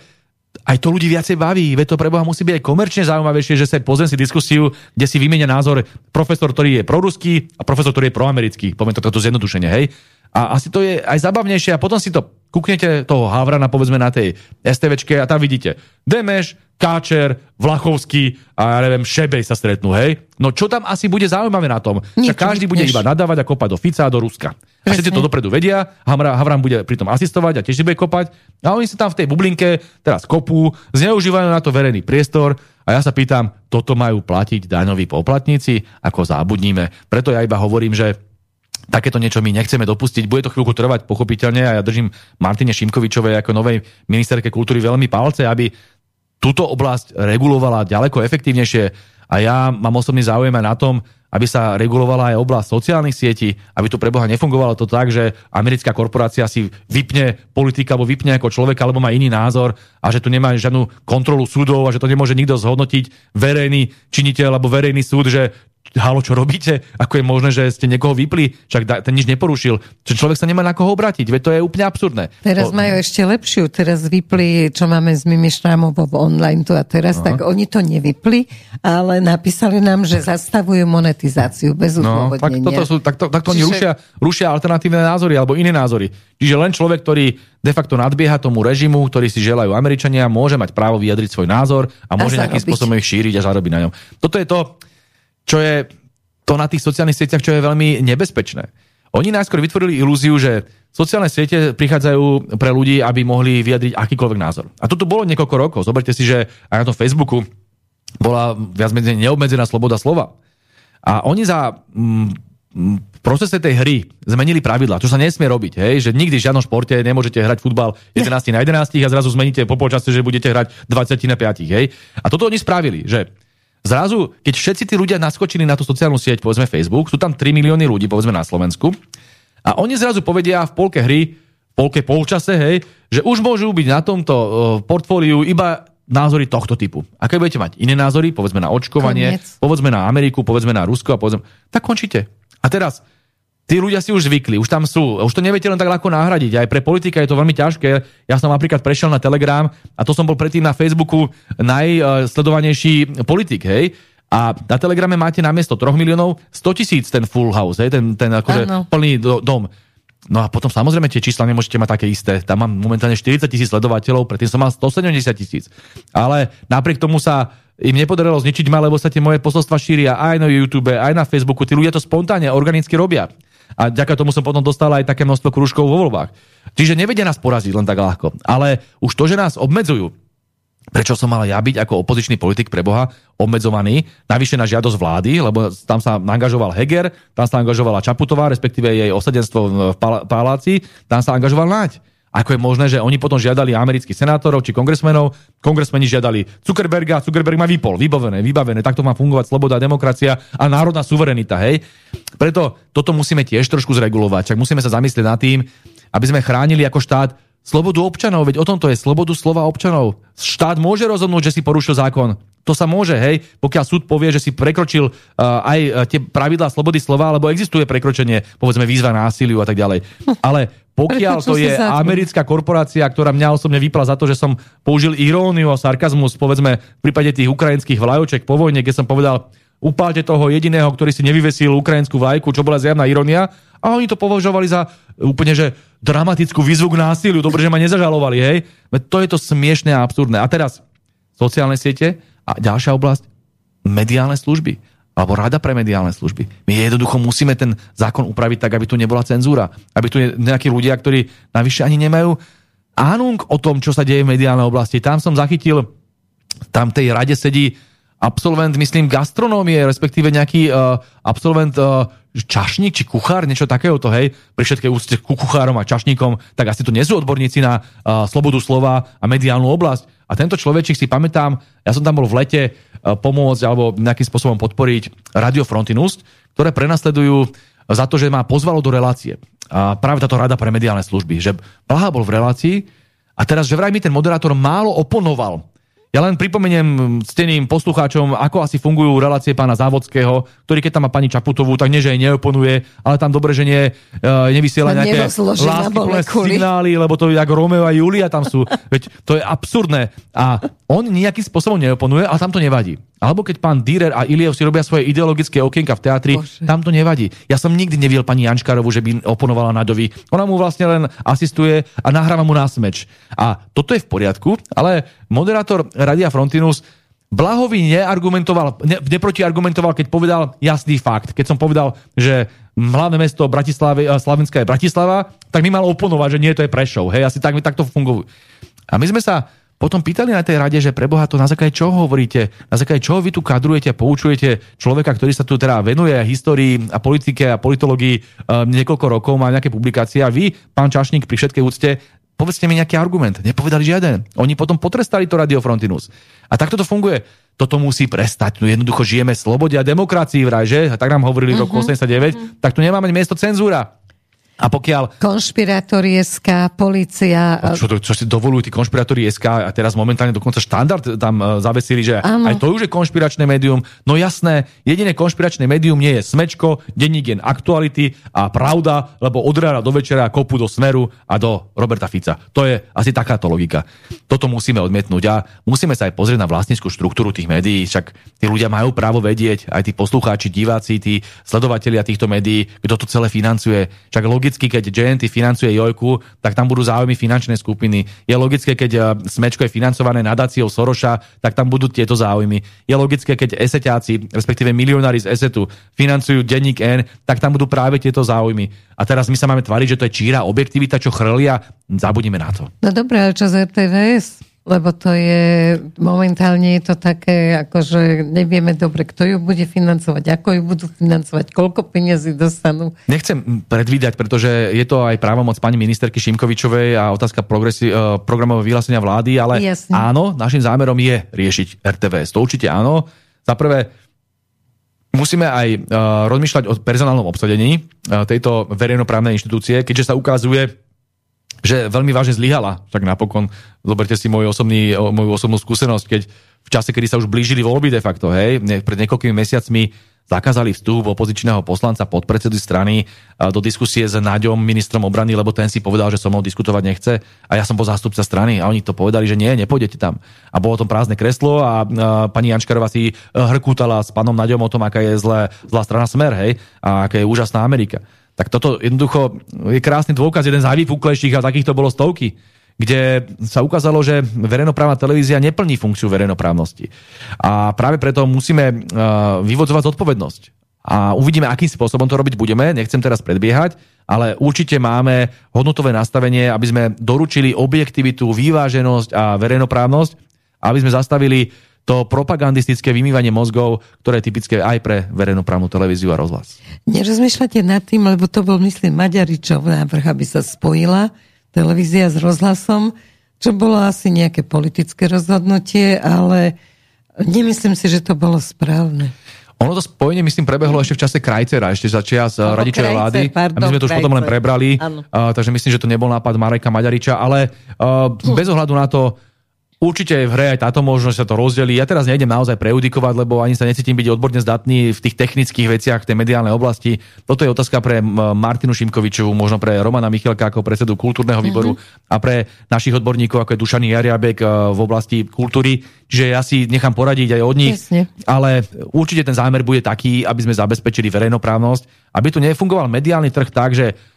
[SPEAKER 2] aj to ľudí viacej baví, veď to pre Boha musí byť aj komerčne zaujímavejšie, že sa pozriem si diskusiu, kde si vymenia názor profesor, ktorý je proruský a profesor, ktorý je proamerický. Poviem to toto zjednodušenie, hej? A asi to je aj zabavnejšie a potom si to kúknete toho Havrana, povedzme na tej STVčke a tam vidíte Demeš, Káčer, Vlachovský a ja neviem, Šebej sa stretnú, hej? No čo tam asi bude zaujímavé na tom? Nič, každý bude iba nadávať a kopať do Fica a do Ruska. A všetci to dopredu vedia, Havran bude pritom asistovať a tiež bude kopať. A oni sa tam v tej bublinke teraz kopú, zneužívajú na to verejný priestor a ja sa pýtam, toto majú platiť daňoví poplatníci? Ako zábudníme. Preto ja iba hovorím, že takéto niečo my nechceme dopustiť. Bude to chvíľku trvať pochopiteľne a ja držím Martine Šimkovičovej ako novej ministerke kultúry veľmi palce, aby túto oblasť regulovala ďaleko efektívnejšie a ja mám osobný záujem aj na tom, aby sa regulovala aj oblasť sociálnych sietí, aby to preboha nefungovalo to tak, že americká korporácia si vypne politika alebo vypne ako človeka, alebo má iný názor a že tu nemá žiadnu kontrolu súdov a že to nemôže nikto zhodnotiť verejný činiteľ alebo verejný súd, že halo, čo robíte? Ako je možné, že ste niekoho vypli? Však ten nič neporušil. Čo človek sa nemá na koho obrátiť, veď to je úplne absurdné.
[SPEAKER 1] Teraz
[SPEAKER 2] to...
[SPEAKER 1] majú ešte lepšiu. Teraz vypli, čo máme s Mimi Šrámovou online tu a teraz, Aha. tak oni to nevypli, ale napísali nám, že zastavujú monetizáciu bez no,
[SPEAKER 2] tak toto sú, tak to, tak to Čiže... oni rušia, rušia alternatívne názory alebo iné názory. Čiže len človek, ktorý de facto nadbieha tomu režimu, ktorý si želajú Američania, môže mať právo vyjadriť svoj názor a môže a nejakým spôsobom ich šíriť a zarobiť na ňom. Toto je to, čo je to na tých sociálnych sieťach, čo je veľmi nebezpečné. Oni najskôr vytvorili ilúziu, že sociálne siete prichádzajú pre ľudí, aby mohli vyjadriť akýkoľvek názor. A toto bolo niekoľko rokov. Zoberte si, že aj na tom Facebooku bola viac menej neobmedzená sloboda slova. A oni za mm, v procese tej hry zmenili pravidla, čo sa nesmie robiť, hej? že nikdy v žiadnom športe nemôžete hrať futbal 11 na 11 a zrazu zmeníte po počase, že budete hrať 20 na 5. Hej? A toto oni spravili, že Zrazu, keď všetci tí ľudia naskočili na tú sociálnu sieť, povedzme Facebook, sú tam 3 milióny ľudí, povedzme na Slovensku, a oni zrazu povedia v polke hry, v polke polčase, hej, že už môžu byť na tomto uh, portfóliu iba názory tohto typu. A keď budete mať iné názory, povedzme na očkovanie, Koniec. povedzme na Ameriku, povedzme na Rusko a povedzme, tak končíte. A teraz tí ľudia si už zvykli, už tam sú, už to neviete len tak ľahko nahradiť. Aj pre politika je to veľmi ťažké. Ja som napríklad prešiel na Telegram a to som bol predtým na Facebooku najsledovanejší politik, hej. A na Telegrame máte namiesto 3 miliónov 100 tisíc ten full house, hej, ten, ten akože plný do, dom. No a potom samozrejme tie čísla nemôžete mať také isté. Tam mám momentálne 40 tisíc sledovateľov, predtým som mal 170 tisíc. Ale napriek tomu sa im nepodarilo zničiť ma, lebo sa tie moje posolstva šíria aj na YouTube, aj na Facebooku. Tí ľudia to spontánne, organicky robia. A ďaká tomu som potom dostal aj také množstvo krúžkov vo voľbách. Čiže nevedia nás poraziť len tak ľahko. Ale už to, že nás obmedzujú, prečo som mal ja byť ako opozičný politik pre Boha obmedzovaný, navyše na žiadosť vlády, lebo tam sa angažoval Heger, tam sa angažovala Čaputová, respektíve jej osadenstvo v paláci, tam sa angažoval Naď. Ako je možné, že oni potom žiadali amerických senátorov či kongresmenov, kongresmeni žiadali Zuckerberga, Zuckerberg ma vypol, vybavené, vybavené, takto má fungovať sloboda, demokracia a národná suverenita, hej. Preto toto musíme tiež trošku zregulovať, čak musíme sa zamyslieť nad tým, aby sme chránili ako štát slobodu občanov, veď o tom to je, slobodu slova občanov. Štát môže rozhodnúť, že si porušil zákon. To sa môže, hej, pokiaľ súd povie, že si prekročil uh, aj uh, tie pravidlá slobody slova, alebo existuje prekročenie, povedzme, výzva násiliu a tak ďalej. Ale pokiaľ to je americká korporácia, ktorá mňa osobne vypla za to, že som použil iróniu a sarkazmus, povedzme, v prípade tých ukrajinských vlajoček po vojne, keď som povedal, upálte toho jediného, ktorý si nevyvesil ukrajinskú vlajku, čo bola zjavná ironia, a oni to považovali za úplne, že dramatickú výzvu k násiliu. Dobre, že ma nezažalovali, hej? To je to smiešné a absurdné. A teraz sociálne siete, a ďalšia oblasť, mediálne služby alebo rada pre mediálne služby. My jednoducho musíme ten zákon upraviť tak, aby tu nebola cenzúra. Aby tu nejakí ľudia, ktorí navyše ani nemajú ánung o tom, čo sa deje v mediálnej oblasti. Tam som zachytil, tam tej rade sedí absolvent, myslím, gastronómie, respektíve nejaký uh, absolvent uh, čašník či kuchár, niečo takého to, hej, pri všetkej úcte ku kuchárom a čašníkom, tak asi to nie sú odborníci na uh, slobodu slova a mediálnu oblasť. A tento človečik si pamätám, ja som tam bol v lete uh, pomôcť alebo nejakým spôsobom podporiť Radio Frontinus, ktoré prenasledujú za to, že ma pozvalo do relácie. A práve táto rada pre mediálne služby, že Blaha bol v relácii a teraz, že vraj mi ten moderátor málo oponoval ja len pripomeniem steným poslucháčom, ako asi fungujú relácie pána Závodského, ktorý keď tam má pani Čaputovú, tak nie, že jej neoponuje, ale tam dobre, že nie, uh, nevysiela nejaké lásky signály, lebo to je ako Romeo a Julia tam sú. Veď to je absurdné. A on nejakým spôsobom neoponuje, ale tam to nevadí. Alebo keď pán Dürer a Iliev si robia svoje ideologické okienka v teatri, Bože. tam to nevadí. Ja som nikdy neviel pani Jančkarovu, že by oponovala Nadovi. Ona mu vlastne len asistuje a nahráva mu násmeč. A toto je v poriadku, ale moderátor Radia Frontinus Blahovi neargumentoval, ne, neprotiargumentoval, keď povedal jasný fakt. Keď som povedal, že hlavné mesto Bratislavy, eh, Slavenská je Bratislava, tak mi mal oponovať, že nie, to je Prešov. Hej, asi tak, takto fungujú. A my sme sa potom pýtali na tej rade, že preboha to na základe čoho hovoríte, na základe čoho vy tu kadrujete poučujete človeka, ktorý sa tu teda venuje histórii a politike a politológii um, niekoľko rokov, má nejaké publikácie a vy, pán Čašník, pri všetkej úcte, povedzte mi nejaký argument. Nepovedali žiaden. Oni potom potrestali to Radio Frontinus. A takto to funguje. toto musí prestať. No jednoducho žijeme v slobode a demokracii vraj, že? A tak nám hovorili v roku 89, uh-huh. tak tu nemáme miesto cenzúra. A pokiaľ...
[SPEAKER 1] Konšpirátori SK, policia...
[SPEAKER 2] Čo, to, čo si dovolujú tí konšpirátori SK a teraz momentálne dokonca štandard tam uh, zavesili, že ano. aj to už je konšpiračné médium. No jasné, jediné konšpiračné médium nie je Smečko, denník aktuality a pravda, lebo od rána do večera kopu do Smeru a do Roberta Fica. To je asi takáto logika. Toto musíme odmietnúť a musíme sa aj pozrieť na vlastníckú štruktúru tých médií, však tí ľudia majú právo vedieť, aj tí poslucháči, diváci, tí sledovatelia týchto médií, kto to celé financuje. Však logicky, keď JNT financuje Jojku, tak tam budú záujmy finančné skupiny. Je logické, keď eh, Smečko je financované nadáciou Soroša, tak tam budú tieto záujmy. Je logické, keď eseťáci, respektíve milionári z esetu financujú denník N, tak tam budú práve tieto záujmy. A teraz my sa máme tvariť, že to je číra objektivita, čo chrlia. Zabudíme na to.
[SPEAKER 1] No dobré, ale čo z RTVS? Lebo to je, momentálne je to také, ako že nevieme dobre, kto ju bude financovať, ako ju budú financovať, koľko peniazy dostanú.
[SPEAKER 2] Nechcem predvídať, pretože je to aj právomoc pani ministerky Šimkovičovej a otázka progresi- uh, programového vyhlásenia vlády, ale Jasne. áno, našim zámerom je riešiť RTVS. To určite áno. Za prvé, musíme aj uh, rozmýšľať o personálnom obsadení uh, tejto verejnoprávnej inštitúcie, keďže sa ukazuje, že veľmi vážne zlyhala. Tak napokon, zoberte si môj osobný, moju osobnú skúsenosť, keď v čase, kedy sa už blížili voľby de facto, hej, pred niekoľkými mesiacmi zakázali vstup opozičného poslanca pod predsedu strany do diskusie s Naďom, ministrom obrany, lebo ten si povedal, že so mnou diskutovať nechce a ja som bol zástupca strany a oni to povedali, že nie, nepôjdete tam. A bolo tam prázdne kreslo a, a pani Jančkarová si hrkútala s pánom Naďom o tom, aká je zlé, zlá strana Smer, hej, a aká je úžasná Amerika. Tak toto jednoducho je krásny dôkaz, jeden z najvypuklejších a takýchto bolo stovky kde sa ukázalo, že verejnoprávna televízia neplní funkciu verejnoprávnosti. A práve preto musíme uh, vyvodzovať zodpovednosť. A uvidíme, akým spôsobom to robiť budeme. Nechcem teraz predbiehať, ale určite máme hodnotové nastavenie, aby sme doručili objektivitu, vyváženosť a verejnoprávnosť, aby sme zastavili to propagandistické vymývanie mozgov, ktoré je typické aj pre verejnoprávnu televíziu a rozhlas.
[SPEAKER 1] Nerozmýšľate nad tým, lebo to bol, myslím, Maďaričov návrh, aby sa spojila televízia s rozhlasom, čo bolo asi nejaké politické rozhodnutie, ale nemyslím si, že to bolo správne.
[SPEAKER 2] Ono to spojenie, myslím, prebehlo ešte v čase Krajcera, ešte za čias no, radičovej vlády. Pardon, a my sme to už Krajcer. potom len prebrali, uh, takže myslím, že to nebol nápad Mareka Maďariča, ale uh, bez ohľadu na to, Určite je v hre aj táto možnosť sa to rozdelí. Ja teraz nejdem naozaj prejudikovať, lebo ani sa necítim byť odborne zdatný v tých technických veciach tej mediálnej oblasti. Toto je otázka pre Martinu Šimkovičovu, možno pre Romana Michelka ako predsedu kultúrneho mhm. výboru mm-hmm. a pre našich odborníkov, ako je Dušaný Jariabek eh, v oblasti kultúry. Čiže ja si nechám poradiť aj od nich, Jasne. ale určite ten zámer bude taký, aby sme zabezpečili verejnoprávnosť, aby tu nefungoval mediálny trh tak, že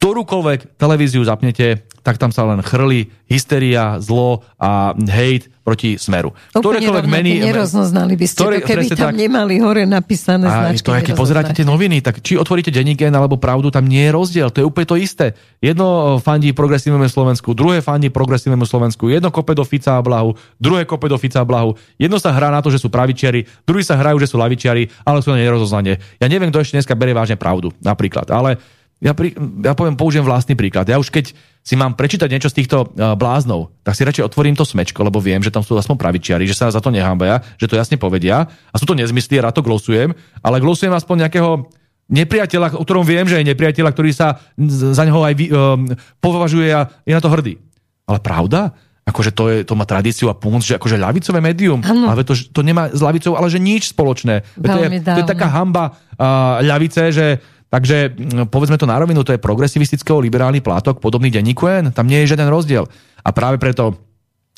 [SPEAKER 2] ktorúkoľvek televíziu zapnete, tak tam sa len chrli hysteria, zlo a hate proti smeru.
[SPEAKER 1] Ktorékoľvek meny... Nerozoznali by ste ktoré, to, keby tam tak, nemali hore napísané a značky.
[SPEAKER 2] To, keď pozeráte tie noviny, tak či otvoríte denník alebo pravdu, tam nie je rozdiel. To je úplne to isté. Jedno fandí progresívnemu Slovensku, druhé fandí progresívnemu Slovensku, jedno kope do Fica a Blahu, druhé kope do Fica a Blahu. Jedno sa hrá na to, že sú pravičiari, druhý sa hrajú, že sú lavičiari, ale sú na nerozoznanie. Ja neviem, kto ešte dneska berie vážne pravdu, napríklad. Ale ja, pri, ja poviem, použijem vlastný príklad. Ja už keď si mám prečítať niečo z týchto uh, bláznov, tak si radšej otvorím to smečko, lebo viem, že tam sú aspoň pravičiari, že sa za to nehámbia, že to jasne povedia. A sú to nezmysly, rád to glosujem, ale glosujem aspoň nejakého nepriateľa, o ktorom viem, že je nepriateľa, ktorý sa za neho aj vy, um, považuje a je na to hrdý. Ale pravda? akože to, je, to má tradíciu a pomoc, že akože ľavicové médium, ano. ale to, to nemá s ľavicou, ale že nič spoločné. To je, to je taká hamba uh, ľavice, že Takže povedzme to na rovinu, to je progresivistického liberálny plátok, podobný denníku N, tam nie je žiaden rozdiel. A práve preto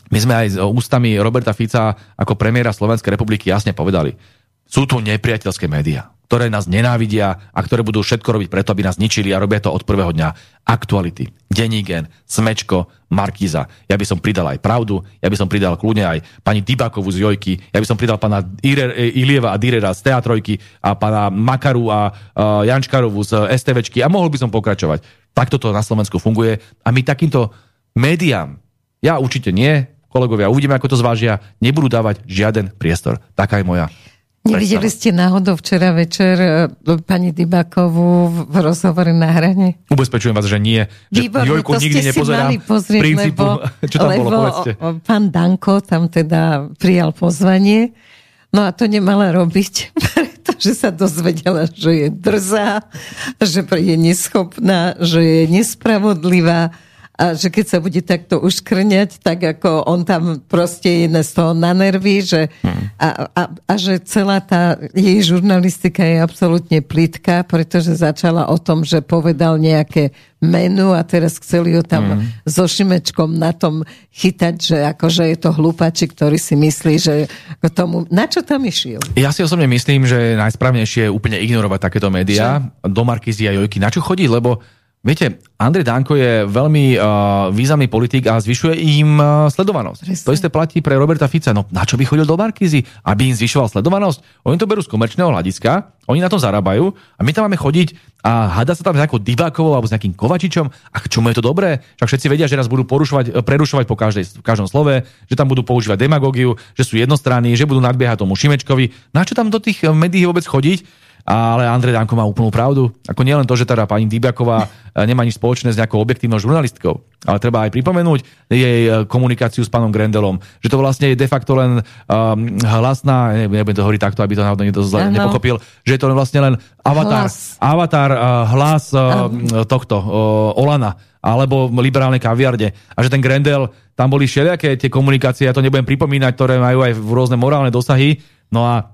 [SPEAKER 2] my sme aj s ústami Roberta Fica ako premiéra Slovenskej republiky jasne povedali, sú tu nepriateľské médiá ktoré nás nenávidia a ktoré budú všetko robiť preto, aby nás ničili a robia to od prvého dňa. Aktuality, Denigen, Smečko, Markíza. Ja by som pridal aj pravdu, ja by som pridal kľudne aj pani Dybakovú z Jojky, ja by som pridal pána Ilieva a Direra z Teatrojky a pána Makaru a uh, Jančkarovu z STVčky a mohol by som pokračovať. Takto to na Slovensku funguje a my takýmto médiám, ja určite nie, kolegovia, uvidíme, ako to zvážia, nebudú dávať žiaden priestor. Taká je moja
[SPEAKER 1] Nevideli ste náhodou včera večer e, pani Dybakovú v rozhovore na hrane?
[SPEAKER 2] Ubezpečujem vás, že nie. Že
[SPEAKER 1] Výborné,
[SPEAKER 2] Jojku
[SPEAKER 1] to
[SPEAKER 2] nikdy
[SPEAKER 1] ste si
[SPEAKER 2] nepozerám.
[SPEAKER 1] mali pozrieť,
[SPEAKER 2] princípu,
[SPEAKER 1] lebo,
[SPEAKER 2] čo tam
[SPEAKER 1] lebo
[SPEAKER 2] bolo, povedzte.
[SPEAKER 1] pán Danko tam teda prijal pozvanie. No a to nemala robiť, pretože sa dozvedela, že je drzá, že je neschopná, že je nespravodlivá a že keď sa bude takto uškrňať, tak ako on tam proste je z toho na nervy, že a, a, a že celá tá jej žurnalistika je absolútne plitká, pretože začala o tom, že povedal nejaké menu a teraz chceli ho tam mm. so Šimečkom na tom chytať, že akože je to hlupači, ktorý si myslí, že k tomu... Na čo tam išiel?
[SPEAKER 2] Ja si osobne myslím, že najsprávnejšie je úplne ignorovať takéto médiá, do Markizy a Jojky. Na čo chodí? Lebo Viete, Andrej Danko je veľmi uh, významný politik a zvyšuje im uh, sledovanosť.
[SPEAKER 1] Presne.
[SPEAKER 2] To isté platí pre Roberta Fica. No na čo by chodil do Markizy? Aby im zvyšoval sledovanosť? Oni to berú z komerčného hľadiska, oni na tom zarábajú a my tam máme chodiť a hada sa tam s nejakou Divákovou alebo s nejakým Kovačičom. A k čomu je to dobré? Však všetci vedia, že nás budú porušovať, prerušovať po každej, v každom slove, že tam budú používať demagógiu, že sú jednostranní, že budú nadbiehať tomu Šimečkovi. Na čo tam do tých médií vôbec chodiť? Ale Andrej Danko má úplnú pravdu. Ako nielen to, že teda pani Dybiaková nemá nič spoločné s nejakou objektívnou žurnalistkou, ale treba aj pripomenúť jej e, komunikáciu s pánom Grendelom, že to vlastne je de facto len um, hlasná, nebudem to hovoriť takto, aby to náhodou niekto zle
[SPEAKER 1] Áno.
[SPEAKER 2] nepochopil, že je to vlastne len avatar,
[SPEAKER 1] Hlas.
[SPEAKER 2] avatar uh, hlas uh, tohto uh, Olana alebo liberálnej kaviarde. A že ten Grendel, tam boli všelijaké tie komunikácie, ja to nebudem pripomínať, ktoré majú aj rôzne morálne dosahy. No a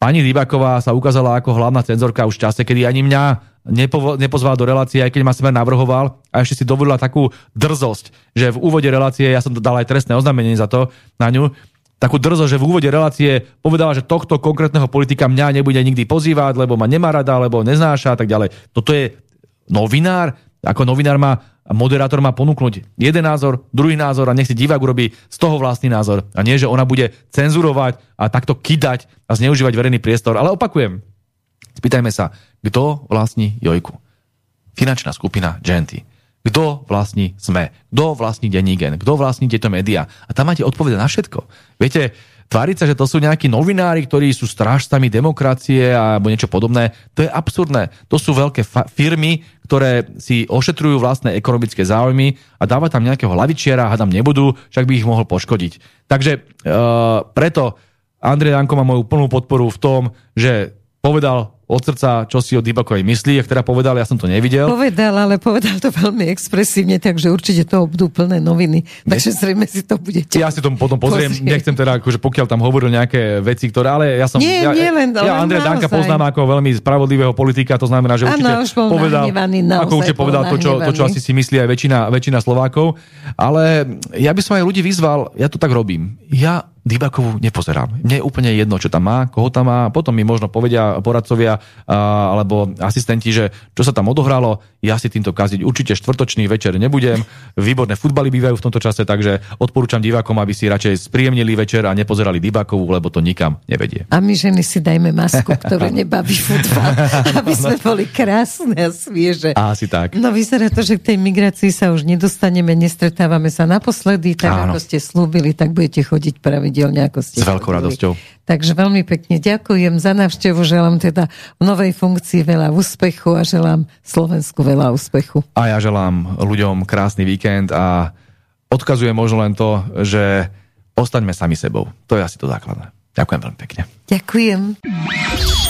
[SPEAKER 2] Pani Rybaková sa ukázala ako hlavná cenzorka už v čase, kedy ani mňa nepovo- nepozvala do relácie, aj keď ma smer navrhoval a ešte si dovolila takú drzosť, že v úvode relácie, ja som dal aj trestné oznámenie za to na ňu, takú drzosť, že v úvode relácie povedala, že tohto konkrétneho politika mňa nebude nikdy pozývať, lebo ma nemá rada, lebo neznáša a tak ďalej. Toto je novinár, ako novinár má a moderátor má ponúknuť jeden názor, druhý názor a nech si divák urobí z toho vlastný názor. A nie, že ona bude cenzurovať a takto kidať a zneužívať verejný priestor. Ale opakujem, spýtajme sa, kto vlastní Jojku? Finančná skupina Genty. Kto vlastní SME? Kto vlastní Dennígen? Kto vlastní tieto médiá? A tam máte odpovede na všetko. Viete, tváriť sa, že to sú nejakí novinári, ktorí sú strážcami demokracie alebo niečo podobné, to je absurdné. To sú veľké fa- firmy, ktoré si ošetrujú vlastné ekonomické záujmy a dáva tam nejakého lavičiara, hádam nebudú, však by ich mohol poškodiť. Takže e, preto Andrej Danko má moju plnú podporu v tom, že povedal od srdca, čo si o Dybakovej myslí. Ak teda povedal, ja som to nevidel.
[SPEAKER 1] Povedal, ale povedal to veľmi expresívne, takže určite to budú plné noviny. Takže zrejme si to budete...
[SPEAKER 2] Ja si to potom pozriem,
[SPEAKER 1] Pozrieť.
[SPEAKER 2] nechcem teda, akože pokiaľ tam hovoril nejaké veci, ktoré, ale ja som...
[SPEAKER 1] Nie,
[SPEAKER 2] ja,
[SPEAKER 1] nie len-
[SPEAKER 2] ja Andrej Danka poznám ako veľmi spravodlivého politika, to znamená, že určite
[SPEAKER 1] už bol
[SPEAKER 2] povedal, ako určite povedal to čo, to, čo asi si myslí aj väčšina, väčšina Slovákov. Ale ja by som aj ľudí vyzval, ja to tak robím. Ja Dybakovú nepozerám. Mne je úplne jedno, čo tam má, koho tam má. Potom mi možno povedia poradcovia a, alebo asistenti, že čo sa tam odohralo. Ja si týmto kaziť určite štvrtočný večer nebudem. Výborné futbaly bývajú v tomto čase, takže odporúčam divákom, aby si radšej spríjemnili večer a nepozerali Dybakovú, lebo to nikam nevedie.
[SPEAKER 1] A my ženy si dajme masku, ktorú nebaví futbal, aby sme boli krásne a svieže.
[SPEAKER 2] A asi tak.
[SPEAKER 1] No vyzerá to, že k tej migrácii sa už nedostaneme, nestretávame sa naposledy, tak
[SPEAKER 2] Áno.
[SPEAKER 1] ako ste slúbili, tak budete chodiť pravidelne, ako ste
[SPEAKER 2] S veľkou
[SPEAKER 1] chodili.
[SPEAKER 2] radosťou.
[SPEAKER 1] Takže veľmi pekne ďakujem za návštevu, želám teda v novej funkcii veľa úspechu a želám Slovensku veľa úspechu.
[SPEAKER 2] A ja želám ľuďom krásny víkend a odkazujem možno len to, že ostaňme sami sebou. To je asi to základné. Ďakujem veľmi pekne.
[SPEAKER 1] Ďakujem.